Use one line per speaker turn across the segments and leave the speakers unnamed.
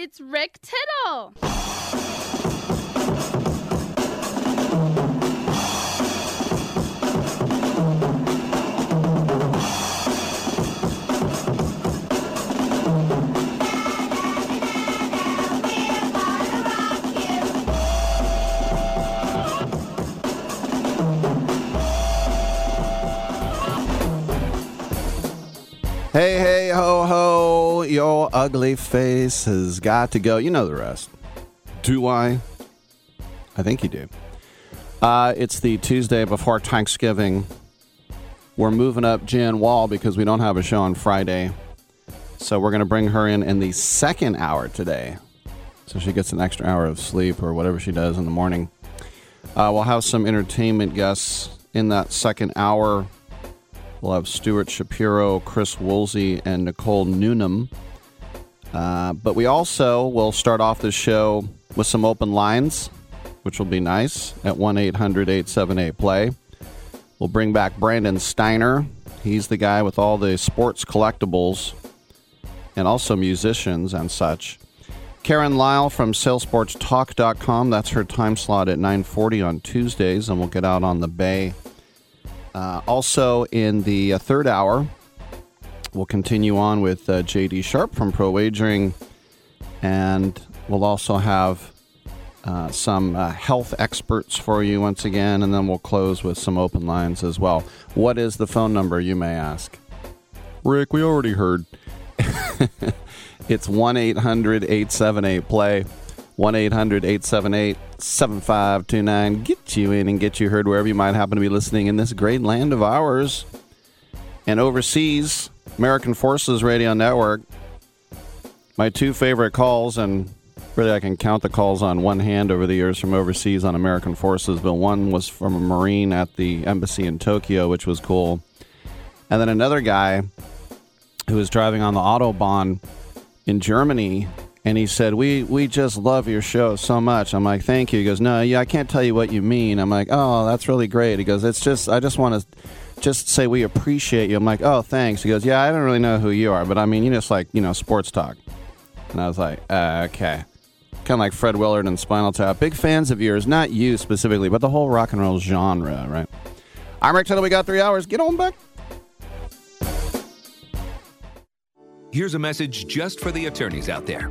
It's Rick Tittle.
Hey, hey, ho, ho, your ugly face has got to go. You know the rest. Do I? I think you do. Uh, it's the Tuesday before Thanksgiving. We're moving up Jan Wall because we don't have a show on Friday. So we're going to bring her in in the second hour today. So she gets an extra hour of sleep or whatever she does in the morning. Uh, we'll have some entertainment guests in that second hour. We'll have Stuart Shapiro, Chris Woolsey, and Nicole Newnham. Uh, but we also will start off the show with some open lines, which will be nice at 1 800 878 Play. We'll bring back Brandon Steiner. He's the guy with all the sports collectibles and also musicians and such. Karen Lyle from SalesportsTalk.com. That's her time slot at 9:40 on Tuesdays, and we'll get out on the bay. Uh, also, in the uh, third hour, we'll continue on with uh, JD Sharp from Pro Wagering, and we'll also have uh, some uh, health experts for you once again, and then we'll close with some open lines as well. What is the phone number, you may ask? Rick, we already heard. it's 1 800 878 play. 1 800 878 7529. Get you in and get you heard wherever you might happen to be listening in this great land of ours. And overseas, American Forces Radio Network. My two favorite calls, and really I can count the calls on one hand over the years from overseas on American Forces, but one was from a Marine at the embassy in Tokyo, which was cool. And then another guy who was driving on the Autobahn in Germany and he said, "We we just love your show so much." I'm like, "Thank you." He goes, "No, yeah, I can't tell you what you mean." I'm like, "Oh, that's really great." He goes, "It's just I just want to just say we appreciate you." I'm like, "Oh, thanks." He goes, "Yeah, I don't really know who you are, but I mean, you just like you know sports talk." And I was like, uh, "Okay." Kind of like Fred Willard and Spinal Tap. Big fans of yours, not you specifically, but the whole rock and roll genre, right? I'm Rick Tittle. We got three hours. Get on back.
Here's a message just for the attorneys out there.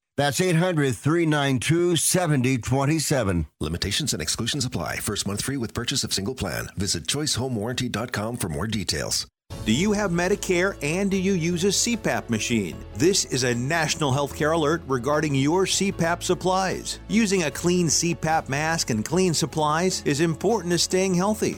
That's 800 392 7027.
Limitations and exclusions apply. First month free with purchase of single plan. Visit choicehomewarranty.com for more details.
Do you have Medicare and do you use a CPAP machine? This is a national healthcare alert regarding your CPAP supplies. Using a clean CPAP mask and clean supplies is important to staying healthy.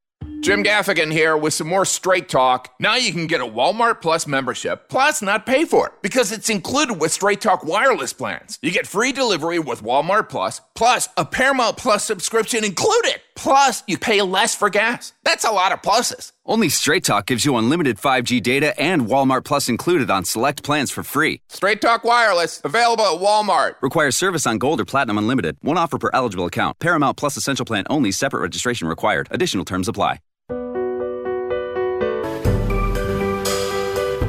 Jim Gaffigan here with some more straight talk. Now you can get a Walmart Plus membership, plus not pay for it because it's included with Straight Talk wireless plans. You get free delivery with Walmart Plus, plus a Paramount Plus subscription included. Plus, you pay less for gas. That's a lot of pluses.
Only Straight Talk gives you unlimited 5G data and Walmart Plus included on select plans for free.
Straight Talk Wireless, available at Walmart.
Requires service on Gold or Platinum Unlimited. One offer per eligible account. Paramount Plus Essential Plan only. Separate registration required. Additional terms apply.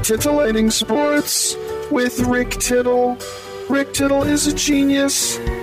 Titillating Sports with Rick Tittle. Rick Tittle is a genius,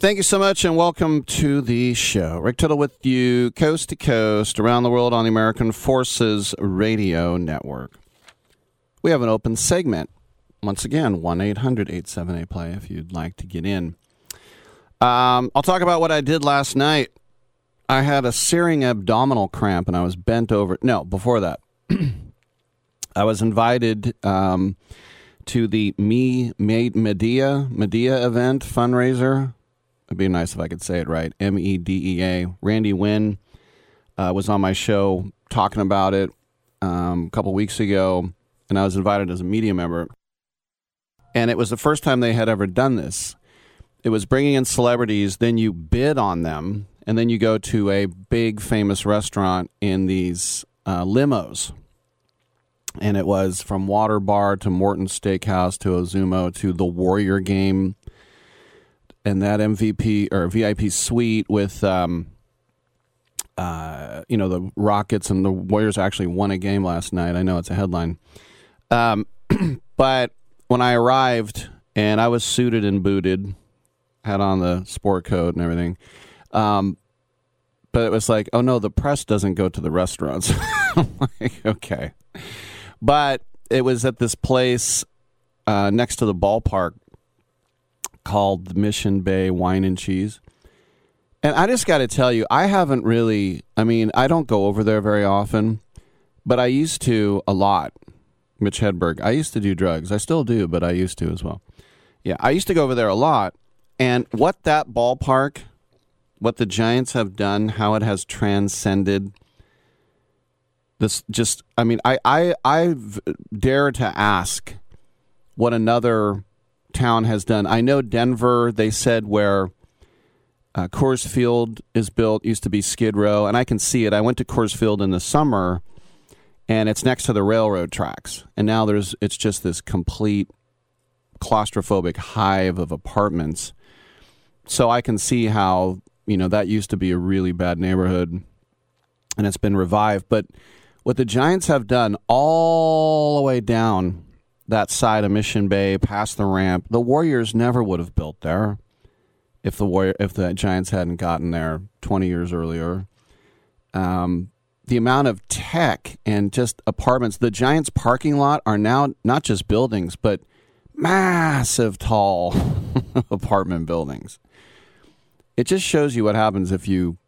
Thank you so much and welcome to the show. Rick Tittle with you, coast to coast, around the world on the American Forces Radio Network. We have an open segment. Once again, 1 800 878 play if you'd like to get in. Um, I'll talk about what I did last night. I had a searing abdominal cramp and I was bent over. No, before that, I was invited um, to the Me Made Medea Medea event fundraiser It'd be nice if I could say it right. M E D E A. Randy Winn uh, was on my show talking about it um, a couple weeks ago, and I was invited as a media member. And it was the first time they had ever done this. It was bringing in celebrities, then you bid on them, and then you go to a big famous restaurant in these uh, limos. And it was from Water Bar to Morton Steakhouse to Ozumo to the Warrior Game and that MVP or VIP suite with, um, uh, you know, the Rockets and the Warriors actually won a game last night. I know it's a headline. Um, but when I arrived and I was suited and booted, had on the sport coat and everything, um, but it was like, oh no, the press doesn't go to the restaurants. like, okay. But it was at this place uh, next to the ballpark called the Mission Bay Wine and Cheese. And I just got to tell you, I haven't really, I mean, I don't go over there very often, but I used to a lot. Mitch Hedberg. I used to do drugs. I still do, but I used to as well. Yeah, I used to go over there a lot. And what that ballpark, what the Giants have done, how it has transcended this just I mean, I I I dare to ask what another town has done. I know Denver, they said where uh, Coors Field is built used to be Skid Row, and I can see it. I went to Coors Field in the summer, and it's next to the railroad tracks, and now there's it's just this complete claustrophobic hive of apartments. So I can see how you know that used to be a really bad neighborhood, and it's been revived. But what the Giants have done all the way down that side of Mission Bay, past the ramp. The Warriors never would have built there if the Warrior if the Giants hadn't gotten there 20 years earlier. Um, the amount of tech and just apartments. The Giants parking lot are now not just buildings, but massive, tall apartment buildings. It just shows you what happens if you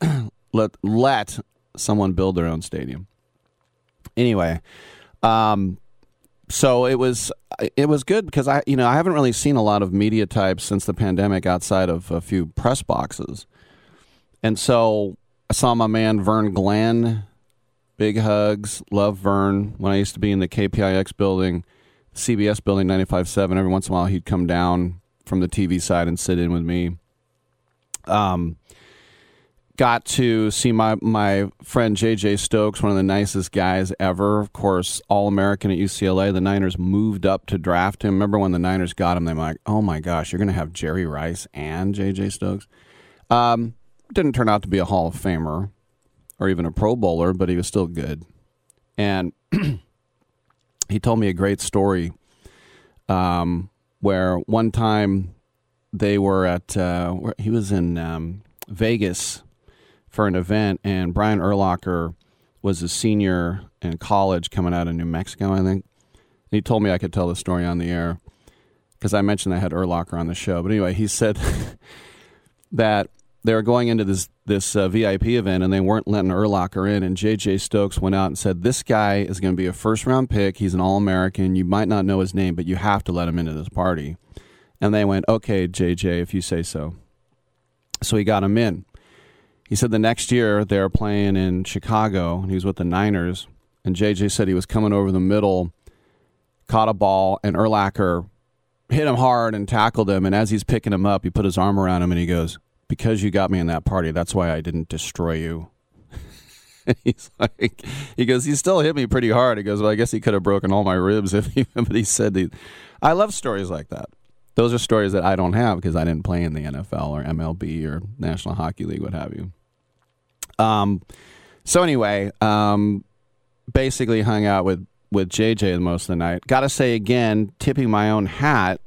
let let someone build their own stadium. Anyway, um, so it was it was good because I you know I haven't really seen a lot of media types since the pandemic outside of a few press boxes, and so I saw my man Vern Glenn. Big hugs, love Vern. When I used to be in the KPIX building, CBS building ninety five seven, every once in a while he'd come down from the TV side and sit in with me. Um, got to see my my friend JJ Stokes, one of the nicest guys ever. Of course, All American at UCLA. The Niners moved up to draft him. Remember when the Niners got him? They were like, "Oh my gosh, you're going to have Jerry Rice and JJ Stokes." Um, didn't turn out to be a Hall of Famer or even a Pro Bowler, but he was still good. And he told me a great story um, where one time they were at uh, he was in um, Vegas for an event, and Brian Urlacher was a senior in college coming out of New Mexico, I think. He told me I could tell the story on the air because I mentioned I had Urlacher on the show. But anyway, he said that they were going into this this uh, VIP event and they weren't letting Urlacher in. And JJ Stokes went out and said, "This guy is going to be a first round pick. He's an All American. You might not know his name, but you have to let him into this party." And they went, "Okay, JJ, if you say so." So he got him in. He said the next year they were playing in Chicago and he was with the Niners. And JJ said he was coming over the middle, caught a ball, and Urlacher hit him hard and tackled him. And as he's picking him up, he put his arm around him and he goes, Because you got me in that party, that's why I didn't destroy you. he's like, he goes, he still hit me pretty hard. He goes, well, I guess he could have broken all my ribs if he, but he said, he, I love stories like that. Those are stories that I don't have because I didn't play in the NFL or MLB or National Hockey League, what have you. Um, so anyway, um, basically hung out with with JJ the most of the night. Got to say again, tipping my own hat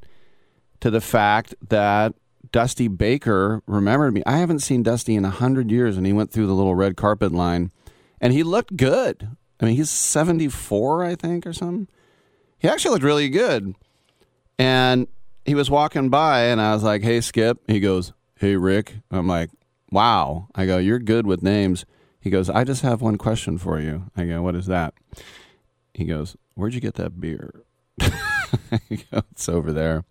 to the fact that Dusty Baker remembered me. I haven't seen Dusty in a hundred years, and he went through the little red carpet line, and he looked good. I mean, he's seventy four, I think, or something. He actually looked really good, and he was walking by, and I was like, "Hey, Skip." He goes, "Hey, Rick." I'm like, wow. I go, you're good with names. He goes, I just have one question for you. I go, what is that? He goes, where'd you get that beer? go, it's over there.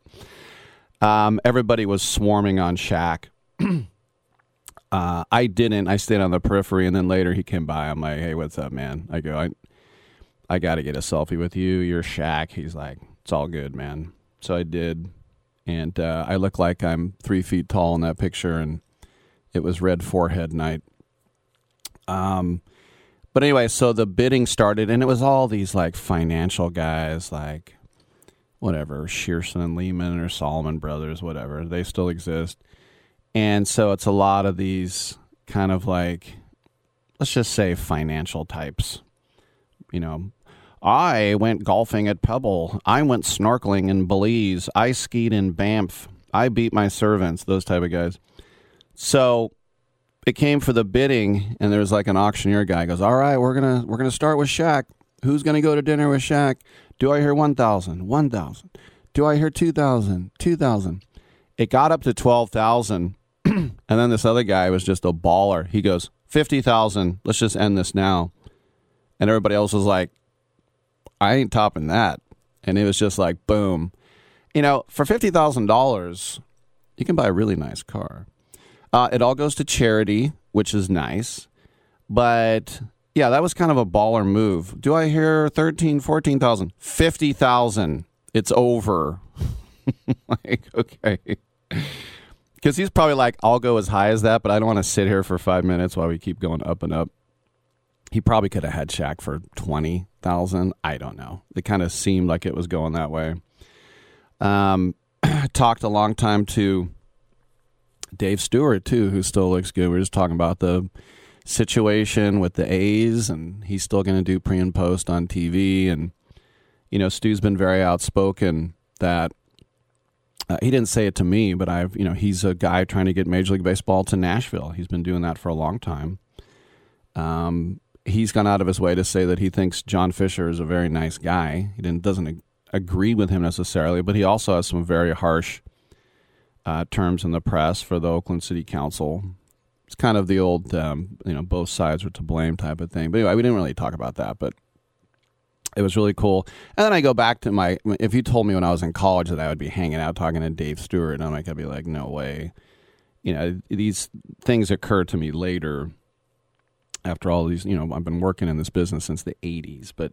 Um, everybody was swarming on Shaq. uh, I didn't. I stayed on the periphery, and then later he came by. I'm like, hey, what's up, man? I go, I, I got to get a selfie with you. You're Shaq. He's like, it's all good, man. So I did, and uh, I look like I'm three feet tall in that picture, and it was red forehead night. Um, but anyway, so the bidding started, and it was all these like financial guys, like whatever Shearson and Lehman or Salomon Brothers, whatever. They still exist, and so it's a lot of these kind of like, let's just say financial types. You know, I went golfing at Pebble. I went snorkeling in Belize. I skied in Banff. I beat my servants. Those type of guys. So it came for the bidding, and there was like an auctioneer guy goes, "All right, we're gonna we're gonna start with Shaq. Who's gonna go to dinner with Shaq? Do I hear one thousand? One thousand? Do I hear two thousand? Two thousand? It got up to twelve thousand, and then this other guy was just a baller. He goes, fifty thousand. Let's just end this now. And everybody else was like, I ain't topping that. And it was just like, boom. You know, for fifty thousand dollars, you can buy a really nice car. Uh, it all goes to charity, which is nice. But yeah, that was kind of a baller move. Do I hear 13, 14,000? 50,000. It's over. like, okay. Because he's probably like, I'll go as high as that, but I don't want to sit here for five minutes while we keep going up and up. He probably could have had Shaq for 20,000. I don't know. It kind of seemed like it was going that way. Um, talked a long time to Dave Stewart too, who still looks good. We are just talking about the situation with the A's, and he's still going to do pre and post on TV. And you know, Stu's been very outspoken that uh, he didn't say it to me, but I've, you know, he's a guy trying to get Major League Baseball to Nashville. He's been doing that for a long time. Um, he's gone out of his way to say that he thinks John Fisher is a very nice guy. He doesn't ag- agree with him necessarily, but he also has some very harsh uh, terms in the press for the Oakland City Council. It's kind of the old, um, you know, both sides are to blame type of thing. But anyway, we didn't really talk about that, but it was really cool. And then I go back to my. If you told me when I was in college that I would be hanging out talking to Dave Stewart, I'm like, I'd be like, no way. You know, these things occur to me later. After all these, you know, I've been working in this business since the '80s, but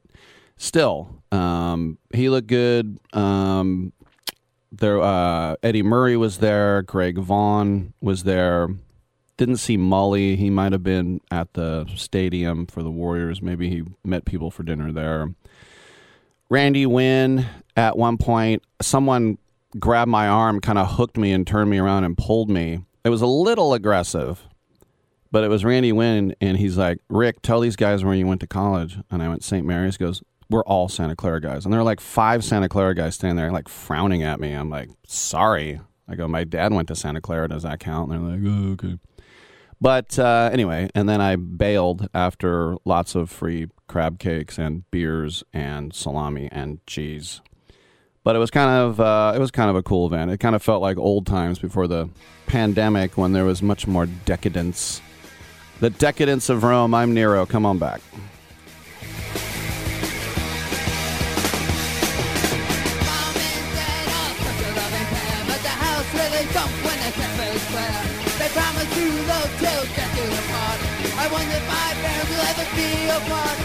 still, um, he looked good. Um, there, uh, Eddie Murray was there. Greg Vaughn was there. Didn't see Molly. He might have been at the stadium for the Warriors. Maybe he met people for dinner there. Randy Winn, at one point, someone grabbed my arm, kind of hooked me and turned me around and pulled me. It was a little aggressive, but it was Randy Winn, and he's like, Rick, tell these guys where you went to college. And I went, St. Mary's. Goes, We're all Santa Clara guys. And there were like five Santa Clara guys standing there, like frowning at me. I'm like, Sorry. I go, My dad went to Santa Clara. Does that count? And they're like, Oh, okay. But uh, anyway, and then I bailed after lots of free crab cakes and beers and salami and cheese. But it was kind of uh, it was kind of a cool event. It kind of felt like old times before the pandemic when there was much more decadence. The decadence of Rome. I'm Nero. Come on back.
I wonder if my parents will ever be apart.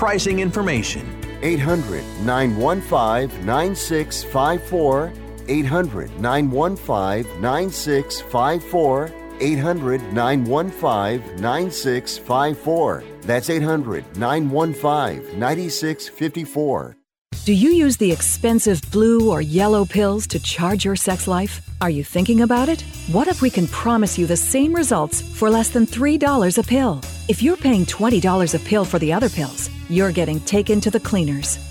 pricing information.
800 915 9654. 800 915 9654. 800 915 9654. That's 800 915 9654.
Do you use the expensive blue or yellow pills to charge your sex life? Are you thinking about it? What if we can promise you the same results for less than $3 a pill? If you're paying $20 a pill for the other pills, you're getting taken to the cleaners.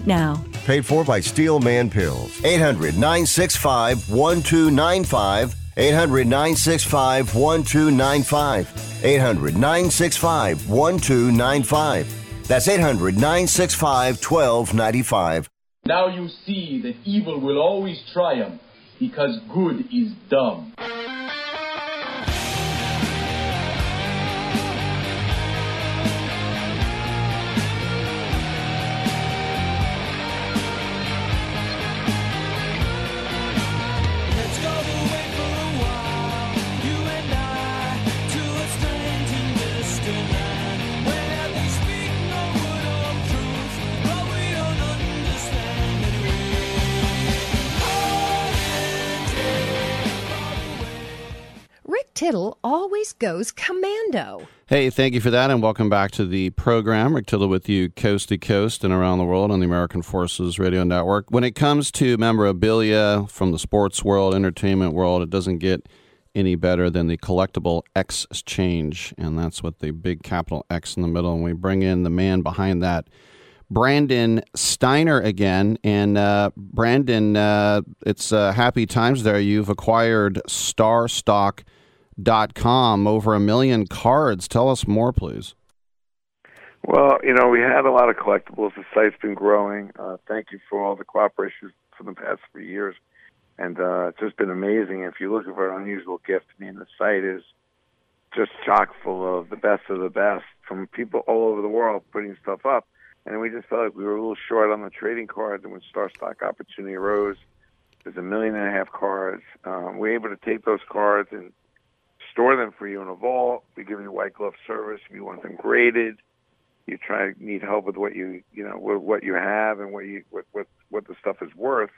now.
Paid for by Steel Man Pills. 800 965 1295.
800 965 1295. 800 965 1295. That's 800 965 1295.
Now you see that evil will always triumph because good is dumb.
Rick Tittle always goes commando.
Hey, thank you for that, and welcome back to the program. Rick Tittle with you coast to coast and around the world on the American Forces Radio Network. When it comes to memorabilia from the sports world, entertainment world, it doesn't get any better than the collectible exchange, and that's with the big capital X in the middle. And we bring in the man behind that, Brandon Steiner again. And uh, Brandon, uh, it's uh, happy times there. You've acquired Starstock.com, over a million cards. Tell us more, please.
Well, you know, we had a lot of collectibles. The site's been growing. Uh, thank you for all the cooperation for the past three years. And uh, it's just been amazing. If you look for an unusual gift, I mean, the site is just chock full of the best of the best from people all over the world putting stuff up. And we just felt like we were a little short on the trading cards. And when Star Stock Opportunity arose, there's a million and a half cards. Um, we're able to take those cards and store them for you in a vault. We give you white glove service if you want them graded. You try need help with what you you know with what you have and what you what what what the stuff is worth.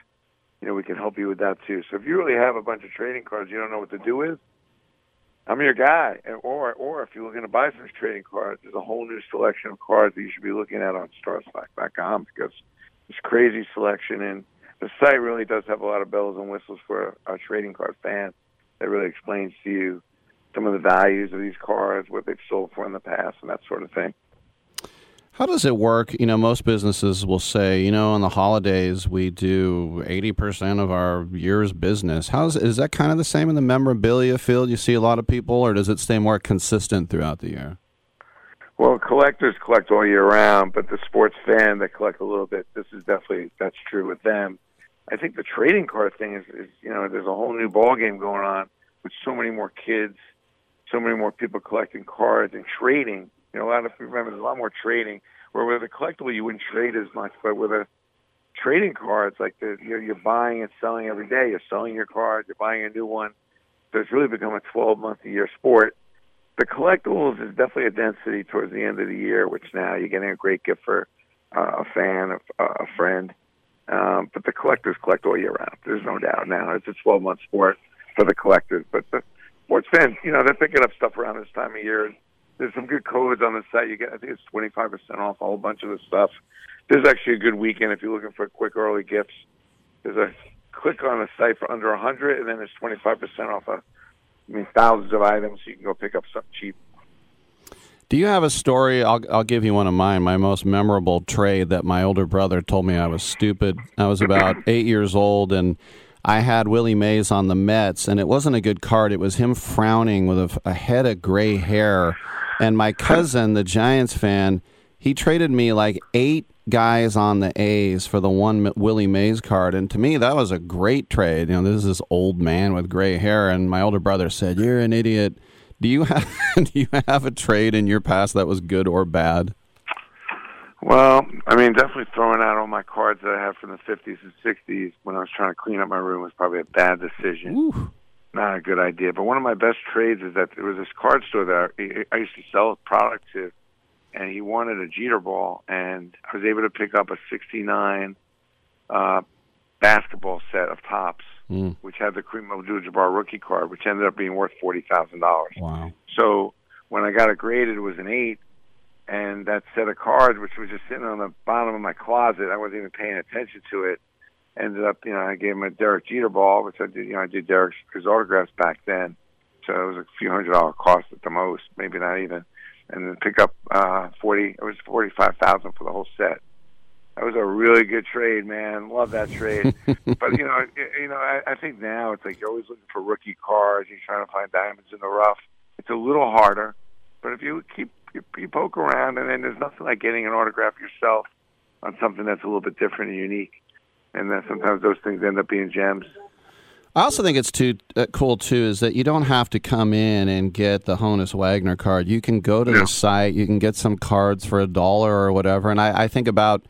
You know we can help you with that too. So if you really have a bunch of trading cards you don't know what to do with, I'm your guy. And, or or if you're looking to buy some trading cards, there's a whole new selection of cards that you should be looking at on StarStock.com because there's crazy selection and the site really does have a lot of bells and whistles for a trading card fan that really explains to you some of the values of these cards, what they've sold for in the past, and that sort of thing.
How does it work? You know, most businesses will say, you know, on the holidays we do eighty percent of our year's business. How's is that kind of the same in the memorabilia field? You see a lot of people, or does it stay more consistent throughout the year?
Well, collectors collect all year round, but the sports fan that collect a little bit, this is definitely that's true with them. I think the trading card thing is, is you know, there's a whole new ball game going on with so many more kids, so many more people collecting cards and trading. You know, a lot of people remember there's a lot more trading. Where with a collectible you wouldn't trade as much, but with a trading cards like the, you're, you're buying and selling every day. You're selling your card, you're buying a new one. So it's really become a 12 month a year sport. The collectibles is definitely a density towards the end of the year, which now you're getting a great gift for uh, a fan, a, a friend. Um, but the collectors collect all year round. There's no doubt now. It's a 12 month sport for the collectors. But the sports fans, you know, they're picking up stuff around this time of year. There's some good codes on the site. You get, I think it's 25% off a whole bunch of the stuff. There's actually a good weekend if you're looking for quick early gifts. There's a click on the site for under 100, and then it's 25% off a, I mean, thousands of items. So you can go pick up something cheap.
Do you have a story? I'll, I'll give you one of mine. My most memorable trade that my older brother told me I was stupid. I was about eight years old, and I had Willie Mays on the Mets, and it wasn't a good card. It was him frowning with a, a head of gray hair. And my cousin, the Giants fan, he traded me like eight guys on the A's for the one Willie Mays card. And to me, that was a great trade. You know, this is this old man with gray hair. And my older brother said, You're an idiot. Do you have do you have a trade in your past that was good or bad?
Well, I mean, definitely throwing out all my cards that I have from the 50s and 60s when I was trying to clean up my room was probably a bad decision.
Ooh.
Not a good idea. But one of my best trades is that there was this card store that I used to sell product to, and he wanted a Jeter ball, and I was able to pick up a 69 uh, basketball set of Topps,
Mm.
which had the Kareem Abdul-Jabbar rookie card, which ended up being worth $40,000.
Wow.
So when I got it graded, it was an eight, and that set of cards, which was just sitting on the bottom of my closet, I wasn't even paying attention to it. Ended up, you know, I gave him a Derek Jeter ball, which I did, you know, I did Derek's his autographs back then, so it was a few hundred dollar cost at the most, maybe not even. And then pick up uh forty, it was forty five thousand for the whole set. That was a really good trade, man. Love that trade. but you know, you know, I, I think now it's like you're always looking for rookie cards. You're trying to find diamonds in the rough. It's a little harder, but if you keep you, you poke around, and then there's nothing like getting an autograph yourself on something that's a little bit different and unique. And then sometimes those things end up being gems.
I also think it's too uh, cool too is that you don't have to come in and get the Honus Wagner card. You can go to the site, you can get some cards for a dollar or whatever. And I, I think about,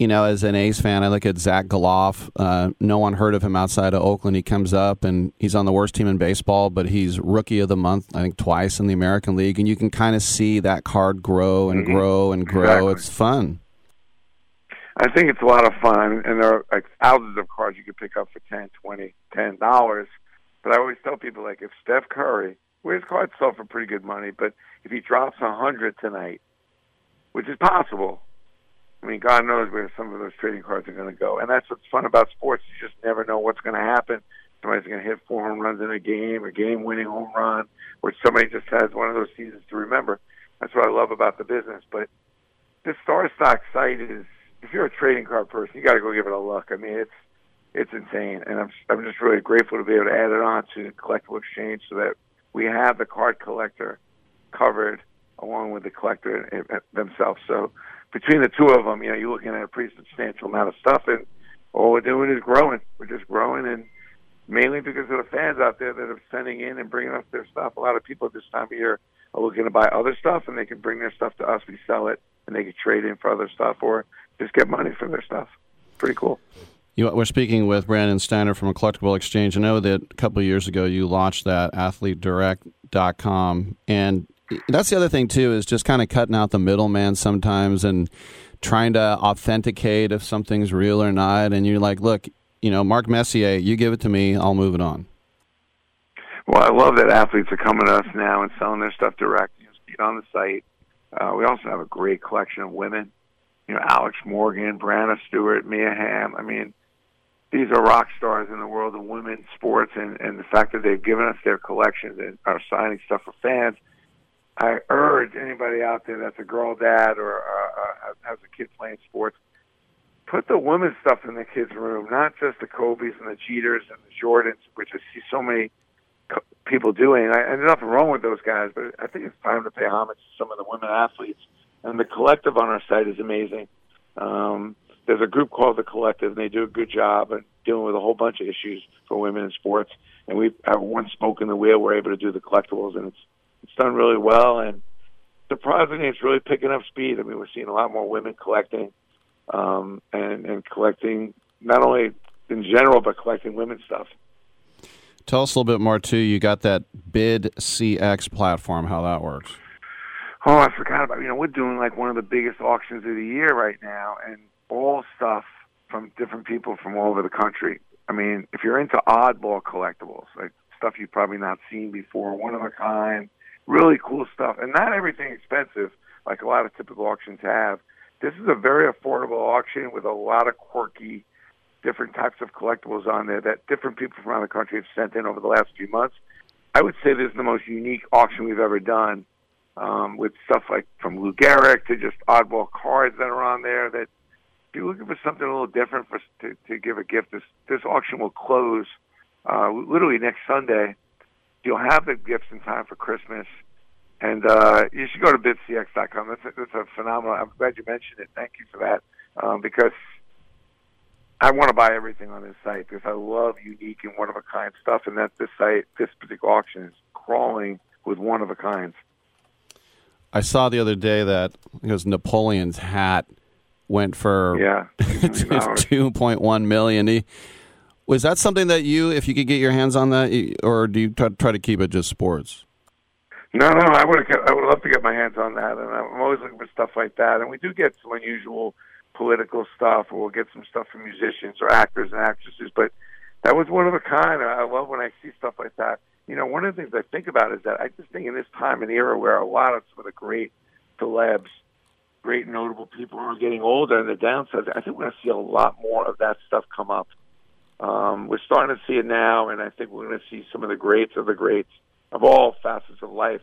you know, as an A's fan, I look at Zack Gelof. Uh, no one heard of him outside of Oakland. He comes up and he's on the worst team in baseball, but he's rookie of the month, I think twice in the American League, and you can kind of see that card grow and
Mhm.
grow and grow.
Exactly.
It's fun.
I think it's a lot of fun, and there are like thousands of cards you could pick up for ten, twenty, ten dollars. But I always tell people like if Steph Curry, where his cards sell for pretty good money, but if he drops a hundred tonight, which is possible, I mean, God knows where some of those trading cards are going to go, and that's what's fun about sports. You just never know what's going to happen. Somebody's going to hit four home runs in a game, a game-winning home run, or somebody just has one of those seasons to remember. That's what I love about the business. But the Star Stock site is, if you're a trading card person, you got to go give it a look. I mean, it's it's insane, and I'm I'm just really grateful to be able to add it on to Collectible Exchange so that we have the card collector covered along with the collector themselves. So between the two of them, you know, you're looking at a pretty substantial amount of stuff, and all we're doing is growing. We're just growing, and mainly because of the fans out there that are sending in and bringing us their stuff. A lot of people at this time of year are looking to buy other stuff, and they can bring their stuff to us. We sell it, and they can trade in for other stuff or just get money for their stuff. Pretty cool.
You, we're speaking with Brandon Steiner from a collectible exchange. I know that a couple of years ago you launched that athletedirect.com. And that's the other thing, too, is just kind of cutting out the middleman sometimes and trying to authenticate if something's real or not. And you're like, look, you know, Mark Messier, you give it to me, I'll move it on.
Well, I love that athletes are coming to us now and selling their stuff direct. You see it on the site. Uh, we also have a great collection of women. You know, Alex Morgan, Breanna Stewart, Mia Hamm. I mean, these are rock stars in the world of women's sports, and, and the fact that they've given us their collections and are signing stuff for fans. I urge anybody out there that's a girl dad or uh, uh, has a kid playing sports, put the women's stuff in the kids' room, not just the Kobe's and the Jeters and the Jordans, which I see so many people doing. I, and there's nothing wrong with those guys, but I think it's time to pay homage to some of the women athletes. And the collective on our site is amazing. Um, there's a group called the Collective, and they do a good job of dealing with a whole bunch of issues for women in sports. And we have one spoke in the wheel. We're able to do the collectibles, and it's it's done really well. And surprisingly, it's really picking up speed. I mean, we're seeing a lot more women collecting um, and and collecting not only in general, but collecting women's stuff.
Tell us a little bit more, too. You got that Bid CX platform, how that works.
Oh, I forgot about. You know, we're doing like one of the biggest auctions of the year right now, and all stuff from different people from all over the country. I mean, if you're into oddball collectibles, like stuff you've probably not seen before, one of a kind, really cool stuff, and not everything expensive like a lot of typical auctions have. This is a very affordable auction with a lot of quirky, different types of collectibles on there that different people from around the country have sent in over the last few months. I would say this is the most unique auction we've ever done um, with stuff like from Lou Gehrig to just oddball cards that are on there. That if you're looking for something a little different for to, to give a gift, this this auction will close uh, literally next Sunday. You'll have the gifts in time for Christmas, and uh, you should go to bidcx.com. That's a, that's a phenomenal. I'm glad you mentioned it. Thank you for that um, because I want to buy everything on this site because I love unique and one of a kind stuff, and that this site, this particular auction is crawling with one of a kinds.
I saw the other day that it was Napoleon's hat went for
Yeah.
two point one million. He- Was that something that you, if you could get your hands on that, or do you try, to keep it just sports?
No, no, I would I would love to get my hands on that, and I'm always looking for stuff like that. And we do get some unusual political stuff, or we'll get some stuff from musicians or actors and actresses. But that was one of a kind. I love when I see stuff like that. You know, one of the things I think about is that I just think in this time and era where a lot of some of the great celebs, great notable people are getting older, and the downsides, I think we're going to see a lot more of that stuff come up. Um, we're starting to see it now, and I think we're going to see some of the greats of the greats of all facets of life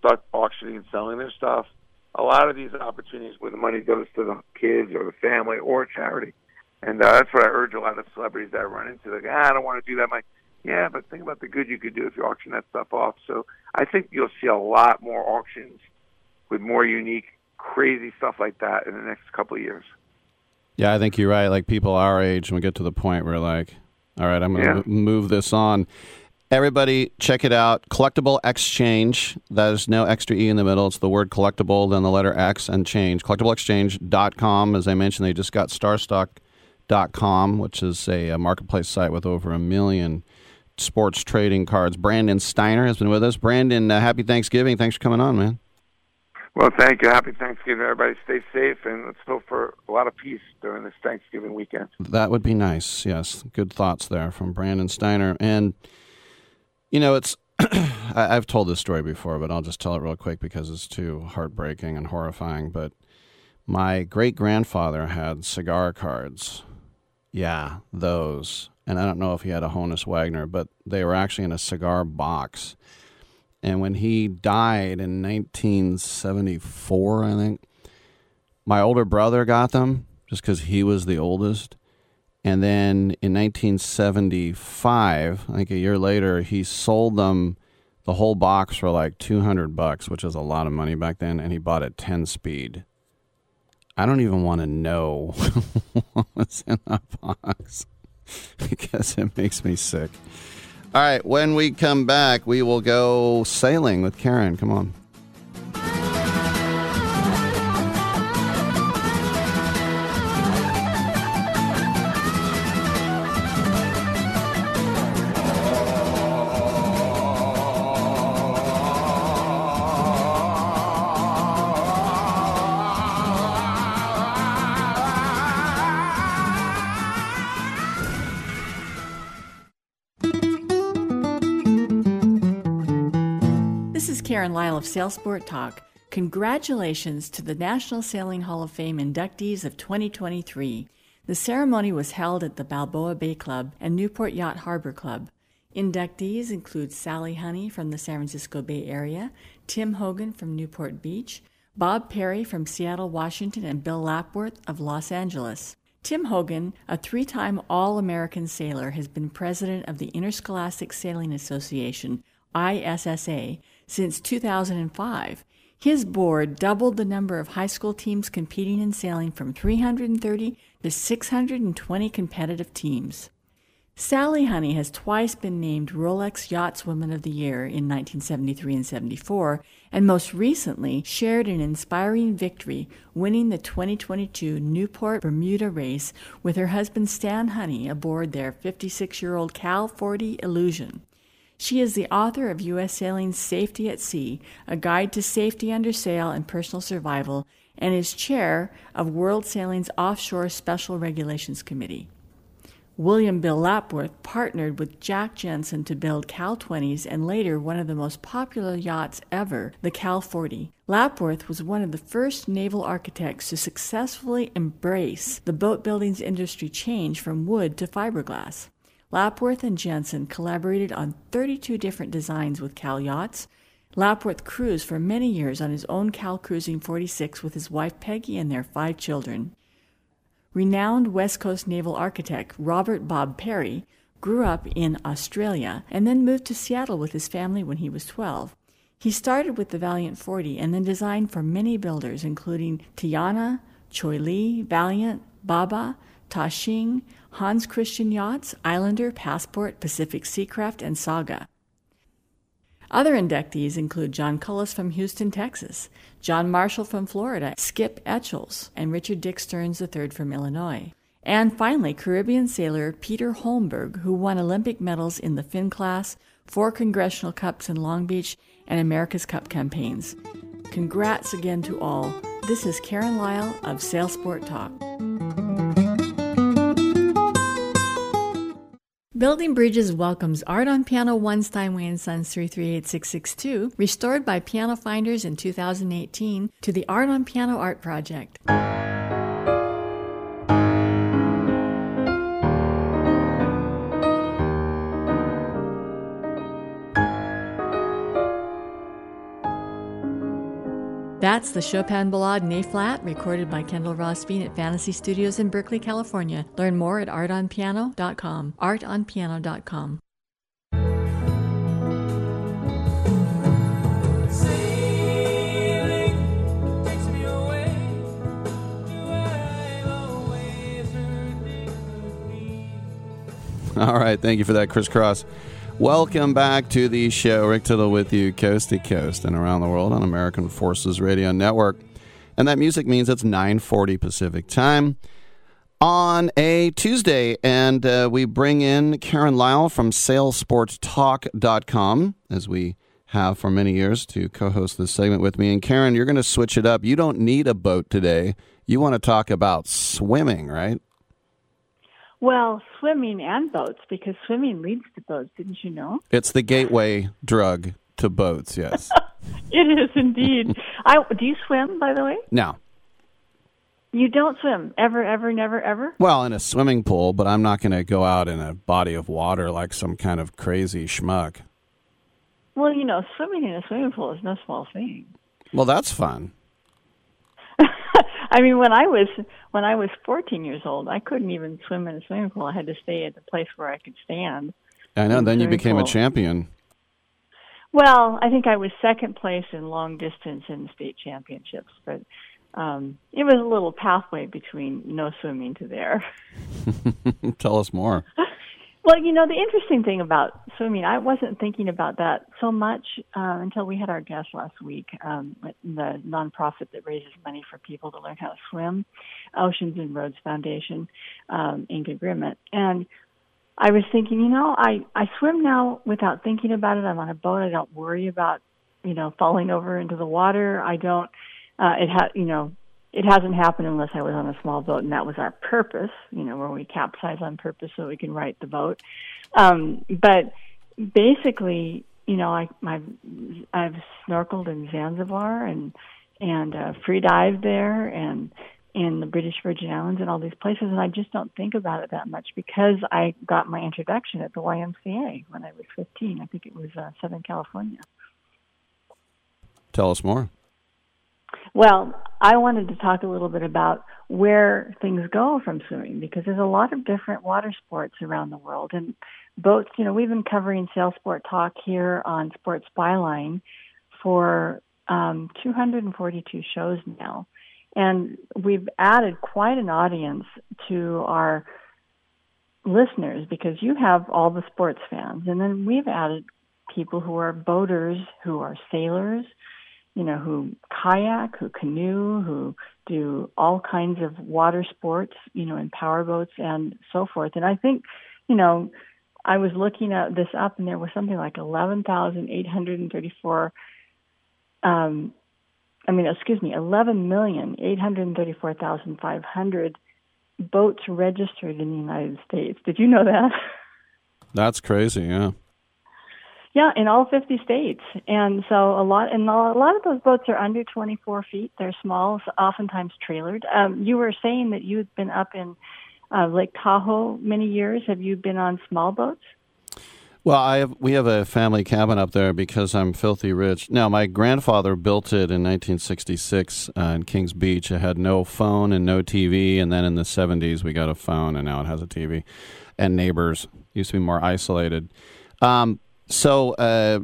start auctioning and selling their stuff. a lot of these opportunities where the money goes to the kids or the family or charity. And uh, that's what I urge a lot of celebrities that I run into. Like, ah, I don't want to do that. I'm like, yeah, but think about the good you could do if you auction that stuff off. So I think you'll see a lot more auctions with more unique, crazy stuff like that in the next couple of years.
Yeah, I think you're right. Like people our age, and we get to the point where like, all right, I'm going to
Yeah.
move this on. Everybody, check it out. Collectible Exchange. There's no extra E in the middle. It's the word collectible, then the letter X and change. CollectibleExchange.com. As I mentioned, they just got Starstock.com, which is a, a marketplace site with over a million sports trading cards. Brandon Steiner has been with us. Brandon, uh, happy Thanksgiving. Thanks for coming on, man.
Well, thank you. Happy Thanksgiving, everybody. Stay safe, and let's hope for a lot of peace during this Thanksgiving weekend.
That would be nice. Yes, good thoughts there from Brandon Steiner. And you know, it's I, I've told this story before, but I'll just tell it real quick because it's too heartbreaking and horrifying. But my great grandfather had cigar cards. Yeah, those. And I don't know if he had a Honus Wagner, but they were actually in a cigar box. And when he died in 1974, I think, my older brother got them just because he was the oldest. And then in 1975, I think a year later, he sold them the whole box for like 200 bucks, which is a lot of money back then, and he bought a 10 speed. I don't even want to know what was in that box because it makes me sick. All right, when we come back, we will go sailing with Karen. Come on.
Karen Lyle of Sailsport Talk. Congratulations to the National Sailing Hall of Fame inductees of 2023. The ceremony was held at the Balboa Bay Club and Newport Yacht Harbor Club. Inductees include Sally Honey from the San Francisco Bay Area, Tim Hogan from Newport Beach, Bob Perry from Seattle, Washington, and Bill Lapworth of Los Angeles. Tim Hogan, a three time All American sailor, has been president of the Interscholastic Sailing Association, ISSA, since 2005. His board doubled the number of high school teams competing in sailing from 330 to 620 competitive teams. Sally Honey has twice been named Rolex Yachtswoman of the Year in 1973 and 74, and most recently shared an inspiring victory, winning the 2022 Newport Bermuda race with her husband Stan Honey aboard their 56 year old Cal 40 Illusion. She is the author of U.S. Sailing's Safety at Sea, a guide to safety under sail and personal survival, and is chair of World Sailing's Offshore Special Regulations Committee. William Bill Lapworth partnered with Jack Jensen to build Cal 20s and later one of the most popular yachts ever, the Cal 40. Lapworth was one of the first naval architects to successfully embrace the boat building's industry change from wood to fiberglass. Lapworth and Jensen collaborated on 32 different designs with Cal yachts. Lapworth cruised for many years on his own Cal Cruising 46 with his wife Peggy and their five children. Renowned West Coast naval architect Robert Bob Perry grew up in Australia and then moved to Seattle with his family when he was 12. He started with the Valiant 40 and then designed for many builders, including Tayana, Cheoy Lee, Valiant, Baba, Ta Shing, Hans Christian Yachts, Islander, Passport, Pacific Seacraft, and Saga. Other inductees include John Kolius from Houston, Texas, John Marshall from Florida, Skip Etchells, and Richard Dick Stearns III from Illinois. And finally, Caribbean sailor Peter Holmberg, who won Olympic medals in the Finn class, four Congressional Cups in Long Beach, and America's Cup campaigns. Congrats again to all. This is Karen Lyle of Sailsport Talk. Building Bridges welcomes Art on Piano 1 Steinway and Sons 338662, restored by Piano Finders in 2018, to the Art on Piano Art Project.
That's the Chopin Ballade in A flat, recorded by Kendall Ross at Fantasy Studios in Berkeley, California. Learn more at artonpiano.com. Artonpiano.com.
All right, thank you for that, Chris Cross. Welcome back to the show. Rick Tittle with you, coast to coast and around the world on American Forces Radio Network. And that music means it's 9:40 Pacific time on a Tuesday, and uh, we bring in Karen Lyle from SailSportsTalk.com as we have for many years to co-host this segment with me. And Karen, you're going to switch it up. You don't need a boat today. You want to talk about swimming, right?
Well, swimming and boats, because swimming leads to boats, didn't you know?
It's the gateway drug to boats, yes.
it is indeed. I do you swim, by the way?
No.
You don't swim ever, ever, never, ever.
well, in a swimming pool, but I'm not going to go out in a body of water like some kind of crazy schmuck.
Well, you know, swimming in a swimming pool is no small thing.
Well, that's fun.
I mean, when I was when I was 14 years old, I couldn't even swim in a swimming pool. I had to stay at the place where I could stand.
I know. Then you became a champion.
Well, I think I was second place in long distance in state championships, but um, it was a little pathway between no swimming to there.
Tell us more.
Well, you know, the interesting thing about swimming, I wasn't thinking about that so much uh, until we had our guest last week, um, the nonprofit that raises money for people to learn how to swim, Oceans and Roads Foundation, um, Inga Grimmett. And I was thinking, you know, I, I swim now without thinking about it. I'm on a boat. I don't worry about, you know, falling over into the water. I don't, uh, it had, you know, it hasn't happened unless I was on a small boat, and that was our purpose, you know, where we capsize on purpose so we can right the boat. Um, but basically, you know, I, I've, I've snorkeled in Zanzibar and and uh, free dived there and in the British Virgin Islands and all these places, and I just don't think about it that much because I got my introduction at the YMCA when I was 15. I think it was uh, Southern California.
Tell us more.
Well, I wanted to talk a little bit about where things go from swimming because there's a lot of different water sports around the world and boats, you know, we've been covering sail sport talk here on Sports Byline for um, 242 shows now. And we've added quite an audience to our listeners because you have all the sports fans. And then we've added people who are boaters, who are sailors, you know, who kayak, who canoe, who do all kinds of water sports, you know, in power boats and so forth. And I think, you know, I was looking at this up and there was something like 11,834 um I mean, excuse me, 11,834,500 boats registered in the United States. Did you know that?
That's crazy, yeah.
Yeah, in all 50 states. And so a lot, and a lot of those boats are under 24 feet. They're small, so oftentimes trailered. Um, you were saying that you've been up in uh, Lake Tahoe many years. Have you been on small boats?
Well, I have, we have a family cabin up there because I'm filthy rich. Now, my grandfather built it in 1966 uh, in Kings Beach. It had no phone and no TV, and then in the 70s we got a phone, and now it has a TV. And neighbors used to be more isolated. Um, so uh,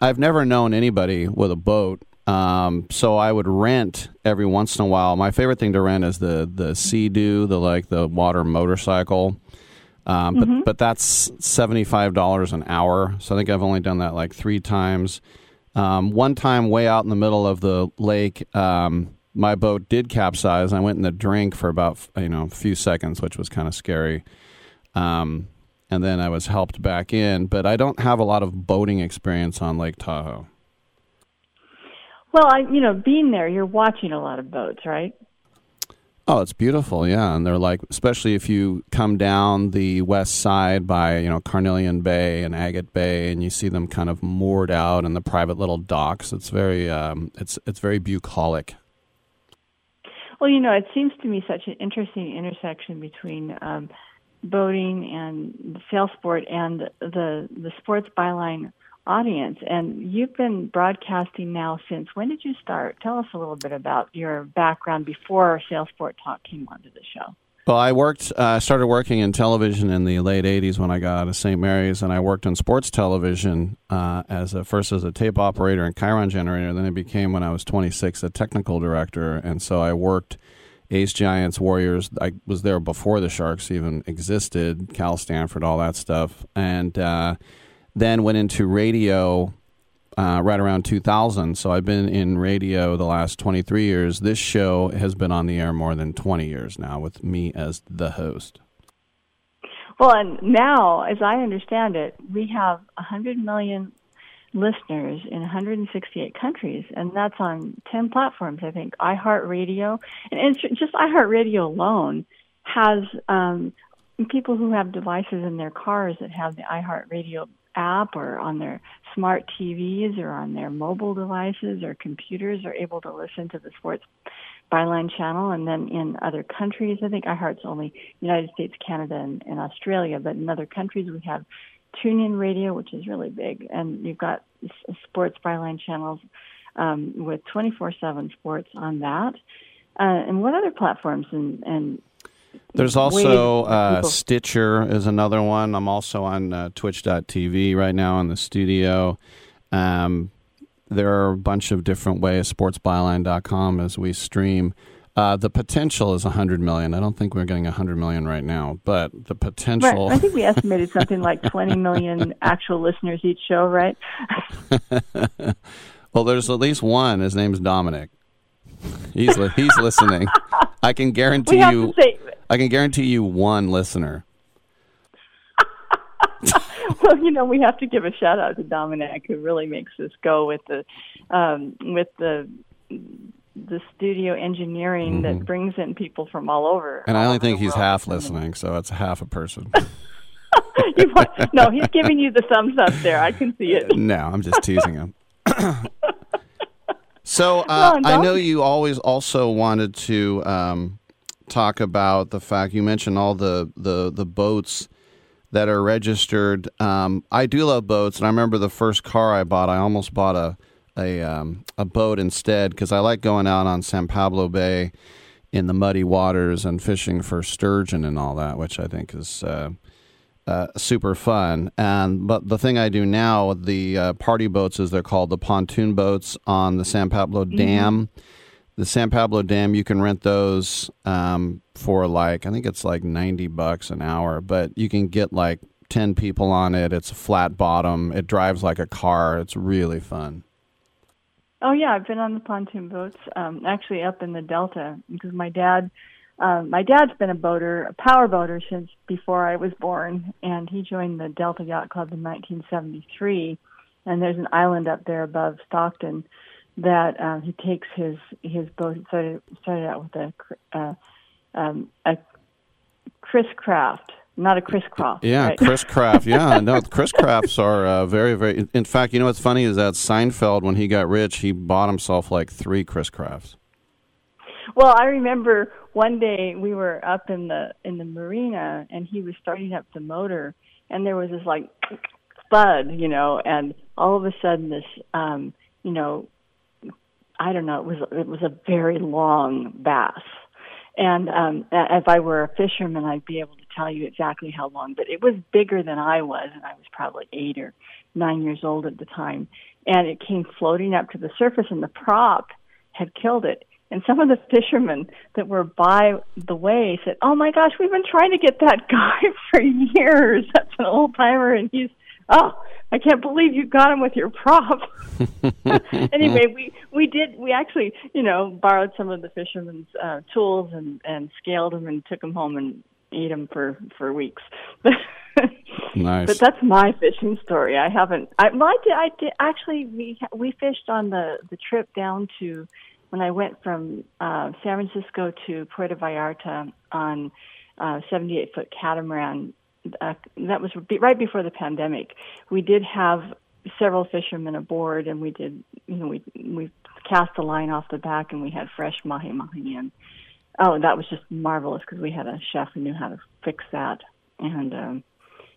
I've never known anybody with a boat. Um, so I would rent every once in a while. My favorite thing to rent is the the Sea-Doo, the like the water motorcycle. Um, but
Mhm.
but that's seventy five dollars an hour. So I think I've only done that like three times. Um, one time, way out in the middle of the lake, um, my boat did capsize. I went in the drink for about you know a few seconds, which was kind of scary. Um, and then I was helped back in. But I don't have a lot of boating experience on Lake Tahoe.
Well, I, you know, being there, you're watching a lot of boats, right?
Oh, it's beautiful, yeah. And they're like, especially if you come down the west side by, you know, Carnelian Bay and Agate Bay, and you see them kind of moored out in the private little docks. It's very, um, it's it's very bucolic.
Well, you know, it seems to me such an interesting intersection between um, boating and sail sport and the the sports byline audience. And you've been broadcasting now since when did you start? Tell us a little bit about your background before Sailsport Talk came onto the show.
Well, I worked. I uh, started working in television in the late '80s when I got out of St. Mary's, and I worked in sports television uh, as a, first as a tape operator and chyron generator. Then I became, when I was 26, a technical director, and so I worked A's Giants, Warriors. I was there before the Sharks even existed. Cal Stanford, all that stuff, and uh, then went into radio uh, right around 2000. So I've been in radio the last 23 years. This show has been on the air more than 20 years now with me as the host.
Well, and now, as I understand it, we have 100 million listeners in 168 countries, and that's on 10 platforms, I think. iHeartRadio, and just iHeartRadio alone has um, people who have devices in their cars that have the iHeartRadio app or on their smart TVs or on their mobile devices or computers are able to listen to the sports byline channel. And then in other countries, I think iHeart's only United States, Canada, and, and Australia, but in other countries we have TuneIn Radio, which is really big, and you've got sports byline channels um, with 24/7 sports on that. Uh, and what other platforms and, and
there's also uh, Stitcher is another one. I'm also on uh, Twitch.tv right now in the studio. Um, there are a bunch of different ways. SportsByline.com as we stream. Uh, the potential is 100 million. I don't think we're getting 100 million right now, but the potential.
Right. I think we estimated something like 20 million actual listeners each show, right?
well, there's at least one. His name's Dominic. He's li- he's listening. I can guarantee you.
Say,
I can guarantee you one listener.
well, you know, we have to give a shout out to Dominic, who really makes this go with the um, with the the studio engineering mm-hmm. that brings in people from all over.
And
I
only think he's half listening, so it's half a person.
want, no, he's giving you the thumbs up there. I can see it.
No, I'm just teasing him. so uh, I know you always also wanted to um, talk about the fact you mentioned all the the the boats that are registered. Um, I do love boats, and I remember the first car I bought. I almost bought a a um, a boat instead because I like going out on San Pablo Bay in the muddy waters and fishing for sturgeon and all that, which I think is. Uh, uh, super fun. And but the thing I do now, the uh, party boats, as they're called, the pontoon boats on the San Pablo mm-hmm. Dam the San Pablo Dam, you can rent those um, for like I think it's like ninety bucks an hour, but you can get like ten people on it. It's a flat bottom. It drives like a car. It's really fun.
Oh yeah, I've been on the pontoon boats. Um, actually, up in the Delta because my dad, um, my dad's been a boater, a power boater since before I was born, and he joined the Delta Yacht Club in 1973. And there's an island up there above Stockton that um, he takes his his boat. started started out with a uh, um, a Chris Craft, not a Chris Craft.
Yeah,
right?
Chris Craft. Yeah, no, Chris Crafts are uh, very very. In fact, you know what's funny is that Seinfeld, when he got rich, he bought himself like three Chris Crafts.
Well, I remember one day we were up in the in the marina, and he was starting up the motor, and there was this like thud, you know, and all of a sudden this, um, you know, I don't know, it was it was a very long bass. And um if I were a fisherman I'd be able tell you exactly how long, but it was bigger than I was and I was probably 8 or 9 years old at the time. And it came floating up to the surface and the prop had killed it. And some of the fishermen that were by the way said, "Oh my gosh, we've been trying to get that guy for years. That's an old timer, and he's oh, I can't believe you got him with your prop. anyway, we we did we actually you know borrowed some of the fishermen's uh, tools and and scaled them and took them home and ate them for for weeks.
nice.
But that's my fishing story. I haven't. I well, I did. I did actually. We we fished on the the trip down to when I went from uh, San Francisco to Puerto Vallarta on uh, 78 foot catamaran uh, that was right before the pandemic. We did have several fishermen aboard, and we did, you know, we we cast the line off the back, and we had fresh mahi mahi in. Oh, that was just marvelous because we had a chef who knew how to fix that, and um,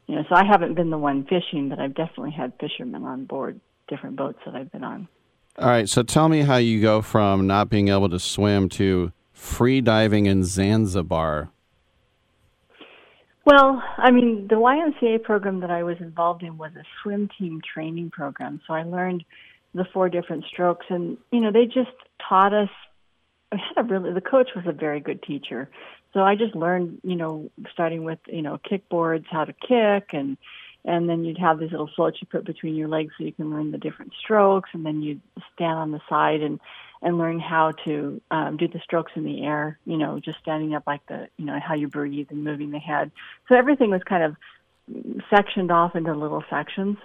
you know, so I haven't been the one fishing, but I've definitely had fishermen on board different boats that I've been on.
All right, so tell me how you go from not being able to swim to free diving in Zanzibar.
Well, I mean, the YMCA program that I was involved in was a swim team training program. So I learned the four different strokes, and you know, they just taught us. I had a really the coach was a very good teacher, so I just learned, you know, starting with you know kickboards, how to kick, and and then you'd have these little floats you put between your legs so you can learn the different strokes, and then you'd stand on the side and and learn how to um, do the strokes in the air. You know, just standing up like the you know how you breathe and moving the head. So everything was kind of sectioned off into little sections,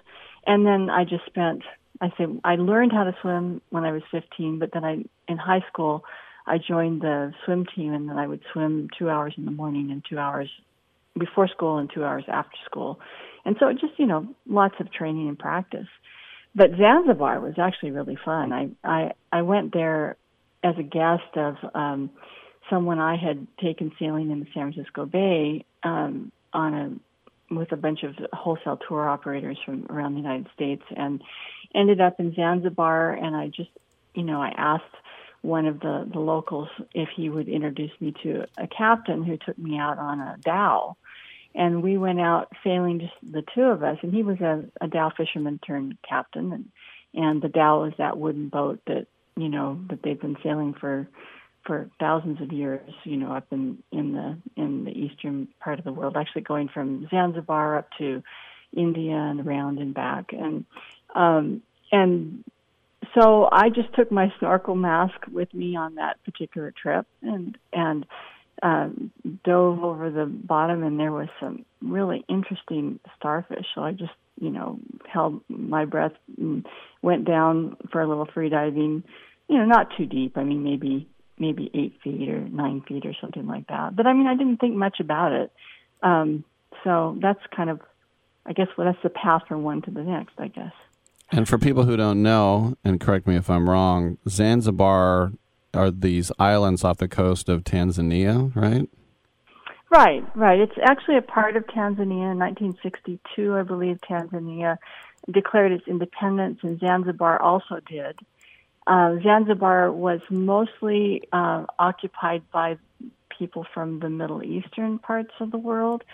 and then I just spent. I say I learned how to swim when I was 15, but then I in high school I joined the swim team, and then I would swim two hours in the morning and two hours before school and two hours after school. And so it just, you know, lots of training and practice. But Zanzibar was actually really fun. I I I went there as a guest of um someone I had taken sailing in the San Francisco Bay um on a with a bunch of wholesale tour operators from around the United States and ended up in Zanzibar and I just you know I asked one of the the locals if he would introduce me to a captain who took me out on a dhow. And we went out sailing just the two of us and he was a, a dhow fisherman turned captain and and the dhow is that wooden boat that you know that they've been sailing for for thousands of years you know up in in the in the eastern part of the world actually going from zanzibar up to india and around and back. And um and so i just took my snorkel mask with me on that particular trip and and um, dove over the bottom and there was some really interesting starfish. So I just, you know, held my breath and went down for a little free diving. You know, not too deep. I mean, maybe maybe eight feet or nine feet or something like that. But I mean, I didn't think much about it. Um, so that's kind of, I guess, well, that's the path from one to the next. I guess.
And for people who don't know, and correct me if I'm wrong, Zanzibar are these islands off the coast of Tanzania, right?
Right, right. It's actually a part of Tanzania. In 1962, I believe Tanzania declared its independence, and Zanzibar also did. Uh, Zanzibar was mostly uh, occupied by people from the Middle Eastern parts of the world,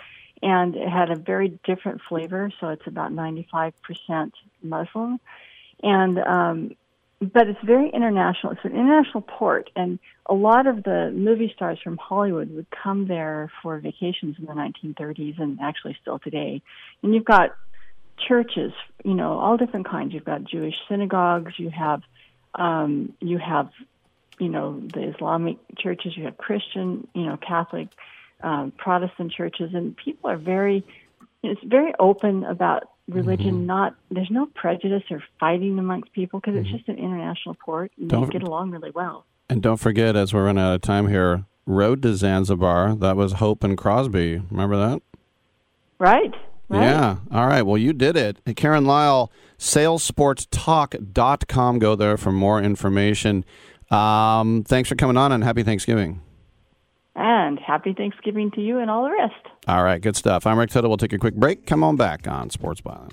and it had a very different flavor. So it's about 95% Muslim, and um, but it's very international. It's an international port, and a lot of the movie stars from Hollywood would come there for vacations in the 1930s, and actually still today. And you've got churches, you know, all different kinds. You've got Jewish synagogues. You have, um, you have, you know, the Islamic churches. You have Christian, you know, Catholic, um, Protestant churches, and people are very. It's very open about religion mm-hmm. not there's no prejudice or fighting amongst people because mm-hmm. it's just an international port and don't, they get along really well
and don't forget as we're running out of time here road to zanzibar that was hope and crosby remember that
right Right.
Yeah. All right. Well, you did it. Karen Lyle, sailsportstalk.com. Go there for more information. Um, thanks for coming on and happy Thanksgiving.
And happy Thanksgiving to you and all the rest.
All right, good stuff. I'm Rick Tittle. We'll take a quick break. Come on back on Sports Byline.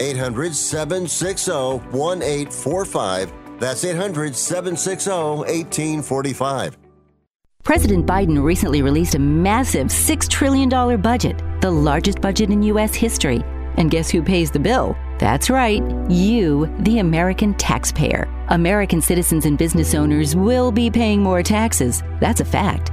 800 760 1845. That's 800 760 1845.
President Biden recently released a massive $6 trillion budget, the largest budget in U.S. history. And guess who pays the bill? That's right, you, the American taxpayer. American citizens and business owners will be paying more taxes. That's a fact.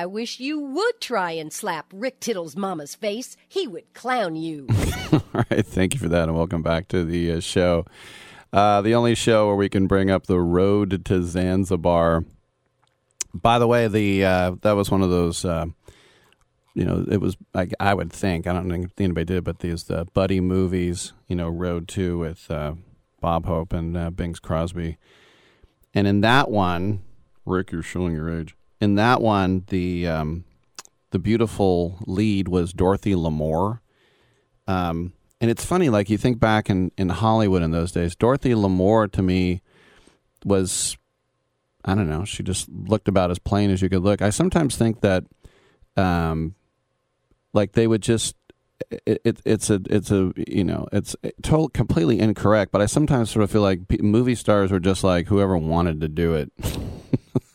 I wish you would try and slap Rick Tittle's mama's face. He would clown you.
All right, thank you for that, and welcome back to the uh, show. Uh, the only show where we can bring up the road to Zanzibar. By the way, the uh, that was one of those. Uh, you know, it was I, I would think I don't think anybody did, but these uh, buddy movies. You know, Road Two with uh, Bob Hope and Bings Crosby, and in that one, Rick, you're showing your age. In that one, the um, the beautiful lead was Dorothy Lamour. Um, and it's funny, like you think back in, in Hollywood in those days, Dorothy Lamour to me was, I don't know, she just looked about as plain as you could look. I sometimes think that, um, like they would just, it, it, it's a, it's a, you know, it's total, completely incorrect. But I sometimes sort of feel like movie stars were just like whoever wanted to do it.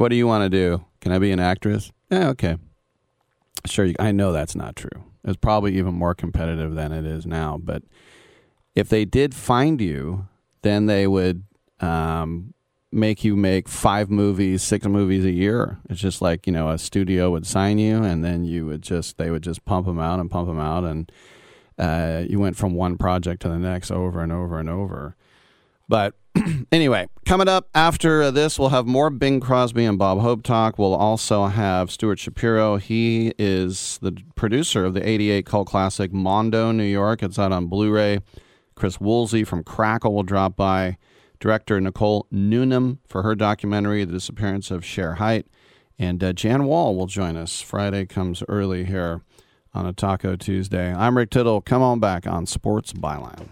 what do you want to do? Can I be an actress? Yeah, okay. Sure, you, I know that's not true. It's probably even more competitive than it is now. But if they did find you, then they would um, make you make five movies, six movies a year. It's just like you know a studio would sign you, and then you would just they would just pump them out and pump them out, and uh, you went from one project to the next over and over and over. But anyway, coming up after this, we'll have more Bing Crosby and Bob Hope talk. We'll also have Stuart Shapiro. He is the producer of the 88 cult classic Mondo, New York. It's out on Blu ray. Chris Woolsey from Crackle will drop by. Director Nicole Newnham for her documentary, The Disappearance of Shere Hite. And uh, Jan Wall will join us. Friday comes early here on a Taco Tuesday. I'm Rick Tittle. Come on back on Sports Byline.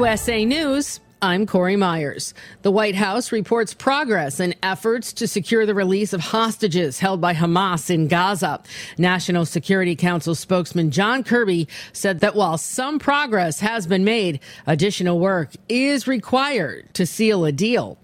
USA News. I'm Corey Myers. The White House reports progress in efforts to secure the release of hostages held by Hamas in Gaza. National Security Council spokesman John Kirby said that while some progress has been made, additional work is required to seal a deal.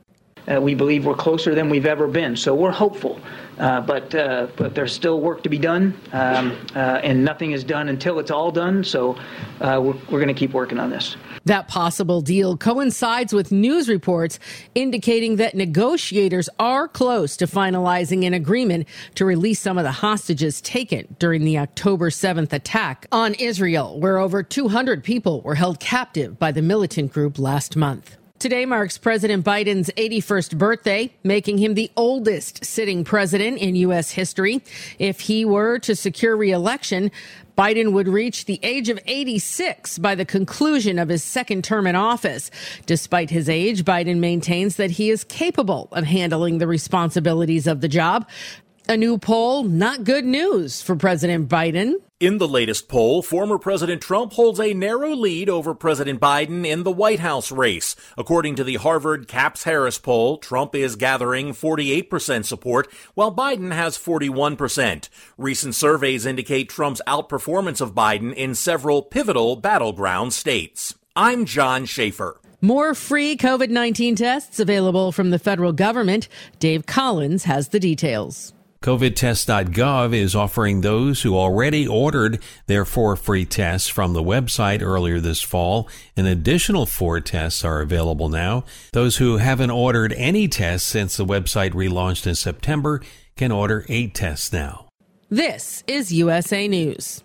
Uh, we believe we're closer than we've ever been, so we're hopeful. Uh, but uh, but there's still work to be done, um, uh, and nothing is done until it's all done. So uh, we're, we're going to keep working on this.
That possible deal coincides with news reports indicating that negotiators are close to finalizing an agreement to release some of the hostages taken during the October 7th attack on Israel, where over 200 people were held captive by the militant group last month. Today marks President Biden's 81st birthday, making him the oldest sitting president in U.S. history. If he were to secure reelection, Biden would reach the age of 86 by the conclusion of his second term in office. Despite his age, Biden maintains that he is capable of handling the responsibilities of the job. A new poll, not good news for President Biden.
In the latest poll, former President Trump holds a narrow lead over President Biden in the White House race. According to the Harvard CAPS Harris poll, Trump is gathering 48% support, while Biden has 41%. Recent surveys indicate Trump's outperformance of Biden in several pivotal battleground states. I'm John Schaefer.
More free COVID 19 tests available from the federal government. Dave Collins has the details.
COVIDtest.gov is offering those who already ordered their four free tests from the website earlier this fall. An additional four tests are available now. Those who haven't ordered any tests since the website relaunched in September can order eight tests now.
This is USA News.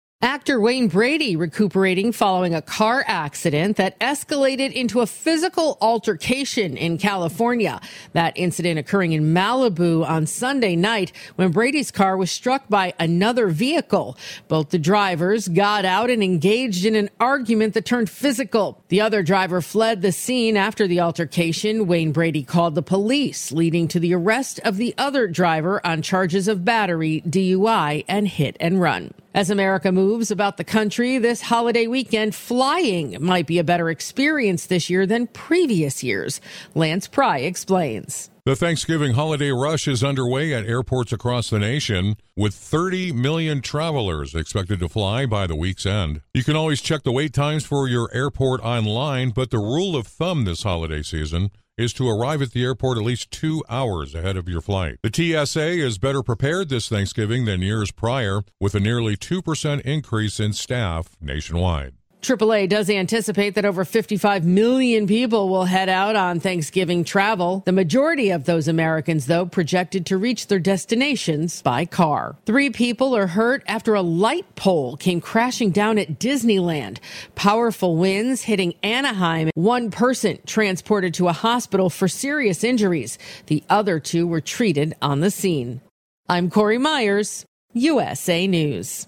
Actor Wayne Brady recuperating following a car accident that escalated into a physical altercation in California. That incident occurring in Malibu on Sunday night when Brady's car was struck by another vehicle. Both the drivers got out and engaged in an argument that turned physical. The other driver fled the scene after the altercation. Wayne Brady called the police, leading to the arrest of the other driver on charges of battery, DUI, and hit and run. As America moves about the country this holiday weekend, flying might be a better experience this year than previous years. Lance Pry explains.
The Thanksgiving holiday rush is underway at airports across the nation, with 30 million travelers expected to fly by the week's end. You can always check the wait times for your airport online, but the rule of thumb this holiday season is to arrive at the airport at least two hours ahead of your flight. The TSA is better prepared this Thanksgiving than years prior, with a nearly 2% increase in staff nationwide.
AAA does anticipate that over 55 million people will head out on Thanksgiving travel. The majority of those Americans, though, projected to reach their destinations by car. Three people are hurt after a light pole came crashing down at Disneyland. Powerful winds hitting Anaheim. One person transported to a hospital for serious injuries. The other two were treated on the scene. I'm Corey Myers, USA News.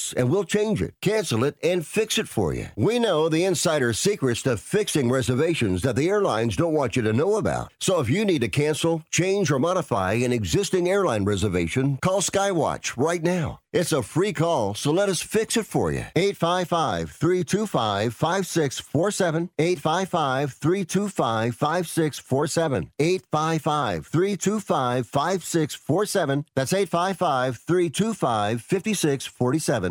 and we'll change it, cancel it, and fix it for you. We know the insider secrets to fixing reservations that the airlines don't want you to know about. So if you need to cancel, change, or modify an existing airline reservation, call Skywatch right now. It's a free call, so let us fix it for you. 855 325 5647. 855 325 5647. 855 325 5647. That's 855 325 5647.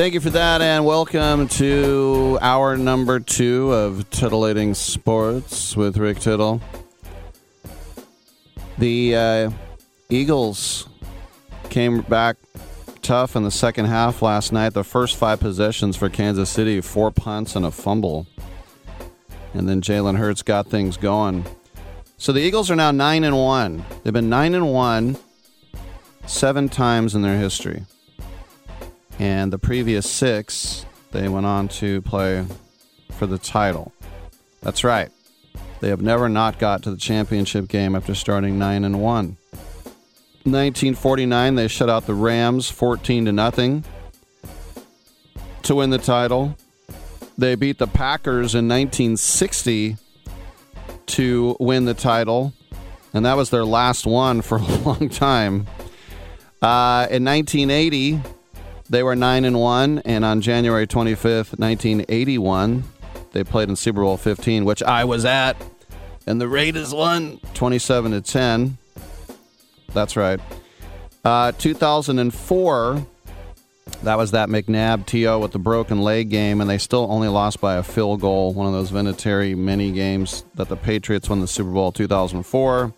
Thank you for that, and welcome to hour number two of Titillating Sports with Rick Tittle. The uh, Eagles came back tough in the second half last night. The first five possessions for Kansas City, four punts and a fumble. And then Jalen Hurts got things going. So the Eagles are now nine and one. They've been nine and one seven times in their history. And the previous six, they went on to play for the title. That's right. They have never not got to the championship game after starting 9 and 1. 1949 they shut out the Rams 14 to nothing to win the title. They beat the Packers in 1960 to win the title, and that was their last one for a long time. Uh, in 1980, they were 9 and 1, and on January 25th, 1981, they played in Super Bowl 15, which I was at, and the Raiders won 27 to 10. That's right. Uh, 2004, that was that McNabb TO with the broken leg game, and they still only lost by a field goal. One of those Vinatieri mini games that the Patriots won the Super Bowl 2004.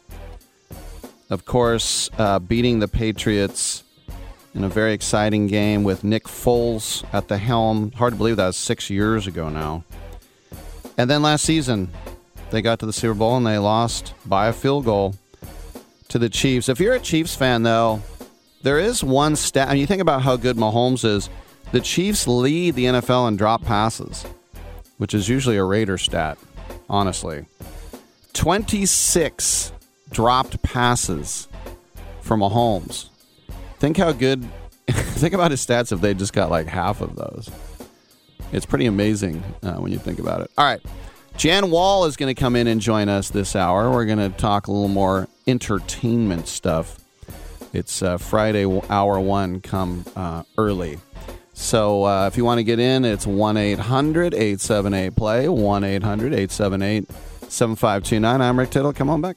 Of course, uh, beating the Patriots in a very exciting game with Nick Foles at the helm. Hard to believe that was six years ago now. And then last season, they got to the Super Bowl and they lost by a field goal to the Chiefs. If you're a Chiefs fan, though, there is one stat. And you think about how good Mahomes is. The Chiefs lead the NFL in drop passes, which is usually a Raider stat, honestly. 26 dropped passes for Mahomes. Think how good. think about his stats if they just got like half of those. It's pretty amazing uh, when you think about it. All right. Jan Wall is going to come in and join us this hour. We're going to talk a little more entertainment stuff. It's uh, Friday, hour one, come uh, early. So uh, if you want to get in, it's 1 800 878 play, 1 800 878 7529. I'm Rick Tittle. Come on back.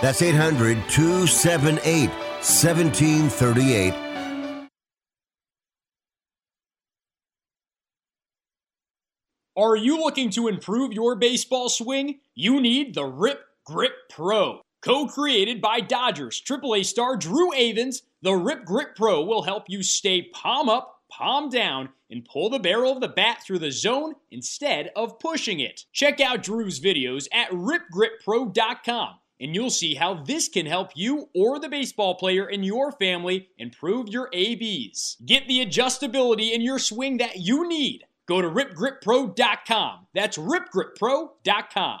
That's 800 278 1738.
Are you looking to improve your baseball swing? You need the Rip Grip Pro. Co created by Dodgers AAA star Drew Avans, the Rip Grip Pro will help you stay palm up, palm down, and pull the barrel of the bat through the zone instead of pushing it. Check out Drew's videos at ripgrippro.com and you'll see how this can help you or the baseball player in your family improve your ABs. Get the adjustability in your swing that you need. Go to ripgrippro.com. That's ripgrippro.com.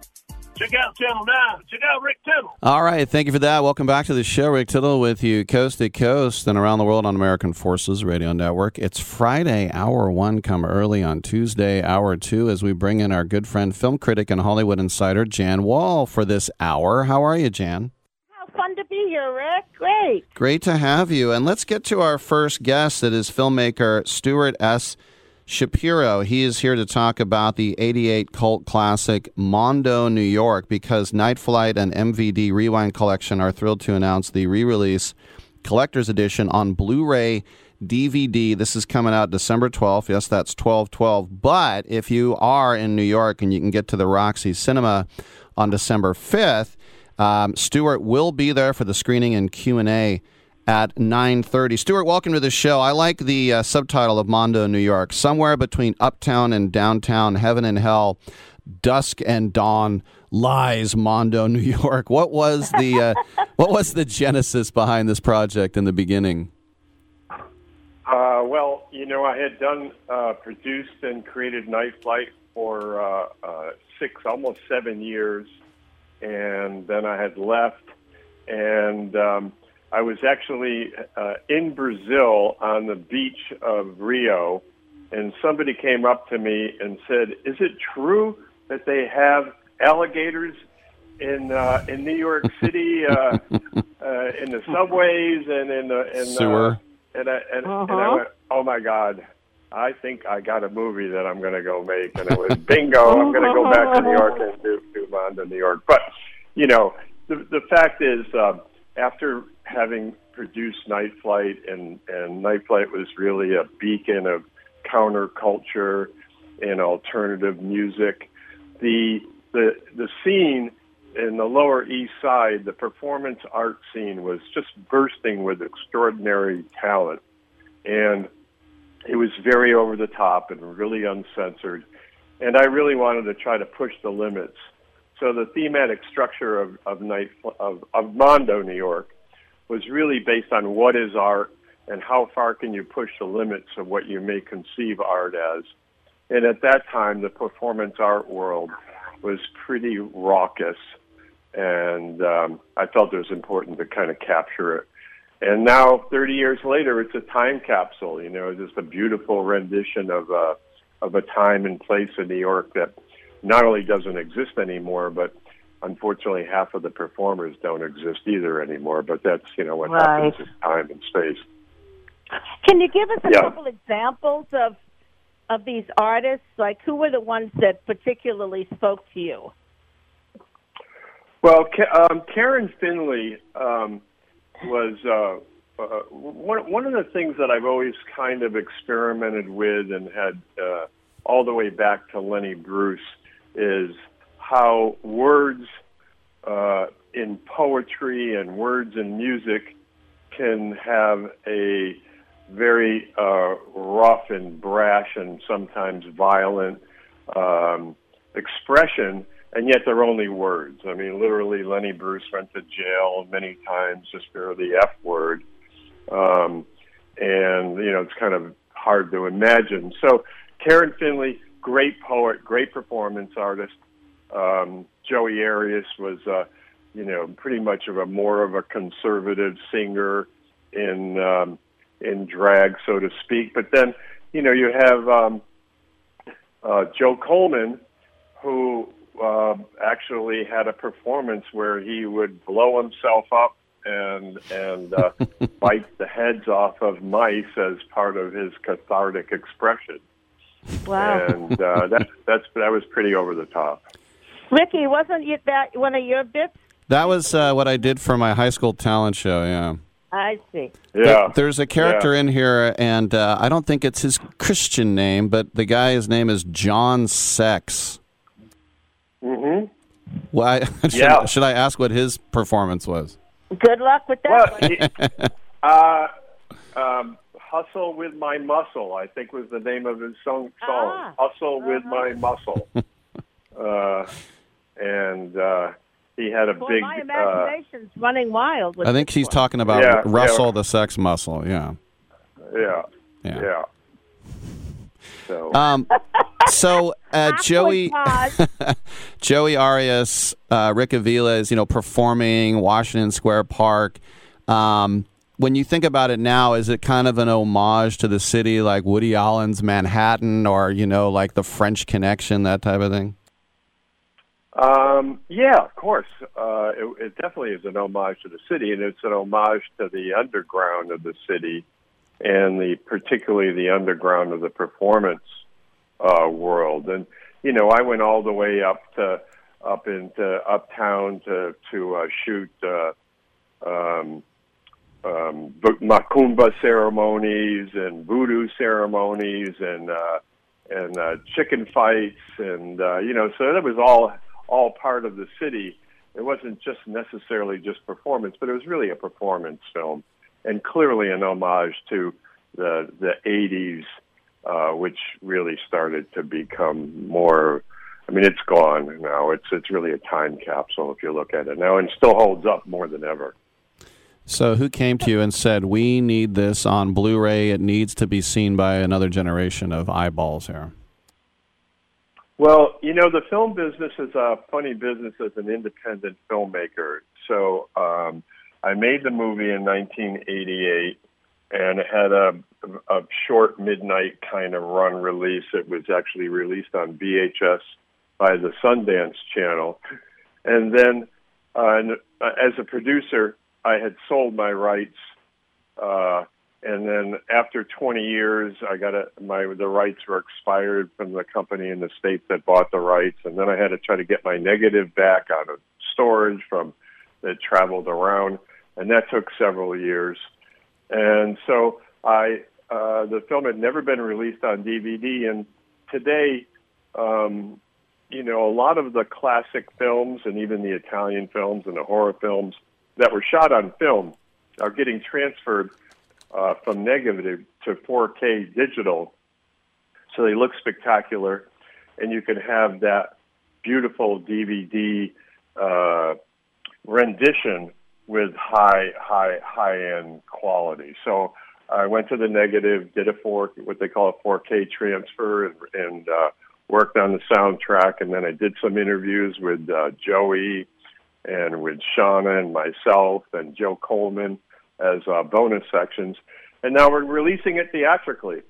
check out Channel 9. Check out Rick Tittle.
All right, thank you for that. Welcome back to the show. Rick Tittle with you coast to coast and around the world on American Forces Radio Network. It's Friday, hour one. Come early on Tuesday, hour two, as we bring in our good friend, film critic and Hollywood insider, Jan Wall, for this hour. How are you, Jan?
How fun to be here, Rick. Great.
Great to have you. And let's get to our first guest. That is filmmaker Stuart S. Shapiro. He is here to talk about the 88 cult classic Mondo, New York, because Night Flight and MVD Rewind Collection are thrilled to announce the re release collector's edition on Blu ray DVD. This is coming out December 12th. Yes, that's 12 12. But if you are in New York and you can get to the Roxy Cinema on December 5th, um, Stuart will be there for the screening and Q&A at 9.30 stuart welcome to the show. I like the uh, subtitle of mondo new york. Somewhere between uptown and downtown heaven and hell dusk and dawn lies mondo new york. What was the uh, what was the genesis behind this project in the beginning?
Uh, well you know i had done uh, produced and created night flight for uh, uh, six almost seven years and then i had left and um, I was actually uh, in Brazil on the beach of Rio, and somebody came up to me and said, "Is it true that they have alligators in uh, in New York City, uh, uh, in the subways and in the in,
sewer?"
And I, and,
uh-huh.
and I went, "Oh my God." I think I got a movie that I'm going to go make, and it was bingo. I'm going to go back to New York and do, do Mondo, New York. But you know, the the fact is, uh, after having produced Night Flight, and and Night Flight was really a beacon of counterculture and alternative music. The the the scene in the Lower East Side, the performance art scene was just bursting with extraordinary talent, and it was very over the top and really uncensored. And I really wanted to try to push the limits. So the thematic structure of, of Night of, of Mondo, New York, was really based on what is art and how far can you push the limits of what you may conceive art as. And at that time, the performance art world was pretty raucous, and um, I felt it was important to kind of capture it. And now, 30 years later, it's a time capsule. You know, just a beautiful rendition of a of a time and place in New York that not only doesn't exist anymore, but unfortunately, half of the performers don't exist either anymore. But that's you know what
Right.
happens in time and space.
Can you give us a
Yeah.
couple examples of of these artists? Like, who were the ones that particularly spoke to you?
Well, um, Karen Finley um, was uh, uh, one, one of the things that I've always kind of experimented with and had uh, all the way back to Lenny Bruce is how words uh, in poetry and words in music can have a very uh, rough and brash and sometimes violent um, expression, and yet they're only words. I mean, literally, Lenny Bruce went to jail many times just for the F word. Um, and, you know, it's kind of hard to imagine. So, Karen Finley, great poet, great performance artist. Um, Joey Arias was, uh, you know, pretty much of a more of a conservative singer in um, in drag, so to speak. But then, you know, you have um, uh, Joe Coleman, who uh, actually had a performance where he would blow himself up and and uh, bite the heads off of mice as part of his cathartic expression.
Wow.
And uh, that that's that was pretty over the top.
Ricky, wasn't you that one of your bits?
That was uh, what I did for my high school talent show. Yeah.
I see.
There- There's a character in here, and uh, I don't think it's his Christian name, but the guy's name is John Sex.
Mm-hmm.
Why? should,
Yeah.
should I ask what his performance was?
Good luck with that.
Well,
one.
uh, um, "Hustle with My Muscle," I think was the name of his song. song.
Ah.
"Hustle with My Muscle," uh, and uh, he had a
Boy,
big.
my
Uh,
imagination's running wild. With
I think
this
he's
one.
talking about
Yeah,
Russell
yeah.
the sex muscle. Yeah.
yeah,
Yeah.
yeah. So,
Um, so uh, Joey Joey Arias, uh, Rick Aviles is you know performing Washington Square Park. Um, when you think about it now, is it kind of an homage to the city, like Woody Allen's Manhattan, or you know, like the French Connection, that type of thing?
Um, yeah, of course. Uh, it, it definitely is an homage to the city, and it's an homage to the underground of the city, and the particularly the underground of the performance uh, world. And you know, I went all the way up to up into uptown to to uh, shoot uh, um, um, macumba ceremonies and voodoo ceremonies and uh, and uh, chicken fights and uh, you know so that was all all part of the city. It wasn't just necessarily just performance, but it was really a performance film, and clearly an homage to the the '80s, uh, which really started to become more. I mean, it's gone now. It's it's really a time capsule if you look at it now, and still holds up more than ever.
So, who came to you and said, "We need this on Blu-ray. It needs to be seen by another generation of eyeballs here"?
Well, you know, the film business is a funny business as an independent filmmaker. So um, I made the movie in 1988, and it had a, a short midnight kind of run release. It was actually released on VHS by the Sundance Channel. And then, uh, and, uh, as a producer, I had sold my rights. Uh, and then after 20 years, I got a, my the rights were expired from the company in the states that bought the rights, and then I had to try to get my negative back out of storage from that traveled around, and that took several years. And so I uh, the film had never been released on DVD, and today, um, you know, a lot of the classic films and even the Italian films and the horror films that were shot on film are getting transferred uh, from negative to 4K digital, so they look spectacular, and you can have that beautiful DVD uh, rendition with high, high, high end quality. So I went to the negative, did a four, what they call a 4K transfer, and, and uh, worked on the soundtrack. And then I did some interviews with uh, Joey and with Shauna and myself and Joe Coleman as uh, bonus sections. And now we're releasing it theatrically.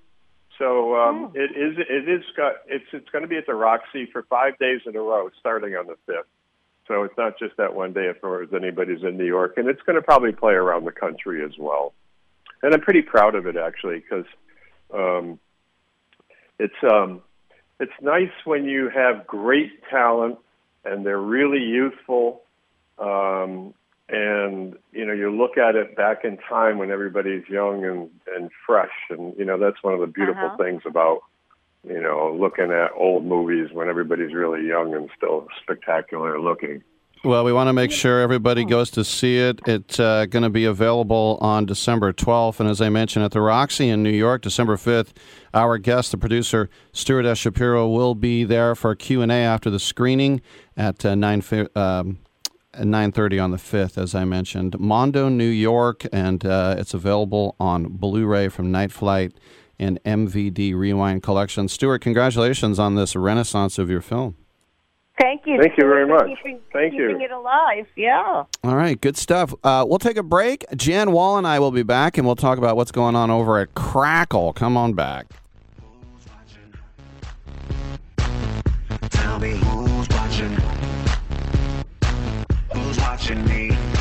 So um, oh. it is it is got it's it's going to be at the Roxy for five days in a row, starting on the fifth. So it's not just that one day as far as anybody's in New York, and it's going to probably play around the country as well. And I'm pretty proud of it actually because um, it's um, it's nice when you have great talent and they're really youthful um, and you know you look at it back in time when everybody's young and and fresh and you know that's one of the beautiful uh-huh. things about you know looking at old movies when everybody's really young and still spectacular looking
well, we want to make sure everybody goes to see it. It's uh, going to be available on December 12th, and as I mentioned, at the Roxy in New York, December 5th. Our guest, the producer Stuart S. Shapiro, will be there for a Q and A after the screening at uh, nine um, at 9.30 on the 5th, as I mentioned. Mondo, New York, and uh, it's available on Blu-ray from Night Flight and MVD Rewind Collection. Stuart, congratulations on this renaissance of your film.
Thank you.
Thank you very much.
Keeping,
Thank
keeping
you.
Keeping it alive. Yeah.
All right, good stuff. Uh, we'll take a break. Jan Wall and I will be back, and we'll talk about what's going on over at Crackle. Come on back. Tell me who's watching watching me.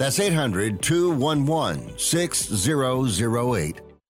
That's 800 211 6008.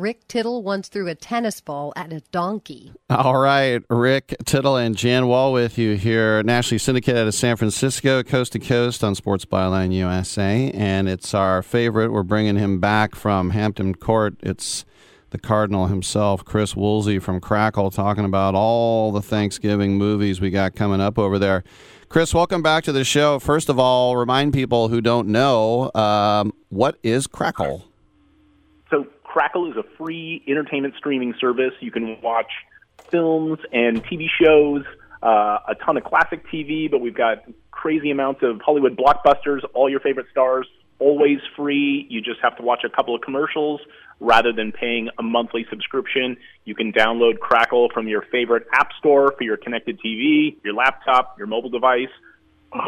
Rick Tittle once threw a tennis ball at a donkey.
All right, Rick Tittle and Jan Wall with you here, nationally syndicated out of San Francisco, coast to coast on Sports Byline USA, and it's our favorite. We're bringing him back from Hampton Court. It's the Cardinal himself, Chris Woolsey from Crackle, talking about all the Thanksgiving movies we got coming up over there. Chris, welcome back to the show. First of all, remind people who don't know um, what is Crackle.
Crackle is a free entertainment streaming service. You can watch films and TV shows, uh, a ton of classic TV, but we've got crazy amounts of Hollywood blockbusters, all your favorite stars, always free. You just have to watch a couple of commercials rather than paying a monthly subscription. You can download Crackle from your favorite app store for your connected TV, your laptop, your mobile device.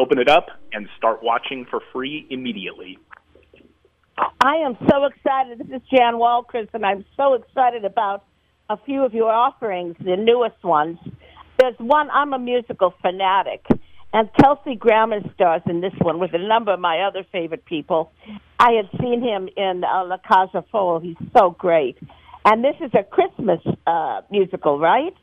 Open it up and start watching for free immediately.
I am so excited. This is Jan Wall, Chris, and I'm so excited about a few of your offerings, the newest ones. There's one, I'm a musical fanatic, and Kelsey Grammer stars in this one with a number of my other favorite people. I had seen him in uh, La Cage aux Folles. He's so great. And this is a Christmas uh, musical, right?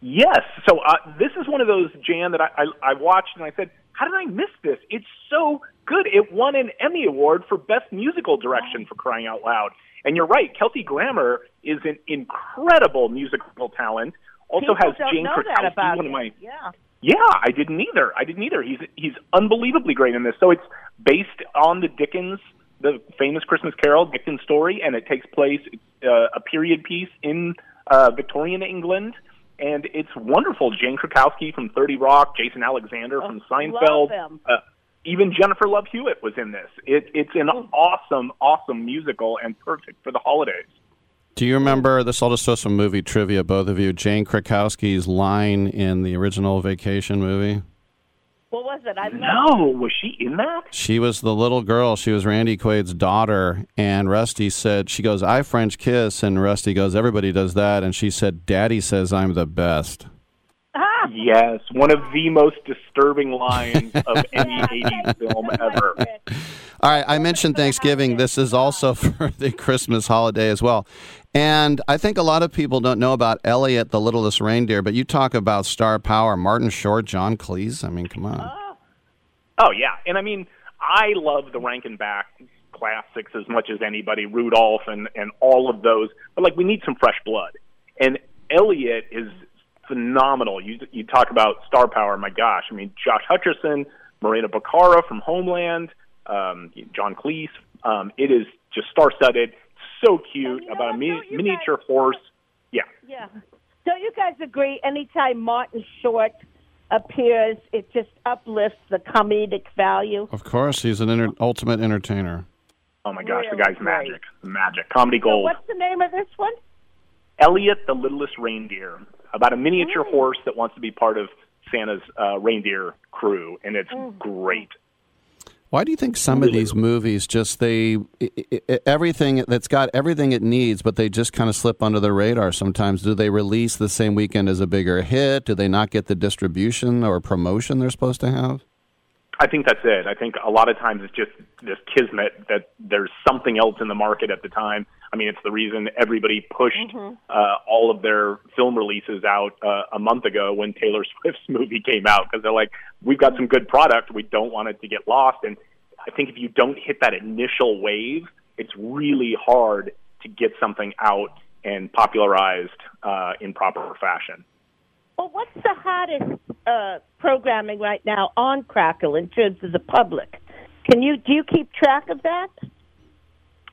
Yes. So uh, this is one of those Jan that I, I I watched and I said, how did I miss this? It's so good. It won an Emmy Award for Best Musical Direction for crying out loud. And you're right, Kelsey Grammer is an incredible musical talent. Also
People
has Jane Krakowski, one of my
Yeah.
yeah, I didn't either. I didn't either. He's he's unbelievably great in this. So it's based on the Dickens, the famous Christmas Carol, Dickens story, and it takes place it's, uh, a period piece in uh, Victorian England, and it's wonderful. Jane Krakowski from Thirty Rock, Jason Alexander from Seinfeld,
love him.
uh, even Jennifer Love Hewitt was in this. It, it's an awesome, awesome musical and perfect for the holidays.
Do you remember this? I'll just throw some movie trivia, both of you. Jane Krakowski's line in the original Vacation movie.
What was it? I
No, was she in that?
She was the little girl. She was Randy Quaid's daughter. And Rusty said, she goes, I French kiss. And Rusty goes, everybody does that. And she said, Daddy says I'm the best. Ah.
Yes, one of the most disturbing lines of any 80s film ever.
All right, I mentioned Thanksgiving. This is also for the Christmas holiday as well. And I think a lot of people don't know about Elliot, the littlest reindeer, but you talk about star power. Martin Short, John Cleese. I mean, come on.
Oh, yeah. And I mean, I love the Rankin Bass classics as much as anybody, Rudolph and, and all of those. But, like, we need some fresh blood. And Elliot is phenomenal. You, you talk about star power, my gosh. I mean, Josh Hutcherson, Morena Baccarin from Homeland, um, John Cleese. Um, it is just star studded, so cute, about a mini, miniature horse. Yeah.
Yeah. Don't you guys agree? Anytime Martin Short appears, it just uplifts the comedic value.
Of course, he's an enter- ultimate entertainer.
Oh my gosh, the
Really
guy's magic. Magic. Comedy
So
gold.
what's the name of this one?
Elliot the Littlest Reindeer, about a miniature
Mm.
horse that wants to be part of Santa's uh, reindeer crew, and it's
Mm.
great.
Why do you think some of these movies just they everything that's got everything it needs, but they just kind of slip under the radar sometimes? Do they release the same weekend as a bigger hit? Do they not get the distribution or promotion they're supposed to have?
I think that's it. I think a lot of times it's just this kismet that there's something else in the market at the time. I mean, it's the reason everybody pushed
Mm-hmm.
uh, all of their film releases out uh, a month ago when Taylor Swift's movie came out because they're like, we've got some good product, we don't want it to get lost. And I think if you don't hit that initial wave, it's really hard to get something out and popularized uh, in proper fashion.
Well, what's the hottest uh, programming right now on Crackle in terms of the public? Can you do you keep track of that?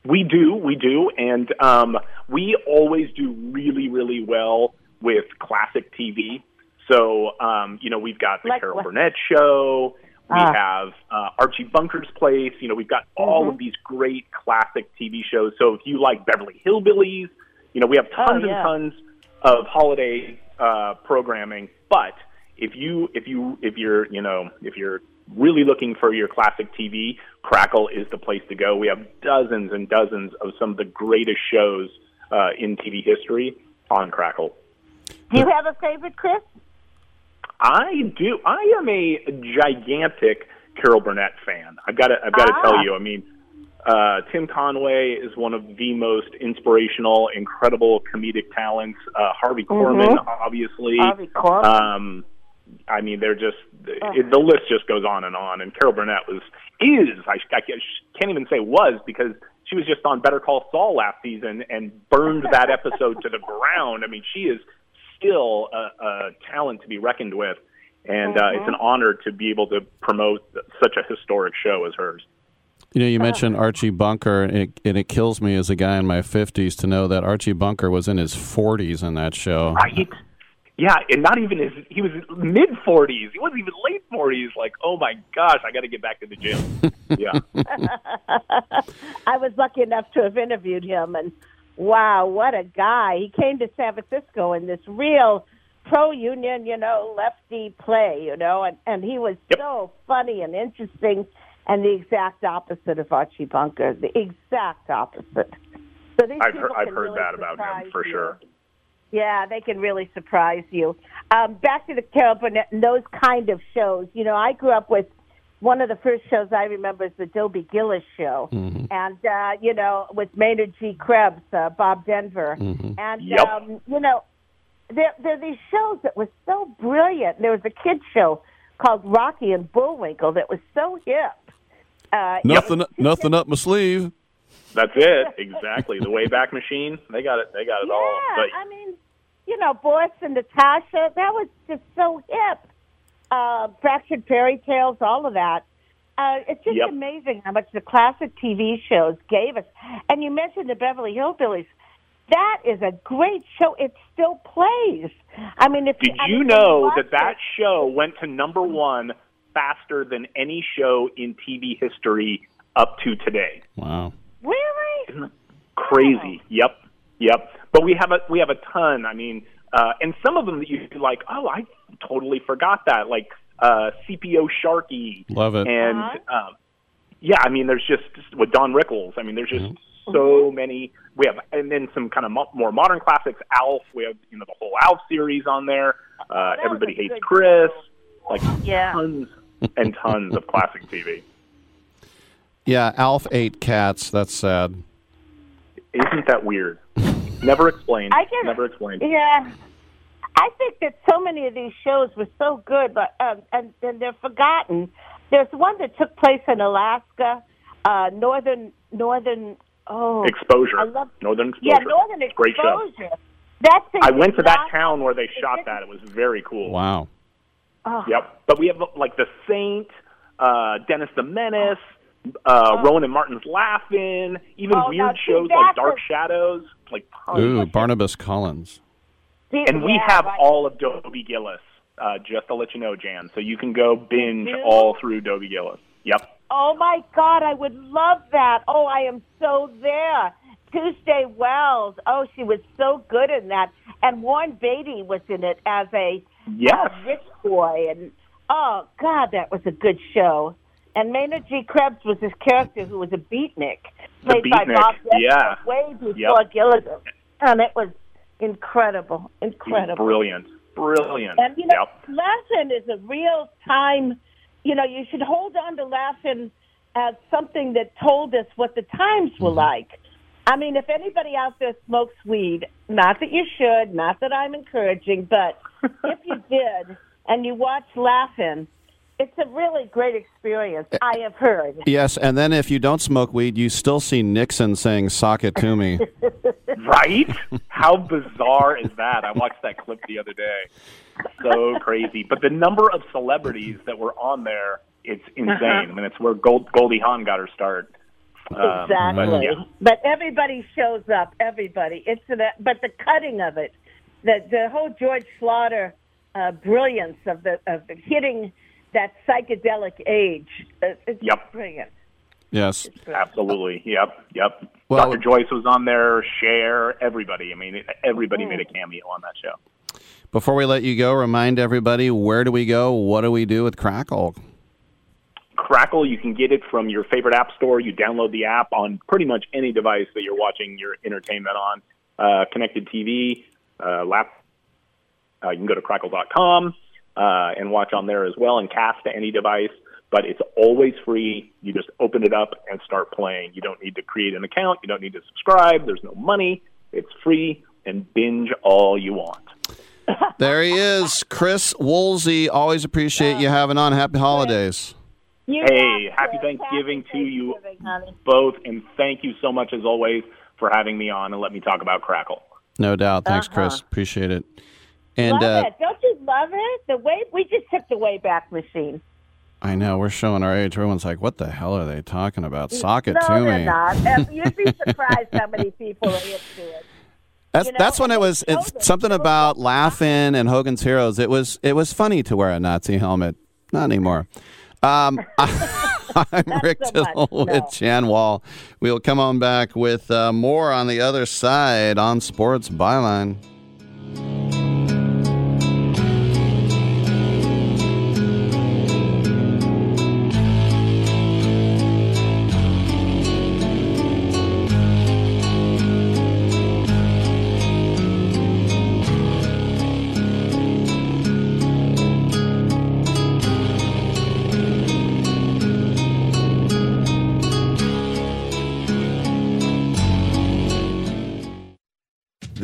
We do, we do, and um, we always do really, really well with classic TV. So, um, you know, we've got the
Like
Carol
what?
Burnett show. We
Ah.
have uh, Archie Bunker's Place. You know, we've got all of these great classic TV shows. So, if you like Beverly Hillbillies, you know, we have tons
Oh, yeah.
and tons of holiday uh, programming. But if you if you if you're you know if you're really looking for your classic TV, Crackle is the place to go. We have dozens and dozens of some of the greatest shows uh, in TV history on Crackle.
Do you have a favorite, Chris?
I do. I am a gigantic Carol Burnett fan. I've got to. I've got to
Ah.
tell you. I mean, uh, Tim Conway is one of the most inspirational, incredible comedic talents. Uh, Harvey Korman, obviously.
Harvey Korman.
Um, I mean, they're just Uh-huh. it, the list just goes on and on. And Carol Burnett was is I, I can't even say was because she was just on Better Call Saul last season and burned that episode to the ground. I mean, she is still a, a talent to be reckoned with, and uh, it's uh-huh. an honor to be able to promote such a historic show as hers.
You know, you uh-huh. mentioned Archie Bunker, and it, and it kills me as a guy in my 50s to know that Archie Bunker was in his 40s in that show.
Right? Yeah, and not even his. He was mid forties. He wasn't even late forties. Like, oh my gosh, I got to get back to the gym. yeah.
I was lucky enough to have interviewed him, and wow, what a guy! He came to San Francisco in this real pro-union, you know, lefty play, you know, and and he was so funny and interesting, and the exact opposite of Archie Bunker, the exact opposite. So these
I've
people
heard. I've heard
really
that about him for
you.
sure.
Yeah, they can really surprise you. Um, back to the Carol Burnett and those kind of shows. You know, I grew up with one of the first shows I remember is the Dobie Gillis show,
Mm-hmm.
and uh, you know, with Maynard G. Krebs, uh, Bob Denver,
Mm-hmm.
and
Yep.
um, you know, there there are these shows that were so brilliant. There was a kids show called Rocky and Bullwinkle that was so hip. Uh,
Nothing, nothing up my sleeve.
That's it. Exactly. the Wayback Machine. They got it. They got it all.
Yeah,
But
I mean, you know, Boris and Natasha, that was just so hip. Uh, Fractured Fairy Tales, all of that. Uh, it's just
Yep.
amazing how much the classic TV shows gave us. And you mentioned the Beverly Hillbillies. That is a great show. It still plays. I mean, if
did
I
you know that that
it-
show went to number one faster than any show in TV history up to today?
Wow.
Really?
crazy. Yep, yep. But we have a we have a ton. I mean, uh, and some of them that you like. Oh, I totally forgot that. Like uh, CPO Sharky.
Love it.
And
Uh-huh.
um, yeah, I mean, there's just with Don Rickles. I mean, there's just so many. We have and then some kind of mo- more modern classics. Alf. We have you know the whole Alf series on there. Uh, Everybody hates
good
Chris. Like
Yeah.
tons and tons of classic TV.
Yeah, Alf ate cats. That's sad.
Isn't that weird? Never explained.
I get it.
Never explained.
Yeah. I think that so many of these shows were so good, but um, and, and they're forgotten. There's one that took place in Alaska, uh, northern northern. Oh,
Exposure.
I love.
Northern Exposure.
Yeah, northern exposure.
Great show.
That thing
I went to that town where they shot that. It was very cool.
Wow.
Oh.
Yep. But we have like the Saint, uh, Dennis the Menace, uh, Rowan and Martin's Laugh-In, even
Oh,
weird shows like Dark
a-
Shadows, like tons.
Ooh, Barnabas Collins.
See,
And we
yeah,
have
right.
all of Dobie Gillis, uh, just to let you know, Jan. So you can go binge all through Dobie Gillis. Yep.
Oh my God, I would love that. Oh, I am so there. Tuesday Weld. Oh, she was so good in that. And Warren Beatty was in it as a
Yes.
uh, rich boy. And oh God, that was a good show. And Maynard G. Krebs was his character who was a beatnik, played by Bob Denver,
yeah.
way before
Yep.
Gilligan. And it was incredible, incredible.
brilliant. Brilliant.
And you know,
yep.
Laugh-In is a real time. You know, you should hold on to Laugh-In as something that told us what the times were mm-hmm. like. I mean, if anybody out there smokes weed, not that you should, not that I'm encouraging, but if you did and you watch Laugh-In, It's a really great experience. I have heard.
Yes, and then if you don't smoke weed, you still see Nixon saying "sock it to me."
Right? How bizarre is that? I watched that clip the other day. So crazy. But the number of celebrities that were on there, it's insane.
Uh-huh.
I mean, it's where Gold, Goldie Hawn got her start. Um,
Exactly.
but, yeah.
But everybody shows up. Everybody. It's the but the cutting of it, the the whole George Schlatter uh, brilliance of the of the hitting that psychedelic age. It's
Yep.
brilliant.
Yes.
Absolutely. Yep. Yep.
Well-
Dr. Joyce was on there, Cher, everybody. I mean, everybody made a cameo on that show.
Before we let you go, remind everybody where do we go? What do we do with Crackle?
Crackle, you can get it from your favorite app store. You download the app on pretty much any device that you're watching your entertainment on. Uh, connected TV, uh, lap. Uh, you can go to crackle.com uh, and watch on there as well and cast to any device. But it's always free. You just open it up and start playing. You don't need to create an account. You don't need to subscribe. There's no money. It's free and binge all you want.
There he is, Chris Woolsey. Always appreciate you having on. Happy holidays.
You hey, happy Thanksgiving to you both, and thank you so much as always for having me on and let me talk about Crackle.
No doubt. Thanks,
Uh-huh.
Chris. Appreciate it. And
love
uh,
it. Don't you love it? The way we just took the Wayback Machine.
I know we're showing our age. Everyone's like, "What the hell are they talking about?" Sock it
no,
to
they're
me.
not. You'd be surprised how many people are into it.
That's
You know,
that's when it was it's something about laughing and Hogan's Heroes. It was it was funny to wear a Nazi helmet. Not anymore. Um, I'm Rick
so
Tittle with. Jan Wall. We'll come on back with uh, more on the other side on Sports Byline.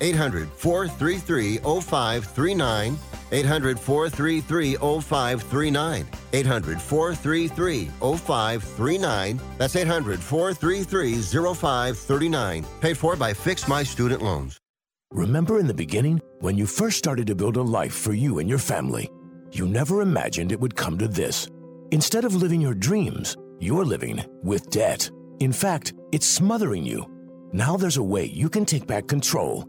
800 433 0539. 800 433 0539. 800 433 0539. That's 800 433 0539. Paid for by Fix My Student Loans.
Remember in the beginning, when you first started to build a life for you and your family, you never imagined it would come to this. Instead of living your dreams, you're living with debt. In fact, it's smothering you. Now there's a way you can take back control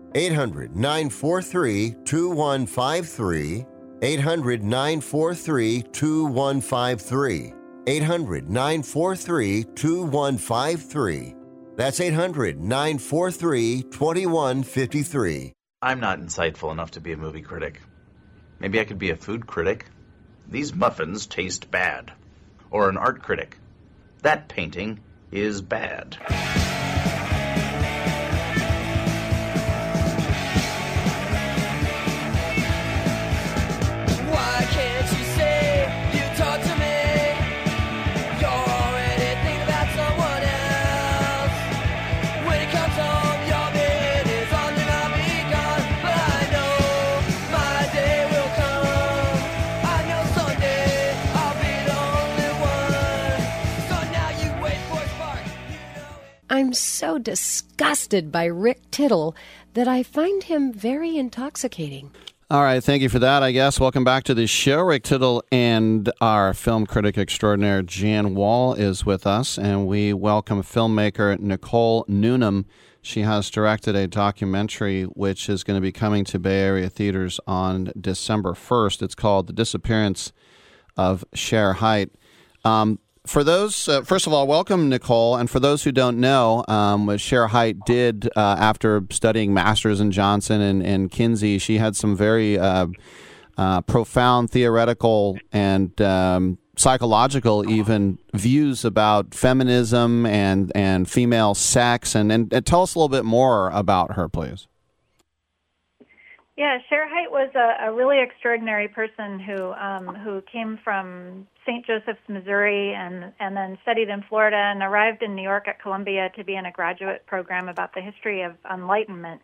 800 943 2153. 800 943 2153. 800 943 2153. That's 800 943 2153.
I'm not insightful enough to be a movie critic. Maybe I could be a food critic. These muffins taste bad. Or an art critic. That painting is bad.
I'm so disgusted by Rick Tittle that I find him very intoxicating.
All right, thank you for that, I guess. Welcome back to the show. Rick Tittle and our film critic extraordinaire Jan Wall is with us, and we welcome filmmaker Nicole Newnham. She has directed a documentary which is going to be coming to Bay Area theaters on December 1st. It's called The Disappearance of Shere Hite. Um, for those, uh, first of all, welcome Nicole. And for those who don't know, um, what Shere Hite did uh, after studying Masters and Johnson and, and Kinsey, she had some very uh, uh, profound theoretical and um, psychological even views about feminism and and female sex. And, and, and tell us a little bit more about her, please.
Yeah, Shere Hite was a, a really extraordinary person who um, who came from St. Joseph's, Missouri, and and then studied in Florida and arrived in New York at Columbia to be in a graduate program about the history of Enlightenment,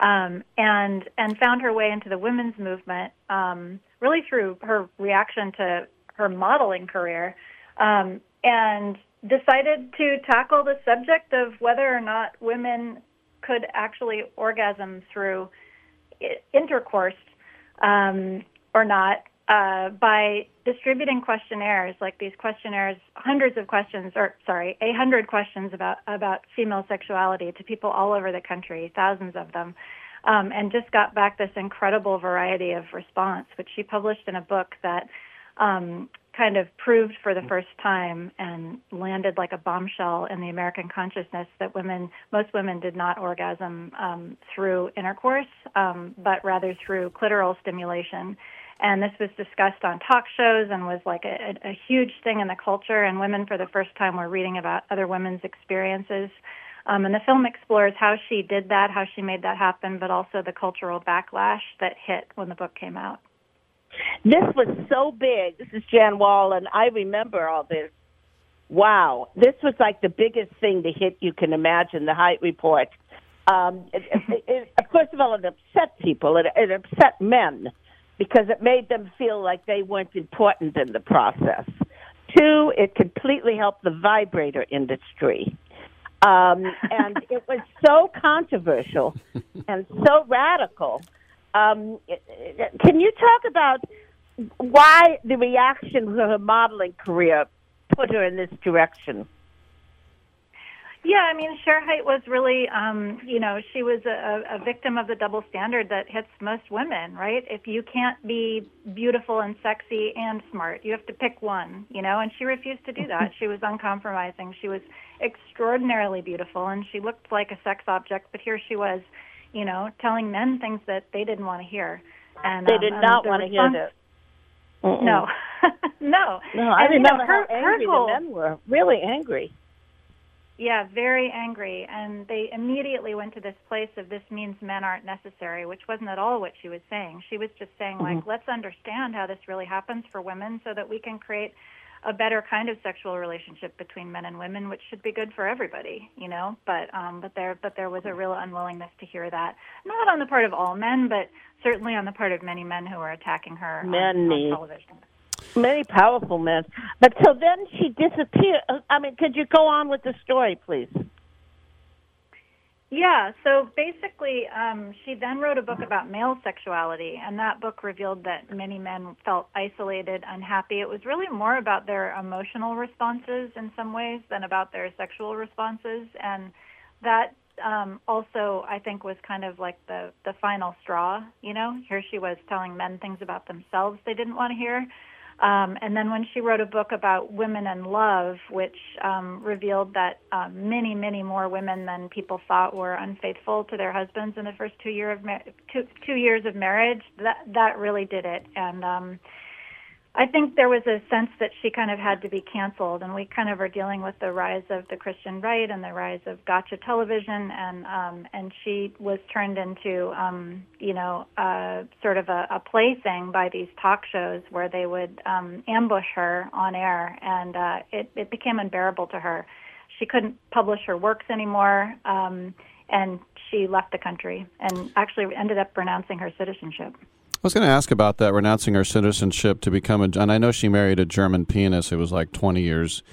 um, and and found her way into the women's movement um, really through her reaction to her modeling career, um, and decided to tackle the subject of whether or not women could actually orgasm through intercourse um, or not uh, by distributing questionnaires like these questionnaires, hundreds of questions, or sorry, a hundred questions about about female sexuality to people all over the country, thousands of them, um, and just got back this incredible variety of response, which she published in a book that um, kind of proved for the first time and landed like a bombshell in the American consciousness that women, most women, did not orgasm um, through intercourse, um, but rather through clitoral stimulation. And this was discussed on talk shows and was like a, a, huge thing in the culture. And women, for the first time, were reading about other women's experiences. Um, and the film explores how she did that, how she made that happen, but also the cultural backlash that hit when the book came out.
This was so big. This is Jan Wall, and I remember all this. Wow, this was like the biggest thing to hit you can imagine. The Hite Report. Um, it, it, it, first of all, it upset people. It, it upset men because it made them feel like they weren't important in the process. Two, it completely helped the vibrator industry. Um, and it was so controversial and so radical. Um, can you talk about why the reaction to her modeling career put her in this direction?
Yeah, I mean, Shere Hite was really, um, you know, she was a, a victim of the double standard that hits most women, right? If you can't be beautiful and sexy and smart, you have to pick one, you know, and she refused to do that. She was uncompromising. She was extraordinarily beautiful and she looked like a sex object, but here she was, you know, telling men things that they didn't want to hear. And
They
um,
did
and
not want to hear
response-
this. Mm-mm.
No, no.
No, I
And, you know, her-
how
her
angry
goal-
the men were. Really angry.
Yeah, very angry. And they immediately went to this place of this means men aren't necessary, which wasn't at all what she was saying. She was just saying, like,
Mhm.
let's understand how this really happens for women so that we can create a better kind of sexual relationship between men and women, which should be good for everybody, you know. But um but there but there was a real unwillingness to hear that. Not on the part of all men, but certainly on the part of many men who were attacking her on- on,
Many.
television.
Many powerful men. But so then she disappeared. I mean, could you go on with the story, please?
Yeah, so basically, um, she then wrote a book about male sexuality, and that book revealed that many men felt isolated, unhappy. It was really more about their emotional responses in some ways than about their sexual responses, and that um, also, I think, was kind of like the the final straw. You know, here she was telling men things about themselves they didn't want to hear. Um, and then when she wrote a book about women and love, which um, revealed that um, many, many more women than people thought were unfaithful to their husbands in the first two year of mar- two, two years of marriage, that that really did it. And um, I think there was a sense that she kind of had to be canceled, and we kind of are dealing with the rise of the Christian right and the rise of gotcha television, and um, and she was turned into, um, you know, uh, sort of a, a plaything by these talk shows where they would um, ambush her on air, and uh, it it became unbearable to her. She couldn't publish her works anymore, um, and she left the country, and actually ended up renouncing her citizenship.
I was going to ask about that, renouncing her citizenship to become a. And I know she married a German pianist who was like 20 years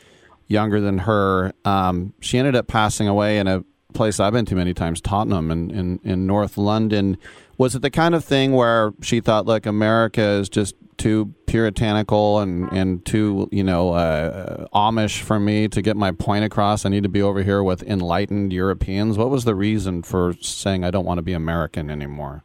younger than her. Um, she ended up passing away in a place I've been to many times, Tottenham in, in, in North London. Was it the kind of thing where she thought, look, America is just too puritanical and, and too, you know, uh, Amish for me to get my point across? I need to be over here with enlightened Europeans. What was the reason for saying I don't want to be American anymore?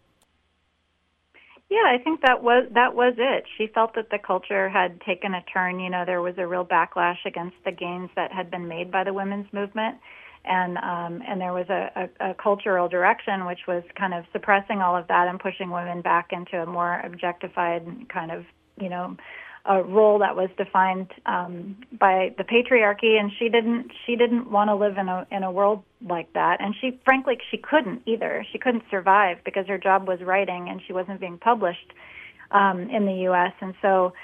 Yeah, I think that was that was it. She felt that the culture had taken a turn. You know, there was a real backlash against the gains that had been made by the women's movement, and um, and there was a, a, a cultural direction which was kind of suppressing all of that and pushing women back into a more objectified kind of you know a role that was defined um, by the patriarchy, and she didn't she didn't want to live in a in a world like that, and she frankly she couldn't either. She couldn't survive because her job was writing, and she wasn't being published um, in the U.S. And so,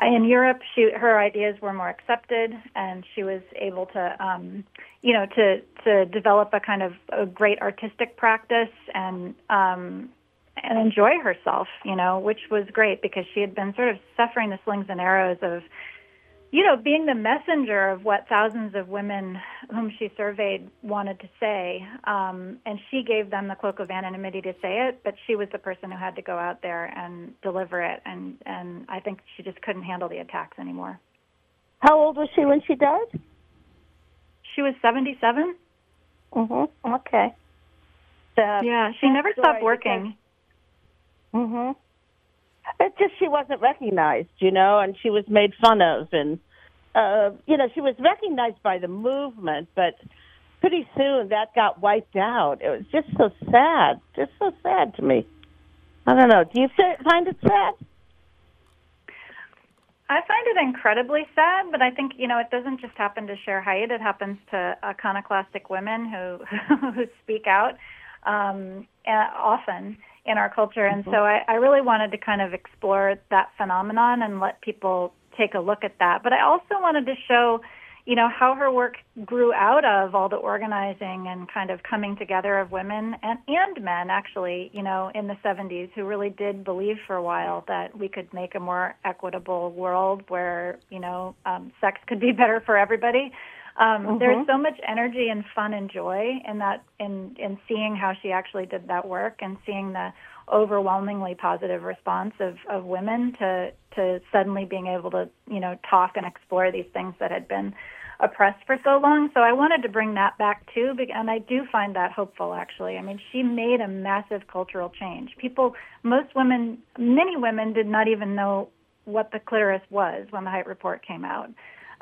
uh, in Europe, she her ideas were more accepted, and she was able to um, you know to to develop a kind of a great artistic practice and um, and enjoy herself, you know, which was great because she had been sort of suffering the slings and arrows of, you know, being the messenger of what thousands of women whom she surveyed wanted to say. Um, and she gave them the cloak of anonymity to say it, but she was the person who had to go out there and deliver it. And, and I think she just couldn't handle the attacks anymore.
How old was she when she died?
She was 77.
Mm-hmm. Okay. Uh,
yeah, she never stopped working.
Hmm It's just she wasn't recognized, you know, and she was made fun of, and uh, you know, she was recognized by the movement, but pretty soon that got wiped out. It was just so sad, just so sad to me. I don't know. Do you find it sad?
I find it incredibly sad, but I think you know it doesn't just happen to Shere Hite. It happens to iconoclastic women who who speak out um, often in our culture, and so I, I really wanted to kind of explore that phenomenon and let people take a look at that. But I also wanted to show, you know, how her work grew out of all the organizing and kind of coming together of women and and men actually, you know, in the 70s who really did believe for a while that we could make a more equitable world where, you know, um, sex could be better for everybody. Um,
Mhm.
There's so much energy and fun and joy in that in in seeing how she actually did that work and seeing the overwhelmingly positive response of of women to to suddenly being able to you know talk and explore these things that had been oppressed for so long. So I wanted to bring that back too, and I do find that hopeful. Actually, I mean, she made a massive cultural change. People, most women, many women did not even know what the clitoris was when the Hite Report came out.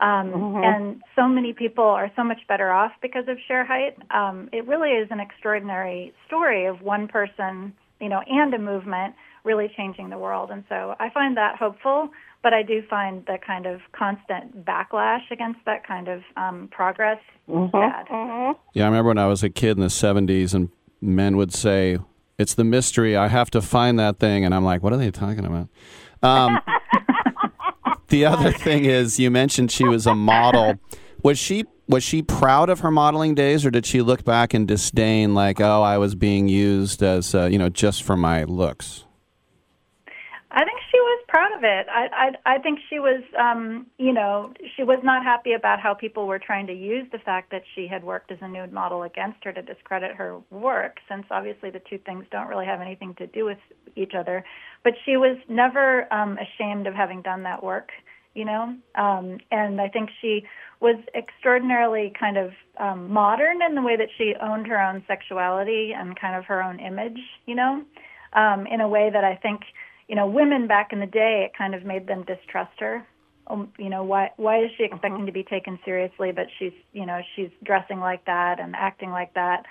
Um,
Mhm.
And so many people are so much better off because of Shere Hite. Um, it really is an extraordinary story of one person, you know, and a movement really changing the world. And so I find that hopeful, but I do find the kind of constant backlash against that kind of um, progress sad.
Yeah, I remember when I was a kid in the 70s and men would say, It's the mystery. I have to find that thing. And I'm like, What are they talking about? The other thing is, you mentioned she was a model. Was she was she proud of her modeling days, or did she look back in disdain, like, "Oh, I was being used as uh, you know just for my looks"?
I think she was proud of it. I I, I think she was, um, you know, she was not happy about how people were trying to use the fact that she had worked as a nude model against her to discredit her work, since obviously the two things don't really have anything to do with each other. But she was never um, ashamed of having done that work, you know, um, and I think she was extraordinarily kind of um, modern in the way that she owned her own sexuality and kind of her own image, you know, um, in a way that I think you know, women back in the day, it kind of made them distrust her. Um, you know, why why is she expecting to be taken seriously, but she's you know she's dressing like that and acting like that.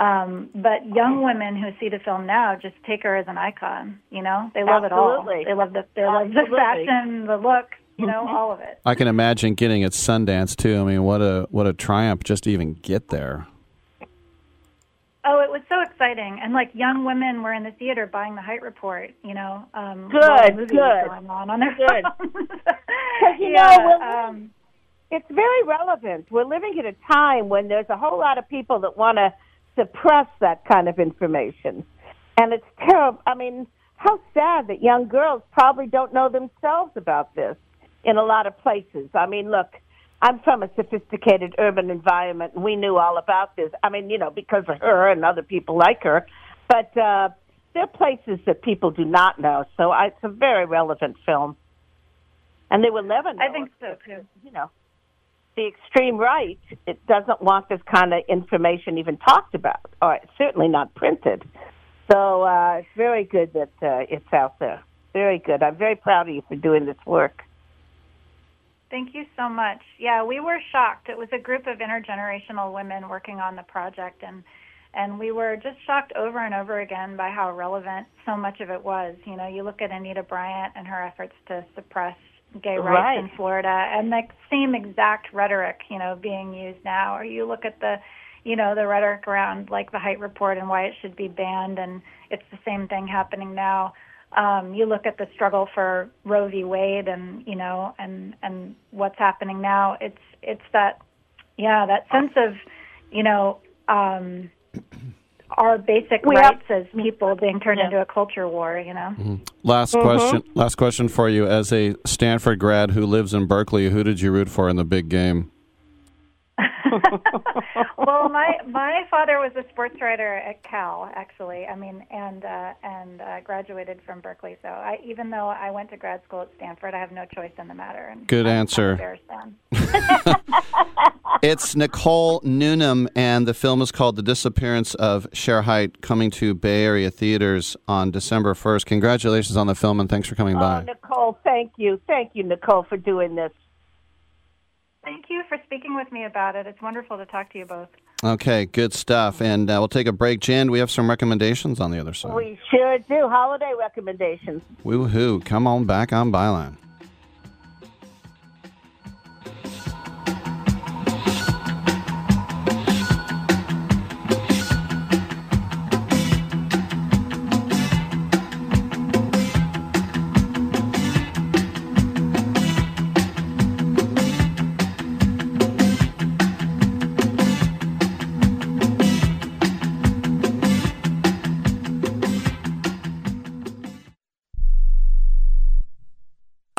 Um, but young women who see the film now just take her as an icon. You know, they love
Absolutely.
it all. They love the they love the fashion, the look. You know, all of it.
I can imagine getting at Sundance too. I mean, what a what a triumph just to even get there.
Oh, it was so exciting, and like young women were in the theater buying the Hite Report. You know, um,
Good,
while the movie was
good.
going on on their
Good. You
Yeah,
know,
um,
it's very relevant. We're living at a time when there's a whole lot of people that want to suppress that kind of information, and it's terrible. I mean, how sad that young girls probably don't know themselves about this in a lot of places. I mean, look, I'm from a sophisticated urban environment, we knew all about this. I mean, you know, because of her and other people like her, but uh, there are places that people do not know. So I, it's a very relevant film. And they will never know.
I think so too.
You know, the extreme right it doesn't want this kind of information even talked about, or certainly not printed. So uh, it's very good that uh, it's out there. Very good. I'm very proud of you for doing this work.
Thank you so much. Yeah, we were shocked. It was a group of intergenerational women working on the project and and we were just shocked over and over again by how relevant so much of it was. You know, you look at Anita Bryant and her efforts to suppress gay rights
Right.
in Florida and the same exact rhetoric, you know, being used now. Or you look at the you know, the rhetoric around like the Hite report and why it should be banned and it's the same thing happening now um, you look at the struggle for Roe v. Wade and you know and and what's happening now. It's it's that yeah that sense of you know um, our basic
We
rights as people being turned
Yeah.
into a culture war. You know.
Last
Mhm.
question. Last question for you. As a Stanford grad who lives in Berkeley, who did you root for in the big game?
well, my my father was a sports writer at Cal, actually. I mean, and uh, and uh, graduated from Berkeley. So I, even though I went to grad school at Stanford, I have no choice in the matter. And
Good
I'm- I'm
answer. It's Nicole Newnham, and the film is called The Disappearance of Shere Hite, coming to Bay Area theaters on December 1st. Congratulations on the film, and thanks for coming
Oh,
by.
Nicole, thank you. Thank you, Nicole, for doing this.
Thank you for speaking with me about it. It's wonderful to talk to you both.
Okay, good stuff. And uh, we'll take a break. Jan, we have some recommendations on the other side.
We sure do. Holiday recommendations.
Woohoo. Come on back on Byline.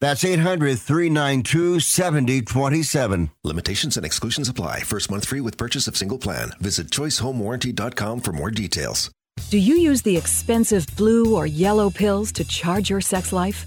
That's 800 392 7027.
Limitations and exclusions apply. First month free with purchase of single plan. Visit choicehomewarranty.com for more details.
Do you use the expensive blue or yellow pills to charge your sex life?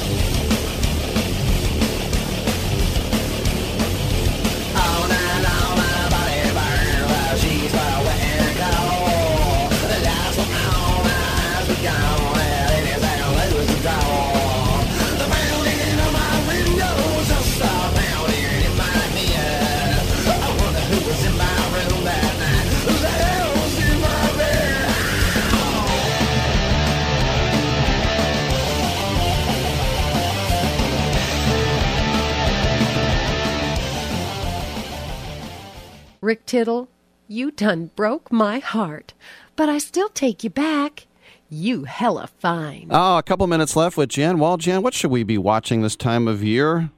Rick Tittle, you done broke my heart, but I still take you back. You hella fine.
Oh, a couple minutes left with Jan. Well, Jan, what should we be watching this time of year?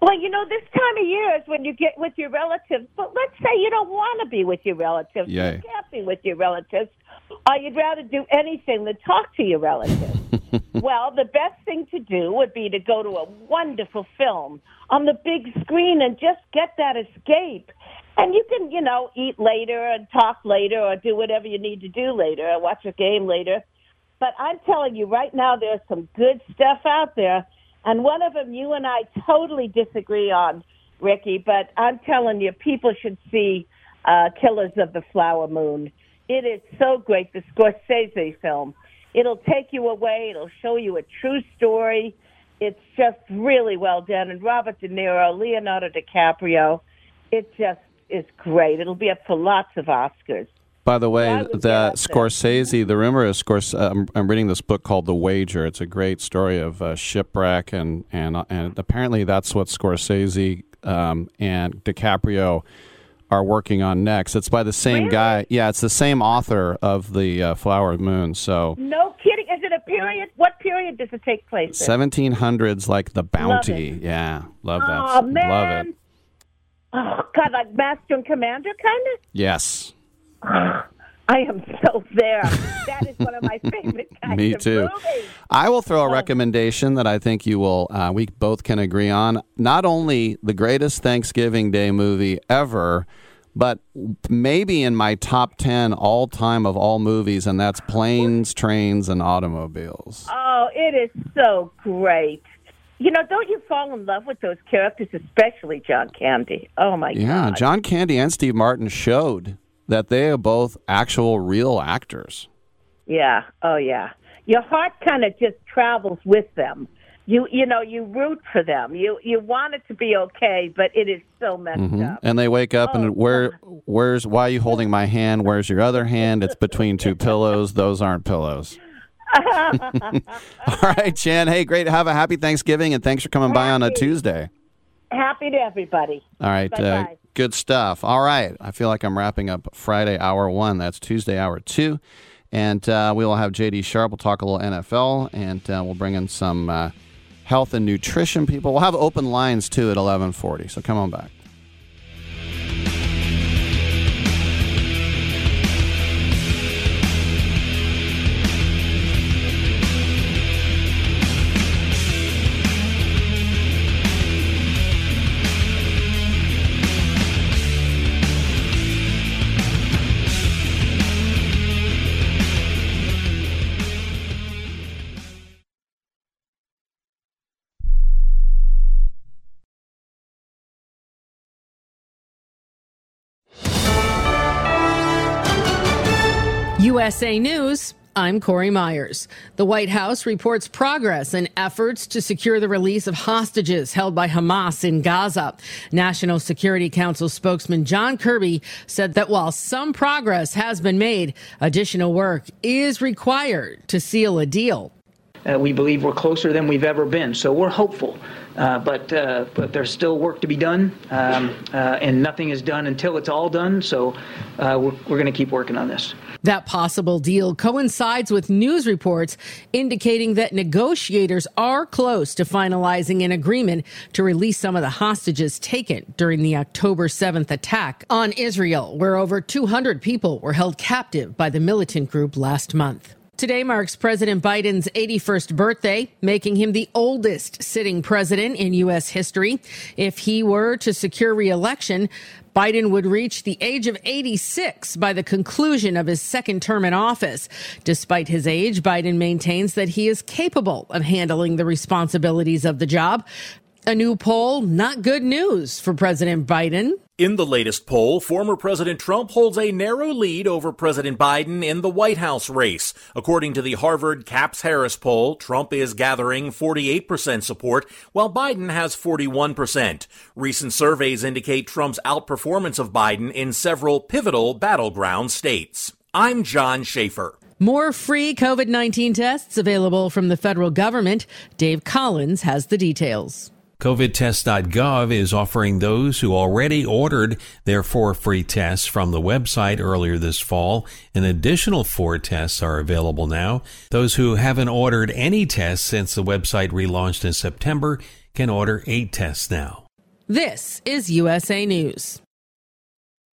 Well, you know, this time of year is when you get with your relatives. But let's say you don't want to be with your relatives.
Yay.
You can't be with your relatives. Or you'd rather do anything than talk to your relatives. well, the best thing to do would be to go to a wonderful film on the big screen and just get that escape. And you can, you know, eat later and talk later or do whatever you need to do later or watch a game later. But I'm telling you right now, there's some good stuff out there. And one of them you and I totally disagree on, Ricky, but I'm telling you, people should see uh, Killers of the Flower Moon. It is so great, the Scorsese film. It'll take you away, it'll show you a true story. It's just really well done. And Robert De Niro, Leonardo DiCaprio, it just is great. It'll be up for lots of Oscars.
By the way,
I would
that
guess that-
Scorsese, the rumor is Scorsese. I'm, I'm reading this book called The Wager. It's a great story of uh, shipwreck, and and uh, and apparently that's what Scorsese um, and DiCaprio are working on next. It's by the same guy. Yeah, it's the same author of the uh, Flower Moon. So
No kidding. Is it a period? What period does it take place
1700s, like the Bounty. Yeah, love that.
Oh, man.
Love it.
Oh, God, like Master and Commander, kind of?
Yes,
I am so there. That is one of my favorite kinds
me
of
too.
movies.
I will throw a recommendation that I think you will. Uh, we both can agree on. Not only the greatest Thanksgiving Day movie ever, but maybe in my top ten all time of all movies, and that's Planes, Trains, and Automobiles.
Oh, it is so great. You know, don't you fall in love with those characters, especially John Candy? Oh, my
Yeah,
God.
Yeah, John Candy and Steve Martin showed that they are both actual real actors.
Yeah. Oh, yeah. Your heart kind of just travels with them. You you know you root for them. You you want it to be okay, but it is so messed
Mhm.
up.
And they wake up
Oh,
and where where's why are you holding my hand? Where's your other hand? It's between two pillows. Those aren't pillows. All right, Jan. Hey, great. Have a happy Thanksgiving, and thanks for coming by on a Tuesday.
Happy to everybody.
All right. Uh, good stuff. All right. I feel like I'm wrapping up Friday hour one. That's Tuesday hour two. And uh, we will have JD Sharp. We'll talk a little NFL, and uh, we'll bring in some uh, health and nutrition people. We'll have open lines too at 1140. So come on back.
USA News. I'm Corey Myers. The White House reports progress in efforts to secure the release of hostages held by Hamas in Gaza. National Security Council spokesman John Kirby said that while some progress has been made, additional work is required to seal a deal.
Uh, we believe we're closer than we've ever been, so we're hopeful. Uh, but uh, but there's still work to be done, um, uh, and nothing is done until it's all done. So uh, we're, we're going to keep working on this.
That possible deal coincides with news reports indicating that negotiators are close to finalizing an agreement to release some of the hostages taken during the October 7th attack on Israel, where over 200 people were held captive by the militant group last month. Today marks President Biden's 81st birthday, making him the oldest sitting president in U.S. history. If he were to secure reelection, Biden would reach the age of 86 by the conclusion of his second term in office. Despite his age, Biden maintains that he is capable of handling the responsibilities of the job. A new poll, not good news for President Biden.
In the latest poll, former President Trump holds a narrow lead over President Biden in the White House race. According to the Harvard CAPS Harris poll, Trump is gathering 48% support, while Biden has 41%. Recent surveys indicate Trump's outperformance of Biden in several pivotal battleground states. I'm John Schaefer.
More free COVID 19 tests available from the federal government. Dave Collins has the details.
COVIDtest.gov is offering those who already ordered their four free tests from the website earlier this fall. An additional four tests are available now. Those who haven't ordered any tests since the website relaunched in September can order eight tests now.
This is USA News.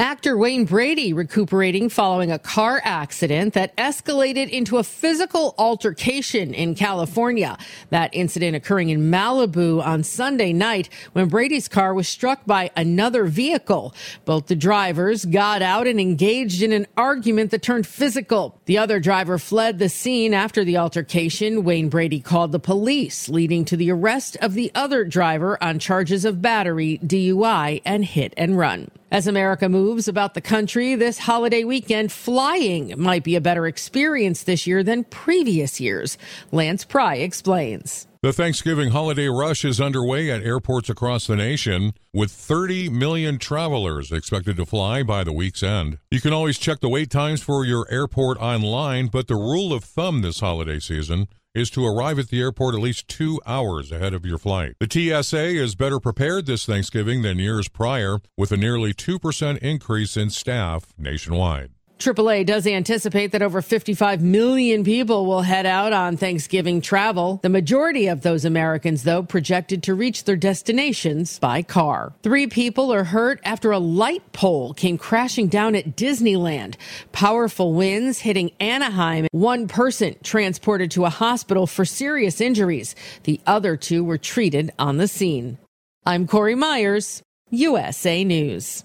Actor Wayne Brady recuperating following a car accident that escalated into a physical altercation in California. That incident occurring in Malibu on Sunday night when Brady's car was struck by another vehicle. Both the drivers got out and engaged in an argument that turned physical. The other driver fled the scene after the altercation. Wayne Brady called the police, leading to the arrest of the other driver on charges of battery, DUI, and hit and run. As America moves about the country this holiday weekend, flying might be a better experience this year than previous years. Lance Pry explains.
The Thanksgiving holiday rush is underway at airports across the nation, with 30 million travelers expected to fly by the week's end. You can always check the wait times for your airport online, but the rule of thumb this holiday season is to arrive at the airport at least two hours ahead of your flight. The TSA is better prepared this Thanksgiving than years prior, with a nearly 2% increase in staff nationwide.
AAA does anticipate that over 55 million people will head out on Thanksgiving travel. The majority of those Americans, though, projected to reach their destinations by car. Three people are hurt after a light pole came crashing down at Disneyland. Powerful winds hitting Anaheim. One person transported to a hospital for serious injuries. The other two were treated on the scene. I'm Corey Myers, USA News.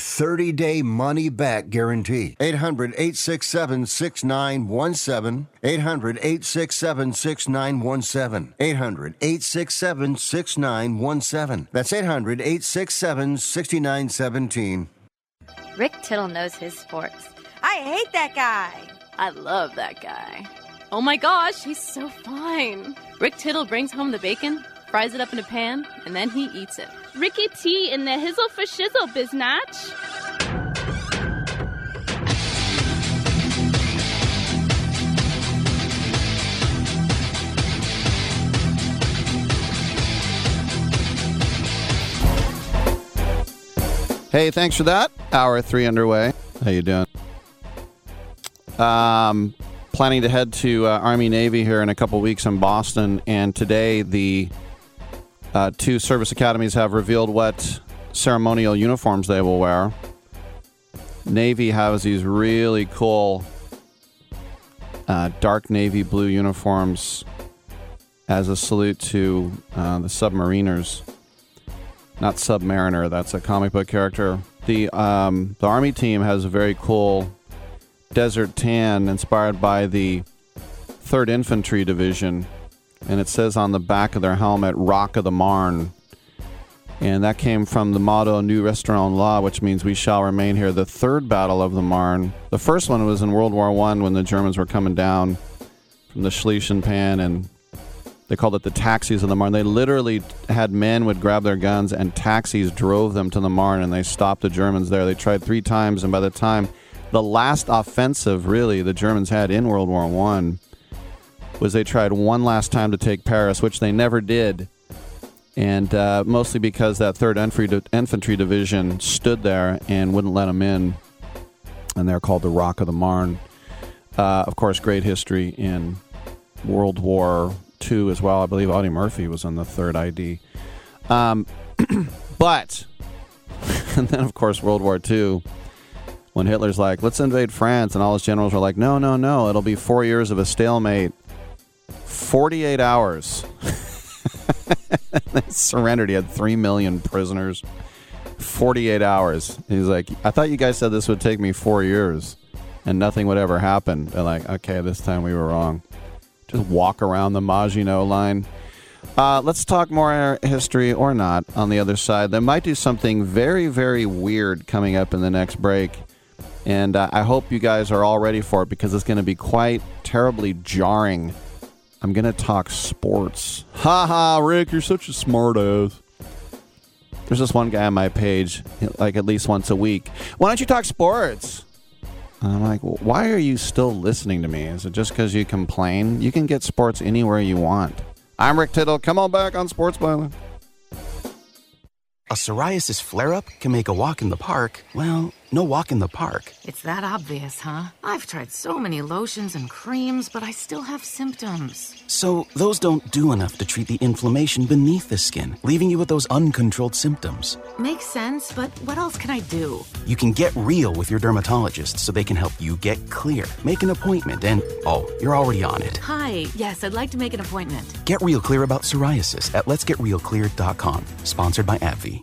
30 day money back guarantee. 800 867 6917. 800 867 6917. 800 867 6917. That's 800 867 6917.
Rick Tittle knows his sports.
I hate that guy.
I love that guy. Oh my gosh, he's so fine. Rick Tittle brings home the bacon, fries it up in a pan, and then he eats it.
Ricky T in the hizzle for shizzle, biznatch.
Hey, thanks for that. Hour three underway. How you doing? Um, planning to head to uh, Army Navy here in a couple weeks in Boston, and today the uh, two service academies have revealed what ceremonial uniforms they will wear. Navy has these really cool uh, dark navy blue uniforms as a salute to uh, the submariners. Not Submariner, that's a comic book character. The um, the army team has a very cool desert tan inspired by the Third Infantry Division, and it says on the back of their helmet "Rock of the Marne," and that came from the motto "Nous Resterons Là," which means we shall remain here. The third battle of the Marne, the first one was in World War One when the Germans were coming down from the Schlieffen Plan and they called it the taxis of the Marne. They literally had men would grab their guns and taxis drove them to the Marne and they stopped the Germans there. They tried three times and by the time the last offensive really the Germans had in World War One was they tried one last time to take Paris, which they never did. And uh, mostly because that third infantry, infantry division stood there and wouldn't let them in, and they're called the Rock of the Marne. Uh, of course, great history in World War II as well. I believe Audie Murphy was on the third ID. Um, but, and then of course World War II, when Hitler's like, let's invade France, and all his generals were like, no, no, no, it'll be four years of a stalemate. 48 hours. surrendered. He had 3 million prisoners. 48 hours. He's like, I thought you guys said this would take me four years and nothing would ever happen. They're like, okay, this time we were wrong just walk around the Maginot line. Uh, let's talk more history or not on the other side. They might do something very, very weird coming up in the next break. And uh, I hope you guys are all ready for it because it's going to be quite terribly jarring. I'm going to talk sports. Ha ha, Rick, you're such a smartass. There's this one guy on my page, like at least once a week. Why don't you talk sports? And I'm like, why are you still listening to me? Is it just because you complain? You can get sports anywhere you want. I'm Rick Tittle. Come on back on Sports Byline.
A psoriasis flare up can make a walk in the park, well, no walk in the park.
It's that obvious, huh? I've tried so many lotions and creams, but I still have symptoms.
So, those don't do enough to treat the inflammation beneath the skin, leaving you with those uncontrolled symptoms.
Makes sense, but what else can I do?
You can get real with your dermatologist so they can help you get clear. Make an appointment and, oh, you're already on it.
Hi, yes, I'd like to make an appointment.
Get real clear about psoriasis at letsgetrealclear.com. Sponsored by AbbVie.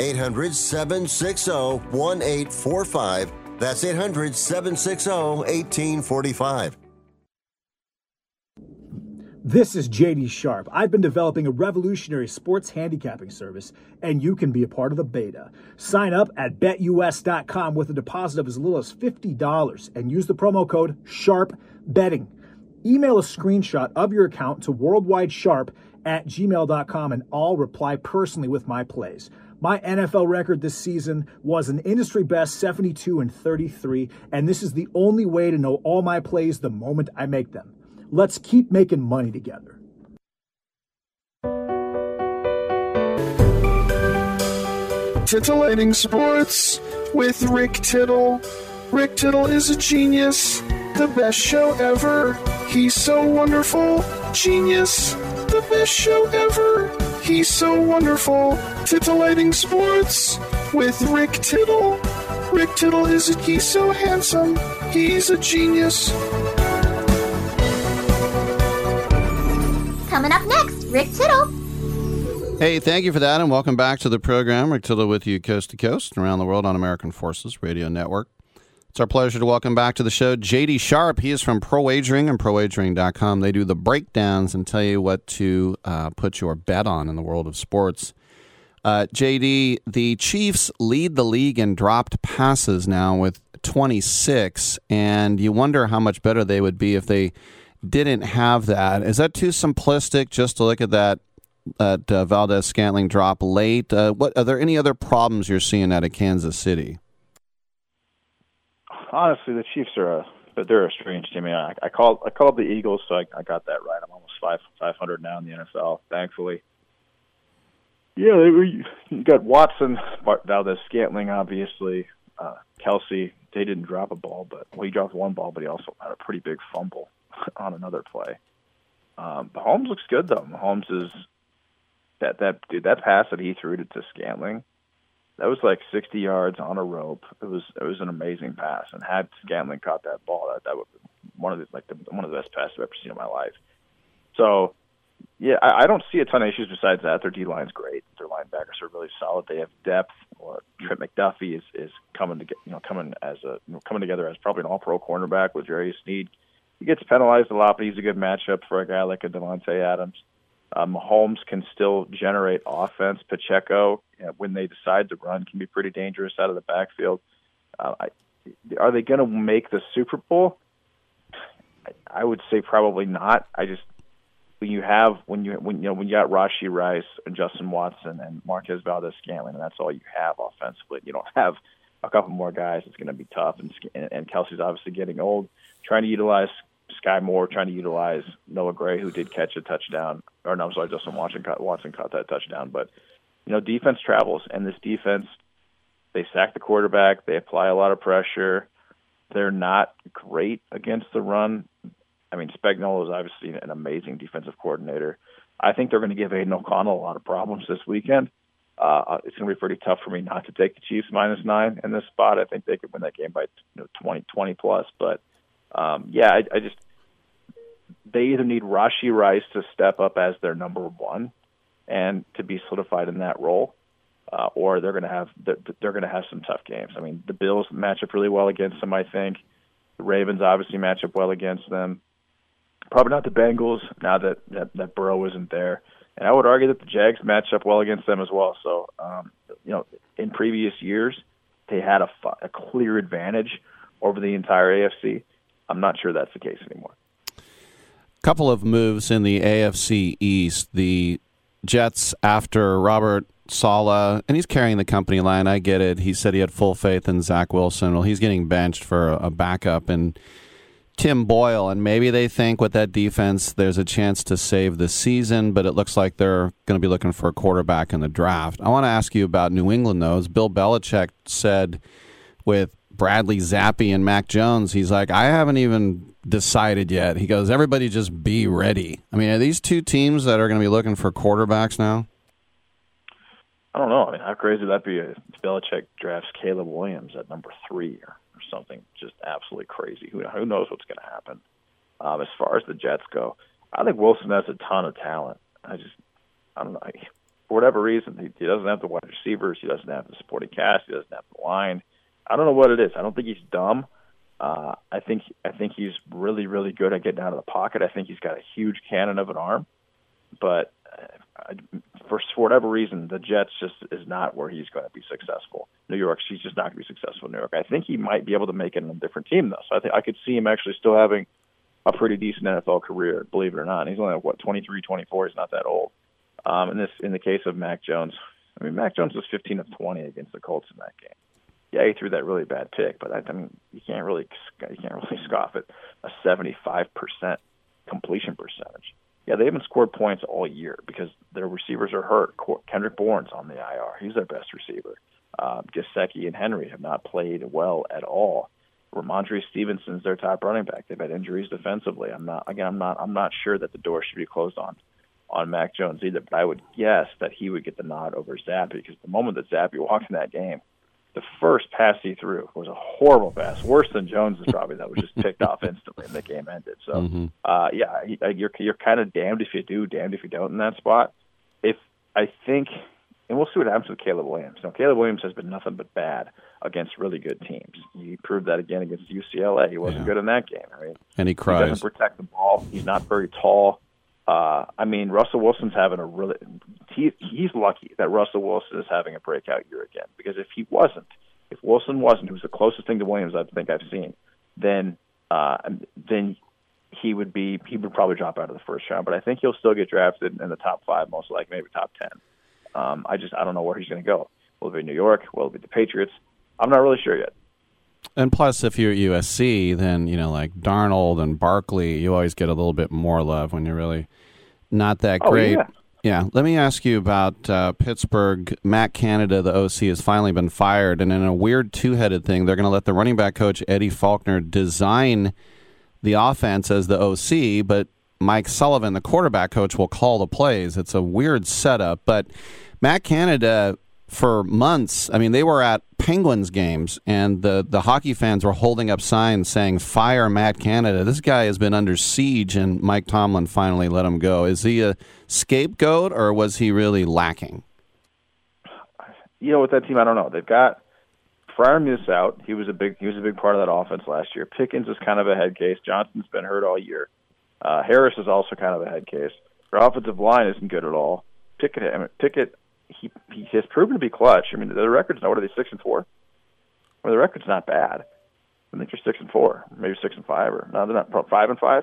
800 760 1845. That's 800 760 1845.
This is JD Sharp. I've been developing a revolutionary sports handicapping service, and you can be a part of the beta. Sign up at betus.com with a deposit of as little as $50 and use the promo code SHARPBetting. Email a screenshot of your account to worldwidesharp at gmail.com and I'll reply personally with my plays. My NFL record this season was an industry best 72 and 33, and this is the only way to know all my plays the moment I make them. Let's keep making money together.
Titillating Sports with Rick Tittle. Rick Tittle is a genius, the best show ever. He's so wonderful, genius, the best show ever. He's so wonderful. Titillating Sports with Rick Tittle. Rick Tittle is a, he's so handsome. He's a genius.
Coming up next, Rick Tittle.
Hey, thank you for that, and welcome back to the program. Rick Tittle with you coast to coast and around the world on American Forces Radio Network. It's our pleasure to welcome back to the show JD Sharp. He is from Pro Wagering and ProWagering.com. They do the breakdowns and tell you what to uh, put your bet on in the world of sports. Uh, JD, the Chiefs lead the league in dropped passes now with 26, and you wonder how much better they would be if they didn't have that. Is that too simplistic just to look at that that uh, Valdes Scantling drop late? Uh, what are there any other problems you're seeing out of Kansas City?
Honestly, the Chiefs are a but they're a strange team. I, I, called I called the Eagles, so I, I got that right. I'm almost five five hundred now in the NFL, thankfully. Yeah, they were, you got Watson, Valdes Scantling, obviously, uh, Kelce. They didn't drop a ball, but well, he dropped one ball, but he also had a pretty big fumble on another play. Um, Mahomes looks good though. Mahomes is that that dude that pass that he threw to, to Scantling, that was like 60 yards on a rope. It was it was an amazing pass, and had Scantling caught that ball, that that would be one of the like the, one of the best passes I've ever seen in my life. So, yeah, I, I don't see a ton of issues besides that. Their D line's great. Their linebackers are really solid. They have depth. Or Trent McDuffie is is coming to get you know coming as a you know, coming together as probably an All Pro cornerback with Jerry Sneed he gets penalized a lot, but he's a good matchup for a guy like a Davante Adams. Um, Mahomes can still generate offense. Pacheco, you know, when they decide to run, can be pretty dangerous out of the backfield. Uh, I, are they going to make the Super Bowl? I, I would say probably not. I just when you have when you when you know when you got Rashee Rice and Justin Watson and Marquez Valdes Scantling, and that's all you have offensively. You don't have a couple more guys. It's going to be tough. And and Kelce's obviously getting old. Trying to utilize Skyy Moore, trying to utilize Noah Gray, who did catch a touchdown. Or no, I'm sorry, Justin Watson caught, Watson caught that touchdown. But you know, defense travels, and this defense, they sack the quarterback. They apply a lot of pressure. They're not great against the run. I mean, Spagnuolo is obviously an amazing defensive coordinator. I think they're going to give Aidan O'Connell a lot of problems this weekend. Uh, it's going to be pretty tough for me not to take the Chiefs minus nine in this spot. I think they could win that game by you know, 20, 20 plus. But um, yeah, I, I just they either need Rashee Rice to step up as their number one and to be solidified in that role, uh, or they're going to have they're, going to have some tough games. I mean, the Bills match up really well against them. I think the Ravens obviously match up well against them. Probably not the Bengals now that that, that Burrow isn't there. And I would argue that the Jags match up well against them as well. So, um, you know, in previous years, they had a, a clear advantage over the entire AFC. I'm not sure that's the case anymore.
Couple of moves in the AFC East. The Jets after Robert Saleh, and he's carrying the company line. I get it. He said he had full faith in Zach Wilson. Well, he's getting benched for a backup, and Tim Boyle, and maybe they think with that defense there's a chance to save the season, but it looks like they're going to be looking for a quarterback in the draft. I want to ask you about New England, though. As Bill Belichick said with Bradley Zappe and Mac Jones, he's like, I haven't even decided yet. He goes, everybody just be ready. I mean, are these two teams that are going to be looking for quarterbacks now?
I don't know. I mean, how crazy would that be if Belichick drafts Caleb Williams at number three or something just absolutely crazy. Who who knows what's going to happen? Um, as far as the Jets go, I think Wilson has a ton of talent. I just I don't know. For whatever reason, he, he doesn't have the wide receivers. He doesn't have the supporting cast. He doesn't have the line. I don't know what it is. I don't think he's dumb. Uh, I think I think he's really really good at getting out of the pocket. I think he's got a huge cannon of an arm, but uh, for for whatever reason, the Jets just is not where he's going to be successful. New York, he's just not going to be successful in New York. I think he might be able to make it in a different team though. So I think I could see him actually still having a pretty decent NFL career, believe it or not. He's only what 23, 24. He's not that old. Um, in this, in the case of Mac Jones, I mean, Mac Jones was 15 of 20 against the Colts in that game. Yeah, he threw that really bad pick, but I, I mean, you can't really you can't really scoff at a 75 percent completion percentage. Yeah, they haven't scored points all year because their receivers are hurt. Kendrick Bourne's on the IR; he's their best receiver. Uh, Gesicki and Henry have not played well at all. Rhamondre Stevenson's their top running back. They've had injuries defensively. I'm not again. I'm not. I'm not sure that the door should be closed on on Mac Jones either. But I would guess that he would get the nod over Zappe because the moment that Zappe walked in that game, the first pass he threw was a horrible pass, worse than Jones's probably. That was just picked off instantly, and the game ended. So, mm-hmm. uh, yeah, he, you're you're kind of damned if you do, damned if you don't in that spot. If I think and we'll see what happens with Caleb Williams. Now, Caleb Williams has been nothing but bad against really good teams. He proved that again against UCLA. He wasn't yeah. good in that game. I mean,
and he cries.
He doesn't protect the ball. He's not very tall. Uh, I mean, Russell Wilson's having a really. He, he's lucky that Russell Wilson is having a breakout year again. Because if he wasn't, if Wilson wasn't, who's the closest thing to Williams I think I've seen, then uh, then he would be he would probably drop out of the first round. But I think he'll still get drafted in the top five, most likely, maybe top ten. Um, I just I don't know where he's going to go. Will it be New York? Will it be the Patriots? I'm not really sure yet.
And plus, if you're at USC, then you know like Darnold and Barkley, you always get a little bit more love when you're really not that
oh,
great.
Yeah.
Yeah. Let me ask you about uh, Pittsburgh. Matt Canada, the OC, has finally been fired, and in a weird two-headed thing, they're going to let the running back coach Eddie Faulkner design the offense as the OC, but Mike Sullivan, the quarterback coach, will call the plays. It's a weird setup, but Matt Canada for months. I mean, they were at Penguins games, and the the hockey fans were holding up signs saying "Fire Matt Canada." This guy has been under siege, and Mike Tomlin finally let him go. Is he a scapegoat, or was he really lacking?
You know, with that team, I don't know. They've got Freiermuth's out. He was a big he was a big part of that offense last year. Pickens is kind of a head case. Johnson's been hurt all year. Uh, Harris is also kind of a head case. Their offensive line isn't good at all. Pickett, I mean, Pickett, he he has proven to be clutch. I mean, the record's now what are they six and four? Well, the record's not bad. I think they're six and four, maybe six and five, or no, they're not five and five.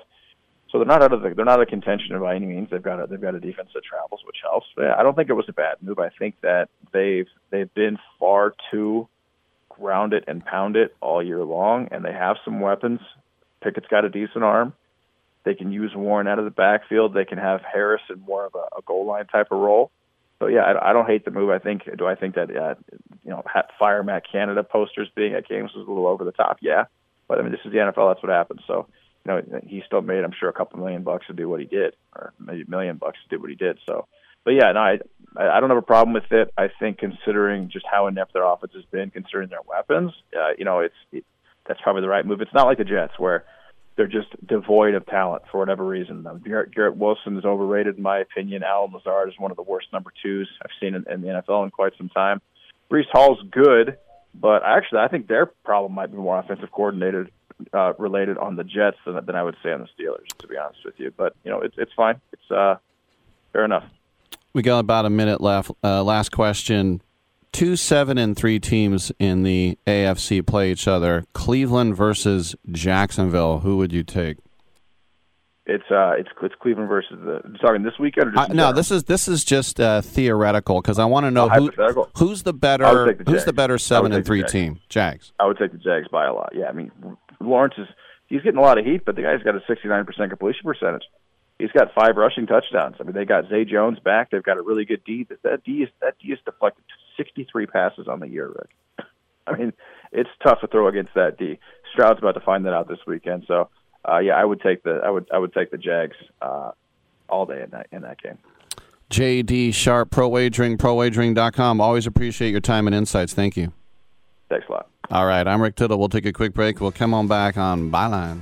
So they're not out of the they're not of contention by any means. They've got a they've got a defense that travels, which helps. Yeah, I don't think it was a bad move. I think that they've they've been far too ground it and pound it all year long, and they have some weapons. Pickett's got a decent arm. They can use Warren out of the backfield. They can have Harris in more of a, a goal line type of role. So yeah, I, I don't hate the move. I think do I think that uh, you know fire Matt Canada posters being at games was a little over the top. Yeah, but I mean this is the NFL. That's what happens. So you know he still made I'm sure a couple million bucks to do what he did, or maybe a million bucks to do what he did. So, but yeah, no, I I don't have a problem with it. I think considering just how inept their offense has been, considering their weapons, uh, you know it's it, that's probably the right move. It's not like the Jets where they're just devoid of talent for whatever reason. Garrett, Garrett Wilson is overrated in my opinion. Allen Lazard is one of the worst number twos I've seen in, in the NFL in quite some time. Breece Hall's good, but actually I think their problem might be more offensive coordinated uh, related on the Jets than, than I would say on the Steelers, to be honest with you. But you know, it's it's fine. It's uh, fair enough.
We got about a minute left. Uh, last question: two seven and three teams in the AFC play each other. Cleveland versus Jacksonville. Who would you take?
It's uh, it's it's Cleveland versus the. Talking this weekend or just
uh, no? This is this is just uh, theoretical because I want to know who, who's the better
the
who's the better seven and three
Jags.
team. Jags.
I would take the Jags by a lot. Yeah, I mean Lawrence is he's getting a lot of heat, but the guy's got a 69% completion percentage. He's got five rushing touchdowns. I mean, they got Zay Jones back. They've got a really good D. That D is that D is deflected 63 passes on the year, Rick. I mean, it's tough to throw against that D. Stroud's about to find that out this weekend. So, uh, yeah, I would take the I would I would take the Jags uh, all day in that in that game.
JD Sharp, Pro Wagering, ProWagering.com. Always appreciate your time and insights. Thank you.
Thanks a lot.
All right, I'm Rick Tittle. We'll take a quick break. We'll come on back on Byline.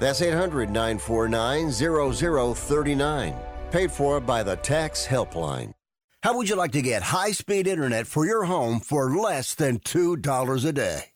That's 800 949 0039. Paid for by the Tax Helpline. How would you like to get high speed internet for your home for less than $2 a day?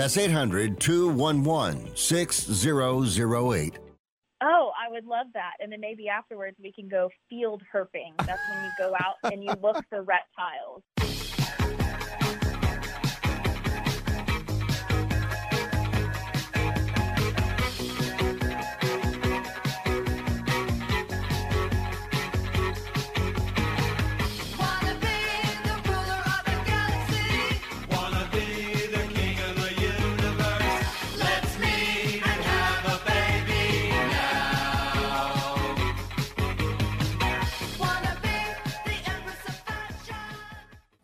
That's 800 211 6008.
Oh, I would love that. And then maybe afterwards we can go field herping. That's when you go out and you look for reptiles.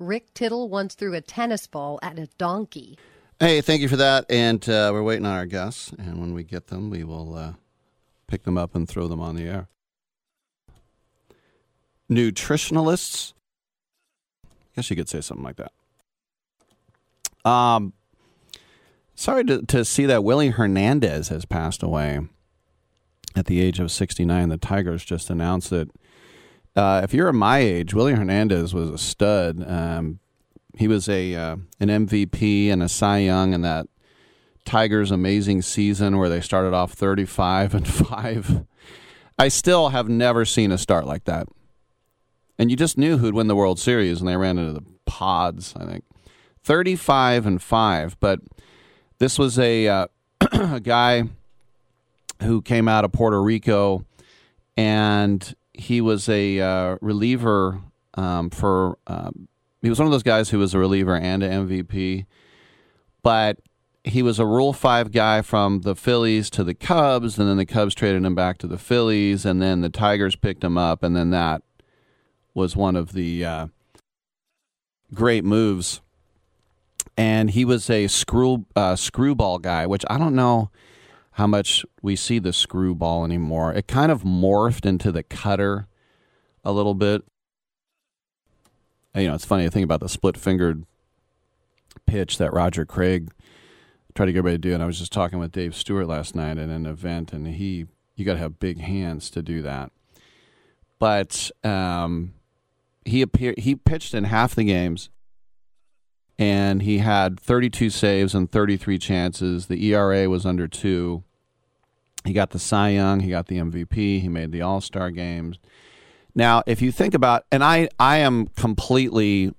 Rick Tittle once threw a tennis ball at a donkey.
Hey, thank you for that. And uh, we're waiting on our guests. And when we get them, we will uh, pick them up and throw them on the air. Nutritionalists. I guess you could say something like that. Um, sorry to, to see that Willie Hernandez has passed away at the age of 69. The Tigers just announced it uh, if you're my age, Willie Hernandez was a stud. Um, he was a uh, an MVP and a Cy Young in that Tigers' amazing season where they started off 35 and five. I still have never seen a start like that. And you just knew who'd win the World Series, and they ran into the Pods. I think 35 and five. But this was a, uh, a guy who came out of Puerto Rico and he was a uh, reliever um, for. Um, he was one of those guys who was a reliever and an MVP, but he was a Rule Five guy from the Phillies to the Cubs, and then the Cubs traded him back to the Phillies, and then the Tigers picked him up, and then that was one of the uh, great moves. And he was a screw uh, screwball guy, which I don't know how much we see the screwball anymore. It kind of morphed into the cutter a little bit. You know, it's funny to think about the split fingered pitch that Roger Craig tried to get everybody to do. And I was just talking with Dave Stewart last night at an event, and he, you got to have big hands to do that. But um, he appeared, he pitched in half the games and he had 32 saves and 33 chances. The ERA was under two. He got the Cy Young, he got the MVP, he made the All Star games. Now, if you think about, and I, I am completely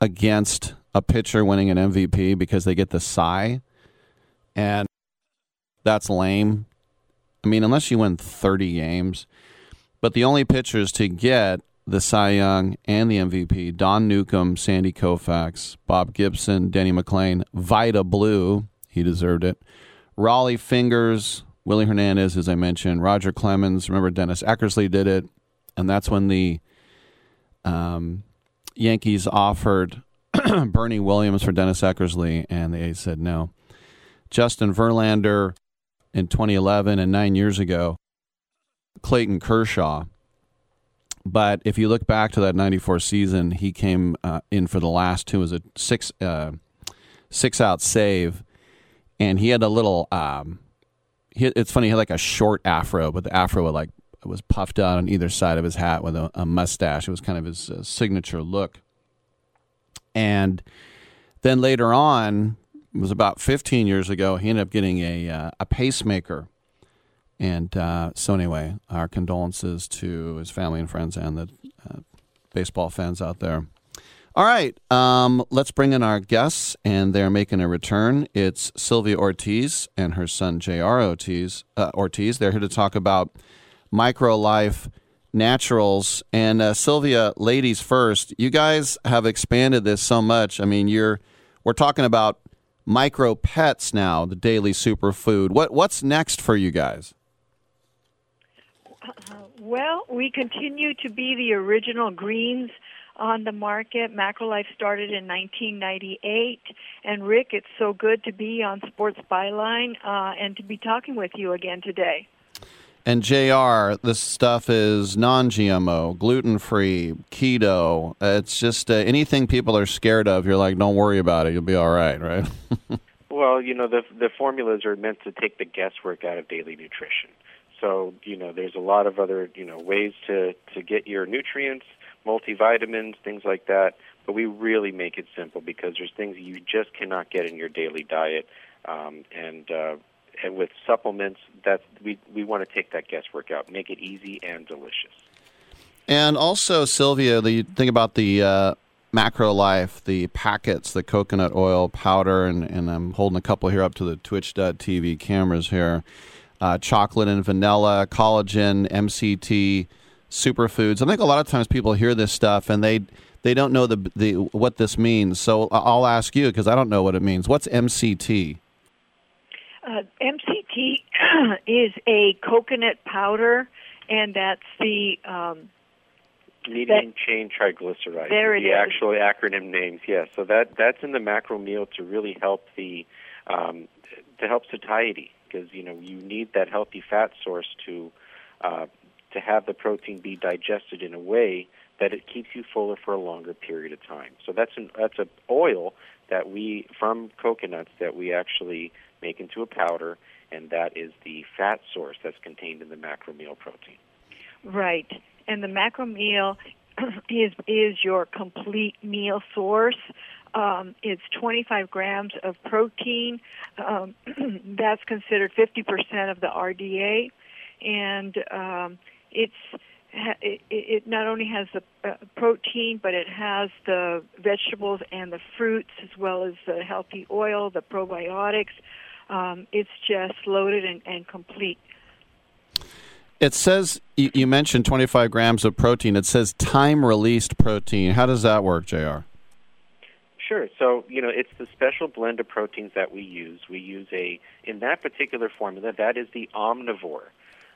against a pitcher winning an MVP because they get the Cy, and that's lame. I mean, unless you win 30 games, but the only pitchers to get the Cy Young and the MVP, Don Newcombe, Sandy Koufax, Bob Gibson, Denny McLain, Vida Blue, he deserved it. Rollie Fingers, Willie Hernandez, as I mentioned, Roger Clemens. Remember, Dennis Eckersley did it, and that's when the um, Yankees offered Bernie Williams for Dennis Eckersley, and the A's said no. Justin Verlander in 2011 and nine years ago, Clayton Kershaw. But if you look back to that '94 season, he came uh, in for the last two as a six uh, six out save, and he had a little um, he, it's funny. He had like a short afro, but the afro like was puffed out on either side of his hat with a, a mustache. It was kind of his uh, signature look. And then later on, it was about 15 years ago, he ended up getting a uh, a pacemaker. And uh, so anyway, our condolences to his family and friends and the uh, baseball fans out there. All right, um, let's bring in our guests, and they're making a return. It's Sylvia Ortiz and her son J.R. Ortiz. Uh, Ortiz. They're here to talk about Macro Life Naturals. And uh, Sylvia, ladies first. You guys have expanded this so much. I mean, you're we're talking about micro pets now, the daily superfood. What what's next for you guys?
Well, we continue to be the original greens on the market. Macrolife started in 1998. And Rick, it's so good to be on Sports Byline uh, and to be talking with you again today.
And JR, this stuff is non GMO, gluten free, keto. It's just uh, anything people are scared of, you're like, don't worry about it. You'll be all right, right?
well, you know, the, the formulas are meant to take the guesswork out of daily nutrition. So, you know, there's a lot of other, you know, ways to, to get your nutrients multivitamins, things like that. But we really make it simple because there's things you just cannot get in your daily diet, um, and uh, and with supplements, that we we want to take that guesswork out, make it easy and delicious.
And also, Sylvia, the thing about the uh, Macro Life, the packets, the coconut oil powder, and, and I'm holding a couple here up to the Twitch.tv cameras here. Uh, chocolate and vanilla, collagen, MCT superfoods. I think a lot of times people hear this stuff and they they don't know the the what this means. So I'll ask you because I don't know what it means. What's MCT?
Uh, MCT is a coconut powder, and that's the um,
medium chain triglyceride.
There it
the
is.
actual acronym names. Yes, so that that's in the macro meal to really help the um, to help satiety because you know you need that healthy fat source to uh, to have the protein be digested in a way that it keeps you fuller for a longer period of time. So that's an that's a oil that we from coconuts that we actually make into a powder, and that is the fat source that's contained in the macromeal protein.
Right, and the macro meal is is your complete meal source. Um, it's 25 grams of protein. Um, that's considered 50% of the RDA, and um, it's it, it not only has the uh, protein, but it has the vegetables and the fruits, as well as the healthy oil, the probiotics. Um, it's just loaded and, and complete.
It says you, you mentioned 25 grams of protein. It says time released protein. How does that work, Jr.?
Sure. So, you know, it's the special blend of proteins that we use. We use a, in that particular formula, that is the omnivore.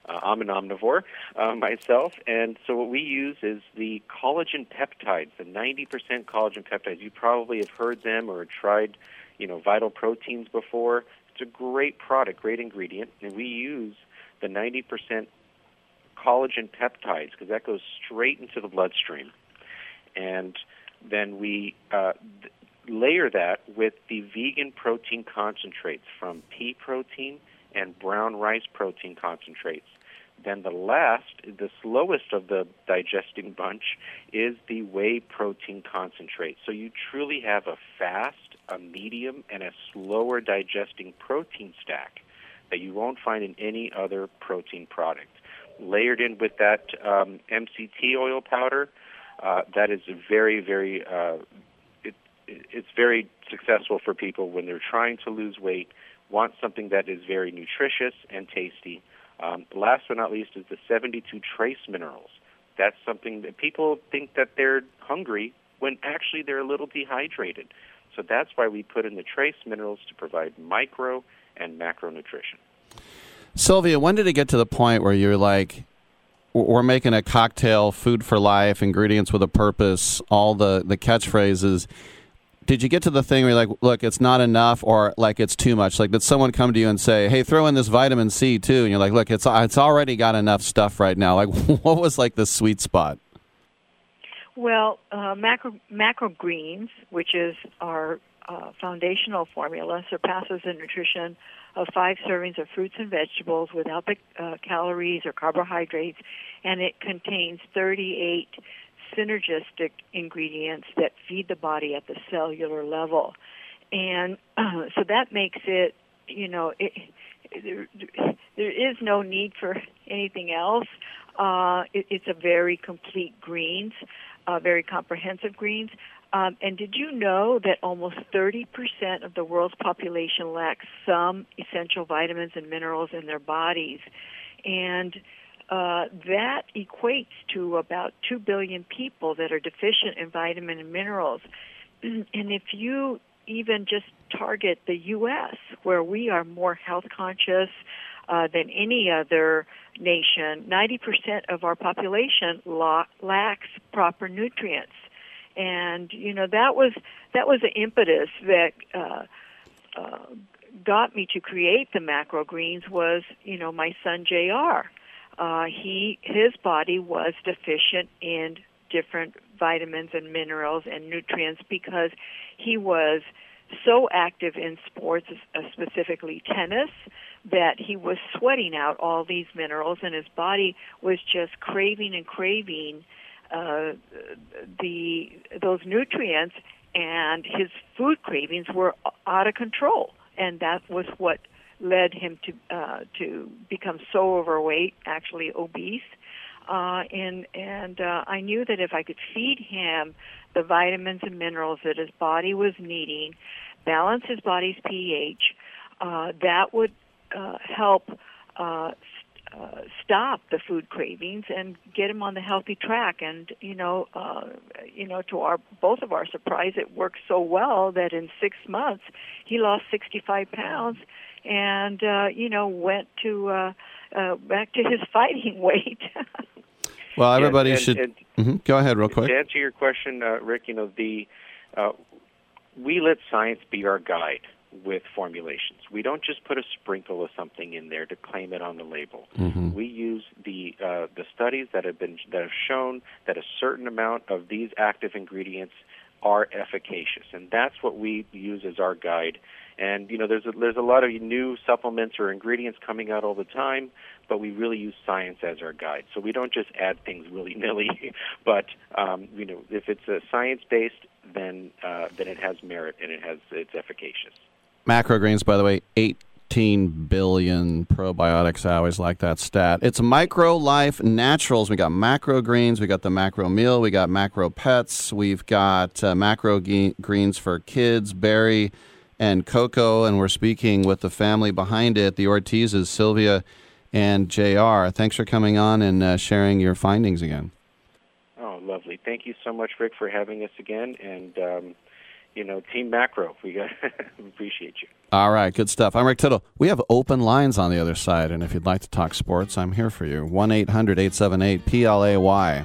Uh, I'm an omnivore uh, myself, and so what we use is the collagen peptides, the 90% collagen peptides. You probably have heard them or tried, you know, Vital Proteins before. It's a great product, great ingredient, and we use the 90% collagen peptides because that goes straight into the bloodstream, and then we uh, th- layer that with the vegan protein concentrates from pea protein and brown rice protein concentrates. Then the last, the slowest of the digesting bunch, is the whey protein concentrate. So you truly have a fast, a medium, and a slower digesting protein stack that you won't find in any other protein product. Layered in with that um, MCT oil powder, uh, that is very, very, uh, it's very successful for people when they're trying to lose weight want something that is very nutritious and tasty. Um, last but not least is the 72 trace minerals. That's something that people think that they're hungry when actually they're a little dehydrated. So that's why we put in the trace minerals to provide micro and macro nutrition.
Sylvia, when did it get to the point where you're like, we're making a cocktail, food for life, ingredients with a purpose, all the, the catchphrases did you get to the thing where you're like, look, it's not enough, or like it's too much? Like, did someone come to you and say, hey, throw in this vitamin C too? And you're like, look, it's it's already got enough stuff right now. Like, what was like the sweet spot?
Well, uh, macro greens, which is our uh, foundational formula, surpasses the nutrition of five servings of fruits and vegetables without the uh, calories or carbohydrates, and it contains 38 synergistic ingredients that feed the body at the cellular level. And uh, so that makes it, you know, it, there, there is no need for anything else. Uh, it, it's a very complete greens, uh, very comprehensive greens. Um, and did you know that almost 30% of the world's population lacks some essential vitamins and minerals in their bodies? And uh, that equates to about 2 billion people that are deficient in vitamin and minerals. and if you even just target the U.S., where we are more health conscious uh, than any other nation, 90% of our population la- lacks proper nutrients and you know that was that was the impetus that uh, uh, got me to create the macro greens was you know my son Jr. Uh, he his body was deficient in different vitamins and minerals and nutrients because he was so active in sports, uh, specifically tennis, that he was sweating out all these minerals, and his body was just craving and craving uh, the those nutrients, and his food cravings were out of control, and that was what led him to uh, to become so overweight, actually obese. Uh, and and uh, I knew that if I could feed him the vitamins and minerals that his body was needing, balance his body's pH, uh, that would uh, help uh, uh, stop the food cravings and get him on the healthy track. And you know, uh, you know, to our both of our surprise, it worked so well that in six months he lost 65 pounds, and uh, you know, went to uh, uh, back to his fighting weight.
well, everybody
and, and,
should
and
mm-hmm. go ahead real quick.
To answer your question, uh, Rick, you know the uh, we let science be our guide with formulations. We don't just put a sprinkle of something in there to claim it on the label.
Mm-hmm.
We use the uh, the studies that have been that have shown that a certain amount of these active ingredients are efficacious, and that's what we use as our guide. And you know, there's a, there's a lot of new supplements or ingredients coming out all the time, but we really use science as our guide. So we don't just add things willy nilly, but um, you know, if it's a science based, then uh, then it has merit and it has it's efficacious.
Macrogreens, by the way, 18 billion probiotics. I always like that stat. It's Macro Life Naturals. We got macro greens, we got the macro meal, we got macro pets, we've got uh, macro ge- greens for kids, berry and Coco, and we're speaking with the family behind it, the Ortizes, Sylvia and JR. Thanks for coming on and uh, sharing your findings again.
Oh, lovely. Thank you so much, Rick, for having us again. And, um, you know, Team Macro, we got appreciate you.
All right, good stuff. I'm Rick Tittle. We have open lines on the other side, and if you'd like to talk sports, I'm here for you. 1 800 878 PLAY.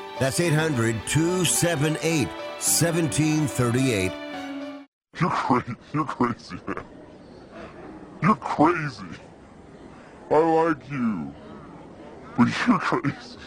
That's 800 278 1738.
You're crazy. You're crazy, man. You're crazy. I like you. But you're crazy.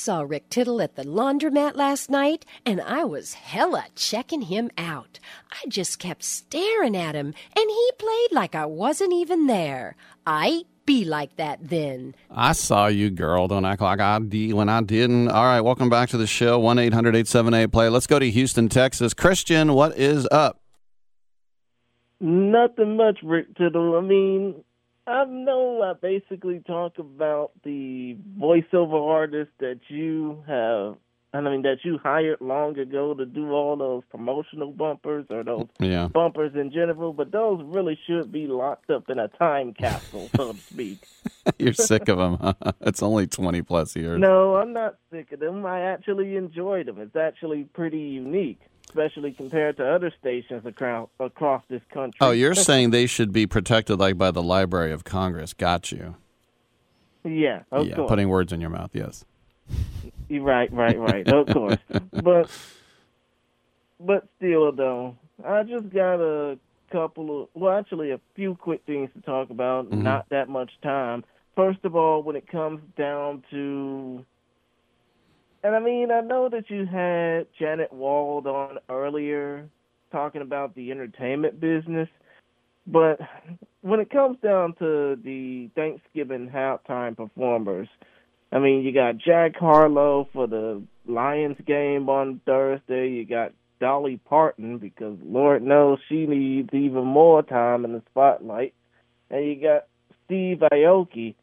Saw Rick Tittle at the laundromat last night, and I was hella checking him out. I just kept staring at him, and he played like I wasn't even there. I be like that then.
I saw you, girl. Don't act like I did when I didn't. All right, welcome back to the show. 1 800 878 play. Let's go to Houston, Texas. Christian, what is up?
Nothing much, Rick Tittle. I mean, I know I basically talk about the voiceover artist that you have, and I mean that you hired long ago to do all those promotional bumpers or those
Yeah.
bumpers in general, but those really should be locked up in a time capsule, so to speak.
You're sick of them. Huh? It's only 20 plus years.
No, I'm not sick of them. I actually enjoy them. It's actually pretty unique, especially compared to other stations across across this country.
Oh, you're saying they should be protected like by the Library of Congress. Got you.
yeah, of
yeah,
course.
putting words in your mouth. Yes.
Right, right, right. Of course, but but still, though, I just got a couple of well, actually, a few quick things to talk about.
Mhm.
Not that much time. First of all, when it comes down to, and I mean, I know that you had Janet Wald on earlier talking about the entertainment business, but when it comes down to the Thanksgiving halftime performers, I mean, you got Jack Harlow for the Lions game on Thursday. You got Dolly Parton because Lord knows she needs even more time in the spotlight. And you got Steve Aoki.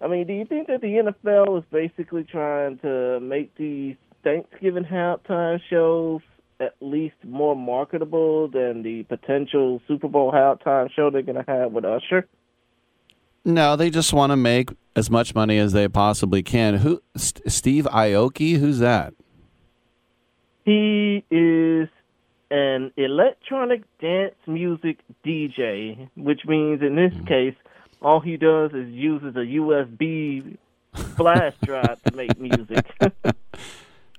I mean, do you think that the NFL is basically trying to make these Thanksgiving halftime shows at least more marketable than the potential Super Bowl halftime show they're going to have with Usher?
No, they just want to make as much money as they possibly can. Who? St- Steve Aoki? Who's that?
He is an electronic dance music DJ, which means in this mm-hmm. case, all he does is uses a USB flash drive to make music.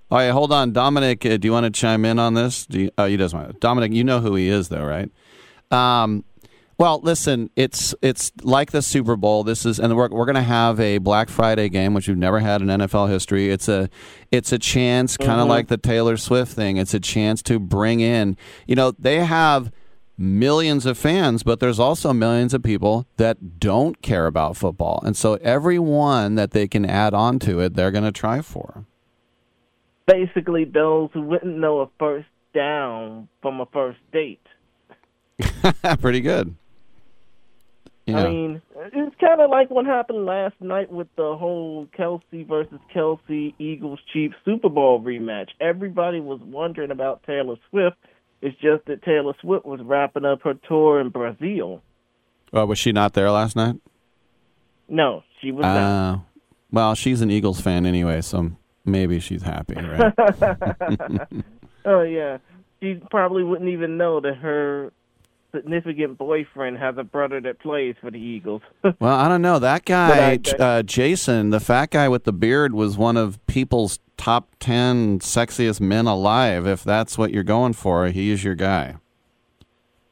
All right, hold on, Dominic. Uh, do you want to chime in on this? Do you, oh, he doesn't want. Dominic, you know who he is, though, right? Um, well, listen, it's it's like the Super Bowl. This is, and we're we're going to have a Black Friday game, which we've never had in NFL history. It's a it's a chance, kind of
Mhm.
like the Taylor Swift thing. It's a chance to bring in. You know, they have millions of fans, but there's also millions of people that don't care about football, and so everyone that they can add on to it, they're going to try for.
Basically, those who wouldn't know a first down from a first date.
Pretty good. Yeah.
I mean, it's kind of like what happened last night with the whole Kelce versus Kelce Eagles Chiefs Super Bowl rematch. Everybody was wondering about Taylor Swift. It's just that Taylor Swift was wrapping up her tour in Brazil.
Oh, was she not there last night?
No, she was not.
Uh, well, she's an Eagles fan anyway, so maybe she's happy, right?
oh yeah, she probably wouldn't even know that her significant boyfriend has a brother that plays for the Eagles.
well, I don't know. That guy,
I-
uh, Jason, the fat guy with the beard, was one of people's top 10 sexiest men alive. If that's what you're going for, he's your guy.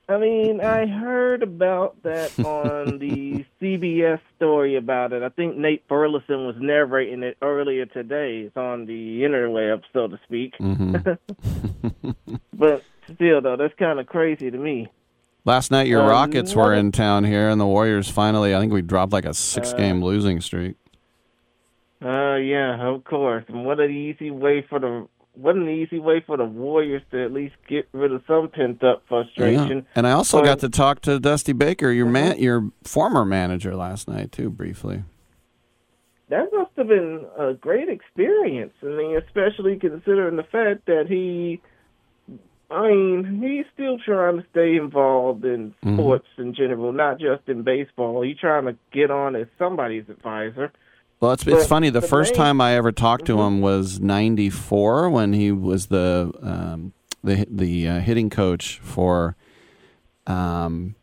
I mean, I heard about that on the CBS story about it. I think Nate Burleson was narrating it earlier today. It's on the interweb, so to speak.
Mm-hmm.
but still, though, that's kind of crazy to me.
Last night, your
Um,
Rockets were in town here, and the Warriors finally, I think we dropped like a six game losing streak.
Uh, yeah, of course. And what an easy way for the what an easy way for the Warriors to at least get rid of some pent up frustration.
Yeah. And I also
But-
got to talk to Dusty Baker, your man, your former manager, last night too, briefly.
that must have been a great experience. I mean, especially considering the fact that he, I mean, he's still trying to stay involved in
Mhm.
sports in general, not just in baseball. He's trying to get on as somebody's advisor.
Well, it's it's
But
funny. The
the
first
main-
time I ever talked to him was '94 when he was the um, the the uh, hitting coach for um,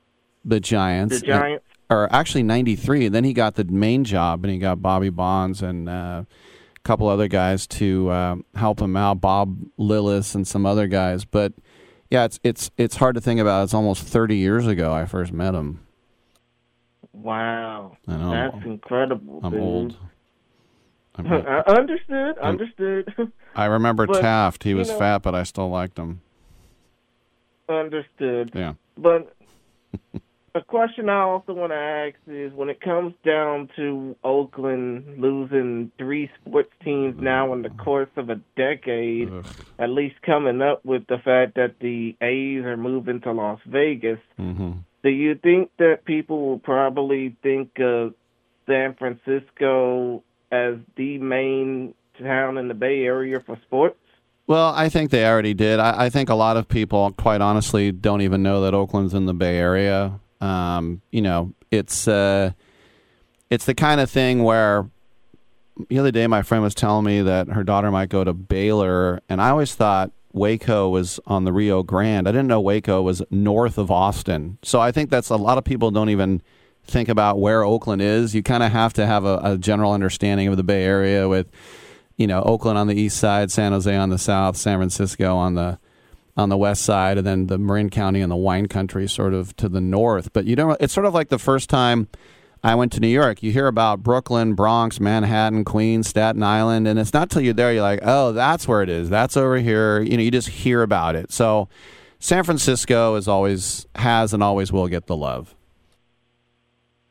the Giants.
The Giants.
or actually '93. and Then he got the main job, and he got Bobby Bonds and uh, a couple other guys to uh, help him out. Bob Lillis and some other guys. But yeah, it's it's it's hard to think about. It's almost 30 years ago I first met him.
Wow,
I know.
that's incredible.
I'm
dude.
old. I'm-
I understood.
I'm-
Understood.
I remember
But,
Taft. He
you
was
know-
fat, but I still liked him.
Understood.
Yeah.
But a question I also want to ask is when it comes down to Oakland losing three sports teams now in the course of a decade, at least coming up with the fact that the A's are moving to Las Vegas,
Mm-hmm.
Do you think that people will probably think of San Francisco as the main town in the Bay Area for sports?
Well, I think they already did. I, I think a lot of people, quite honestly, don't even know that Oakland's in the Bay Area. Um, you know, it's uh, it's the kind of thing where the other day my friend was telling me that her daughter might go to Baylor, and I always thought Waco was on the Rio Grande. I didn't know Waco was north of Austin. So I think that's a lot of people don't even think about where Oakland is. You kind of have to have a, a general understanding of the Bay Area with you know Oakland on the east side, San Jose on the south, San Francisco on the on the west side, and then the Marin County and the wine country sort of to the north. But you don't. It's sort of like the first time I went to New York. You hear about Brooklyn, Bronx, Manhattan, Queens, Staten Island, and it's not till you're there you're like, oh, that's where it is. That's over here. You know, you just hear about it. So San Francisco is always has and always will get the love.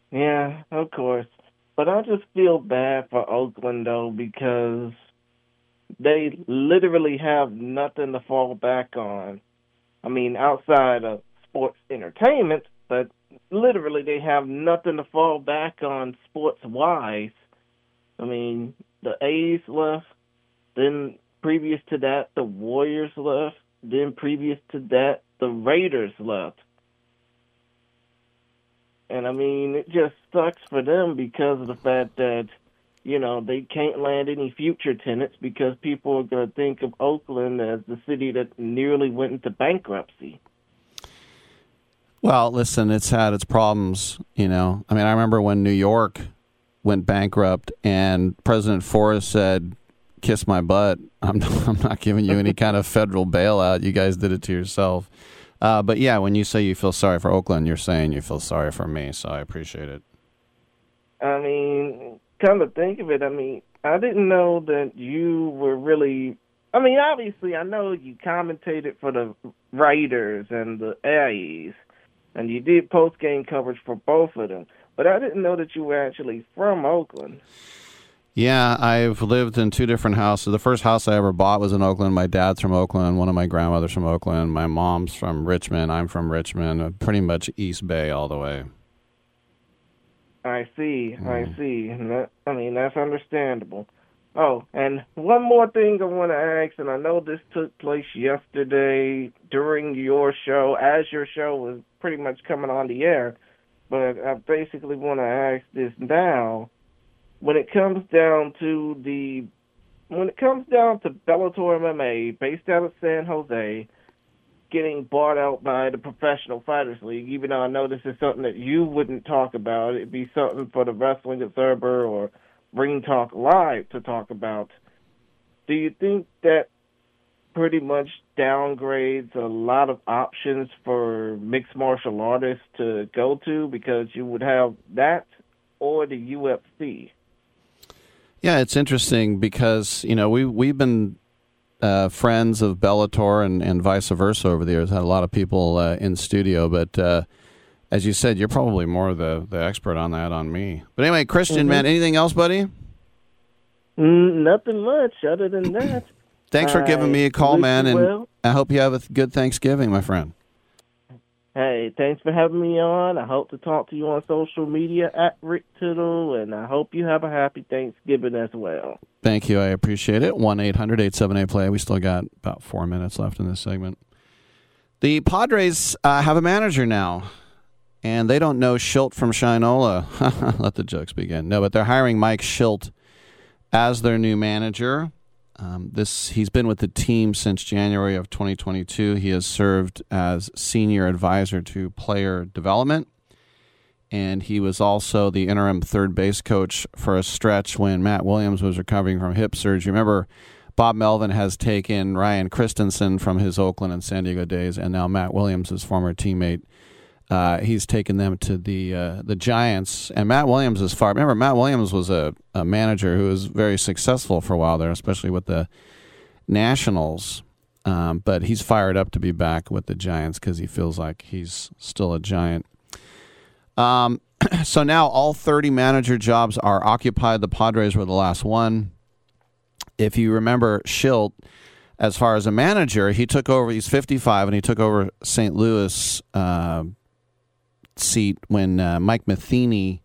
Yeah, of course. But I just feel bad for Oakland though because they literally have nothing to fall back on. I mean, outside of sports entertainment, but literally they have nothing to fall back on sports wise. I mean, the A's left, then previous to that the Warriors left, then previous to that the Raiders left. And I mean, it just sucks for them because of the fact that, you know, they can't land any future tenants because people are going to think of Oakland as the city that nearly went into bankruptcy.
Well, listen, it's had its problems, you know. I mean, I remember when New York went bankrupt and President Ford said, "Kiss my butt. I'm not, I'm not giving you any kind of federal bailout. You guys did it to yourself." Uh, but yeah, when you say you feel sorry for Oakland, you're saying you feel sorry for me, so I appreciate it.
I mean, come to think of it, I mean, I didn't know that you were really. I mean, obviously, I know you commentated for the Raiders and the A's, and you did post game coverage for both of them. But I didn't know that you were actually from Oakland.
Yeah, I've lived in two different houses. The first house I ever bought was in Oakland. My dad's from Oakland. One of my grandmothers from Oakland. My mom's from Richmond. I'm from Richmond. uh, Pretty much East Bay all the way.
I see.
Hmm.
I see. That, I mean, that's understandable. Oh, and one more thing I want to ask, and I know this took place yesterday during your show, as your show was pretty much coming on the air, but I basically want to ask this now. When it comes down to the, when it comes down to Bellator MMA, based out of San Jose, getting bought out by the Professional Fighters League, even though I know this is something that you wouldn't talk about. It'd be something for the Wrestling Observer or Ring Talk Live to talk about. Do you think that pretty much downgrades a lot of options for mixed martial artists to go to because you would have that or the UFC?
Yeah, it's interesting because you know we we've been uh, friends of Bellator and, and vice versa over the years. Had a lot of people uh, in studio, but uh, as you said, you're probably more the the expert on that on me. But anyway, Christian,
Mhm.
man, anything else, buddy?
Mm, nothing much other than that.
Thanks for giving me a call, man, and
well.
I hope you have a good Thanksgiving, my friend.
Hey, thanks for having me on. I hope to talk to you on social media at Rick Tittle, and I hope you have a happy Thanksgiving as well.
Thank you. I appreciate it. 1 800 878 play. We still got about four minutes left in this segment. The Padres uh, have a manager now, and they don't know Shildt from Shinola. Let the jokes begin. No, but they're hiring Mike Shildt as their new manager. Um, this he's been with the team since January of 2022. He has served as senior advisor to player development, and he was also the interim third base coach for a stretch when Matt Williams was recovering from hip surgery. Remember, Bob Melvin has taken Ryan Christenson from his Oakland and San Diego days, and now Matt Williams, his former teammate, uh, he's taken them to the uh, the Giants. And Matt Williams is far. Remember, Matt Williams was a, a manager who was very successful for a while there, especially with the Nationals. Um, but he's fired up to be back with the Giants because he feels like he's still a Giant. Um, so now all 30 manager jobs are occupied. The Padres were the last one. If you remember Shildt, as far as a manager, he took over, he's 55, and he took over St. Louis uh, seat when uh, Mike Matheny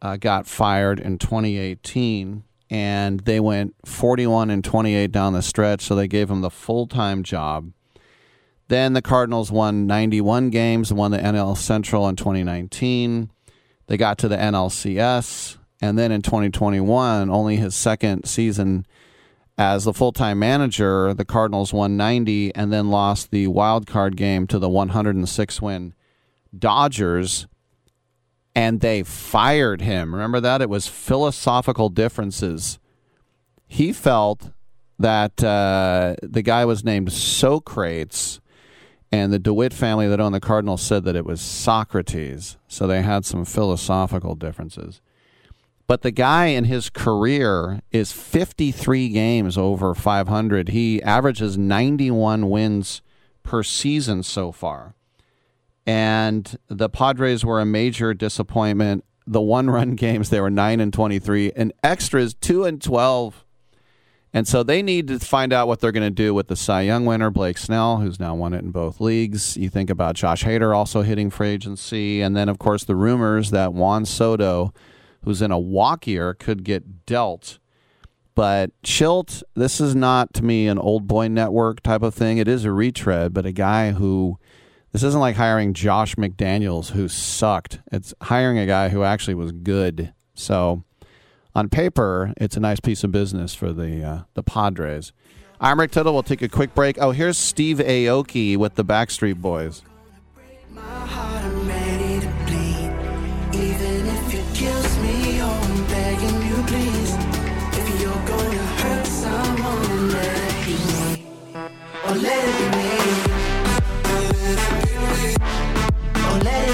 uh, got fired in 2018. And they went 41 and 28 down the stretch, so they gave him the full time job. Then the Cardinals won 91 games and won the NL Central in 2019. They got to the NLCS. And then in 2021, only his second season as the full time manager, the Cardinals won 90 and then lost the wild card game to the 106 win Dodgers. And they fired him. Remember that? It was philosophical differences. He felt that uh, the guy was named Socrates and the DeWitt family that owned the Cardinals said that it was Socrates. So they had some philosophical differences. But the guy in his career is 53 games over 500. He averages 91 wins per season so far. And the Padres were a major disappointment. The one run games, they were 9 and 23, and extras 2 and 12. And so they need to find out what they're going to do with the Cy Young winner, Blake Snell, who's now won it in both leagues. You think about Josh Hader also hitting free agency. And then, of course, the rumors that Juan Soto, who's in a walk year, could get dealt. But Shildt, this is not to me an old boy network type of thing. It is a retread, but a guy who this isn't like hiring Josh McDaniels who sucked. It's hiring a guy who actually was good. So on paper, it's a nice piece of business for the uh, the Padres. I'm Rick Tittle. We'll take a quick break. Oh, here's Steve Aoki with the Backstreet Boys.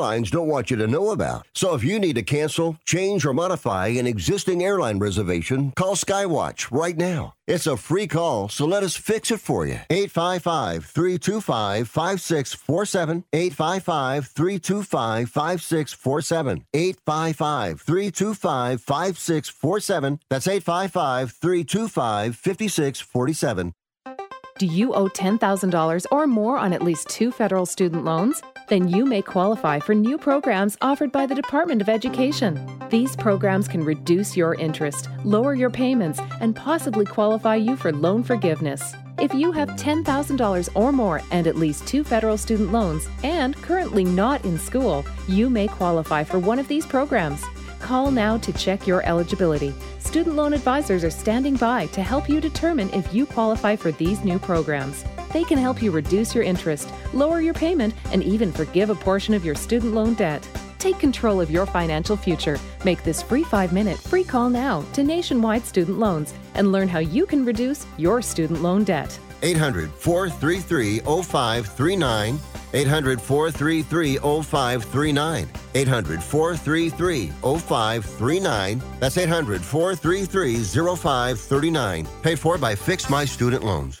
airlines don't want you to know about. So if you need to cancel, change, or modify an existing airline reservation, call Skywatch right now. It's a free call, so let us fix it for you. 855 325 5647. 855 325 5647. 855 325 5647. That's 855 325 5647.
Do you owe $10,000 or more on at least two federal student loans? Then you may qualify for new programs offered by the Department of Education. These programs can reduce your interest, lower your payments, and possibly qualify you for loan forgiveness. If you have $10,000 or more and at least two federal student loans and currently not in school, you may qualify for one of these programs. Call now to check your eligibility. Student loan advisors are standing by to help you determine if you qualify for these new programs. They can help you reduce your interest, lower your payment, and even forgive a portion of your student loan debt. Take control of your financial future. Make this free five minute free call now to Nationwide Student Loans and learn how you can reduce your student loan debt.
800 433 0539. 800 433 0539. 800 433 0539. That's 800 433 0539. Paid for by Fix My Student Loans.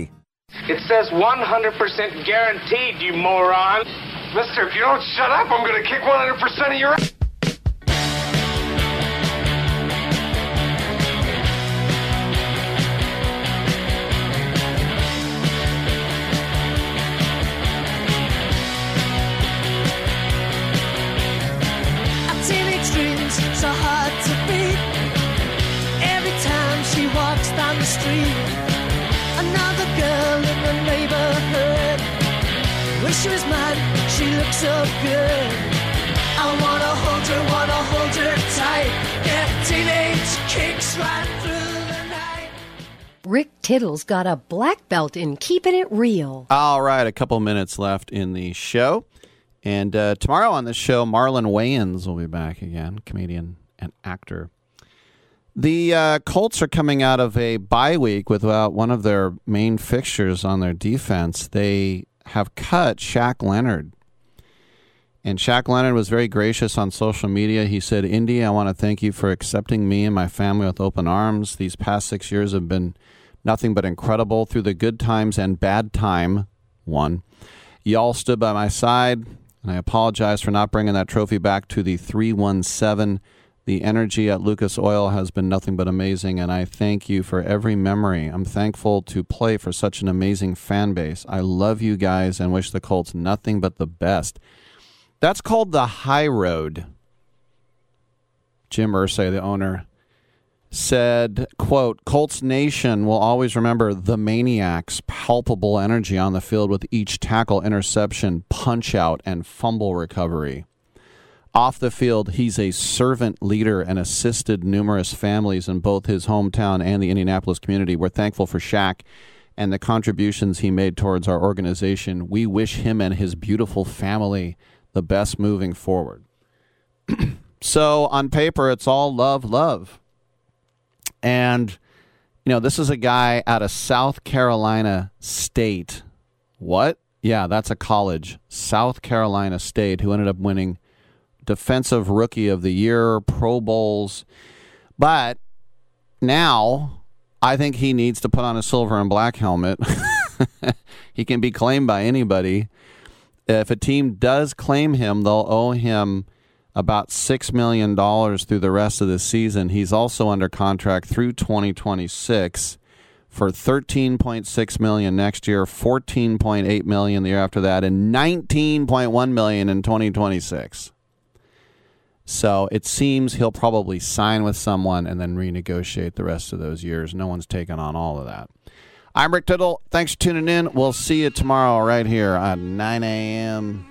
It says 100% guaranteed, you moron.
Mister, if you don't shut up, I'm gonna kick 100% of your
she was mine, she looks so good. I wanna hold her, wanna hold her tight. Get teenage kicks right through the night.
Rick Tittle's got a black belt in keeping it real.
All right, a couple minutes left in the show. And uh, tomorrow on the show, Marlon Wayans will be back again, comedian and actor. The uh, Colts are coming out of a bye week without one of their main fixtures on their defense. They have cut Shaq Leonard. And Shaq Leonard was very gracious on social media. He said, Indy, I want to thank you for accepting me and my family with open arms. These past six years have been nothing but incredible through the good times and bad time. One. Y'all stood by my side, and I apologize for not bringing that trophy back to the 317. The energy at Lucas Oil has been nothing but amazing, and I thank you for every memory. I'm thankful to play for such an amazing fan base. I love you guys and wish the Colts nothing but the best. That's called the high road. Jim Irsay, the owner, said, quote, Colts Nation will always remember the maniac's palpable energy on the field with each tackle, interception, punch out, and fumble recovery. Off the field, he's a servant leader and assisted numerous families in both his hometown and the Indianapolis community. We're thankful for Shaq and the contributions he made towards our organization. We wish him and his beautiful family the best moving forward. so, on paper, it's all love, love. And, you know, this is a guy out of South Carolina State. What? Yeah, that's a college, South Carolina State, who ended up winning Defensive Rookie of the Year, Pro Bowls. But now I think he needs to put on a silver and black helmet. he can be claimed by anybody. If a team does claim him, they'll owe him about $6 million through the rest of the season. He's also under contract through 2026 for 13.6 million next year, 14.8 million the year after that, and 19.1 million in 2026. So it seems he'll probably sign with someone and then renegotiate the rest of those years. No one's taken on all of that. I'm Rick Tittle. Thanks for tuning in. We'll see you tomorrow right here at 9 a.m.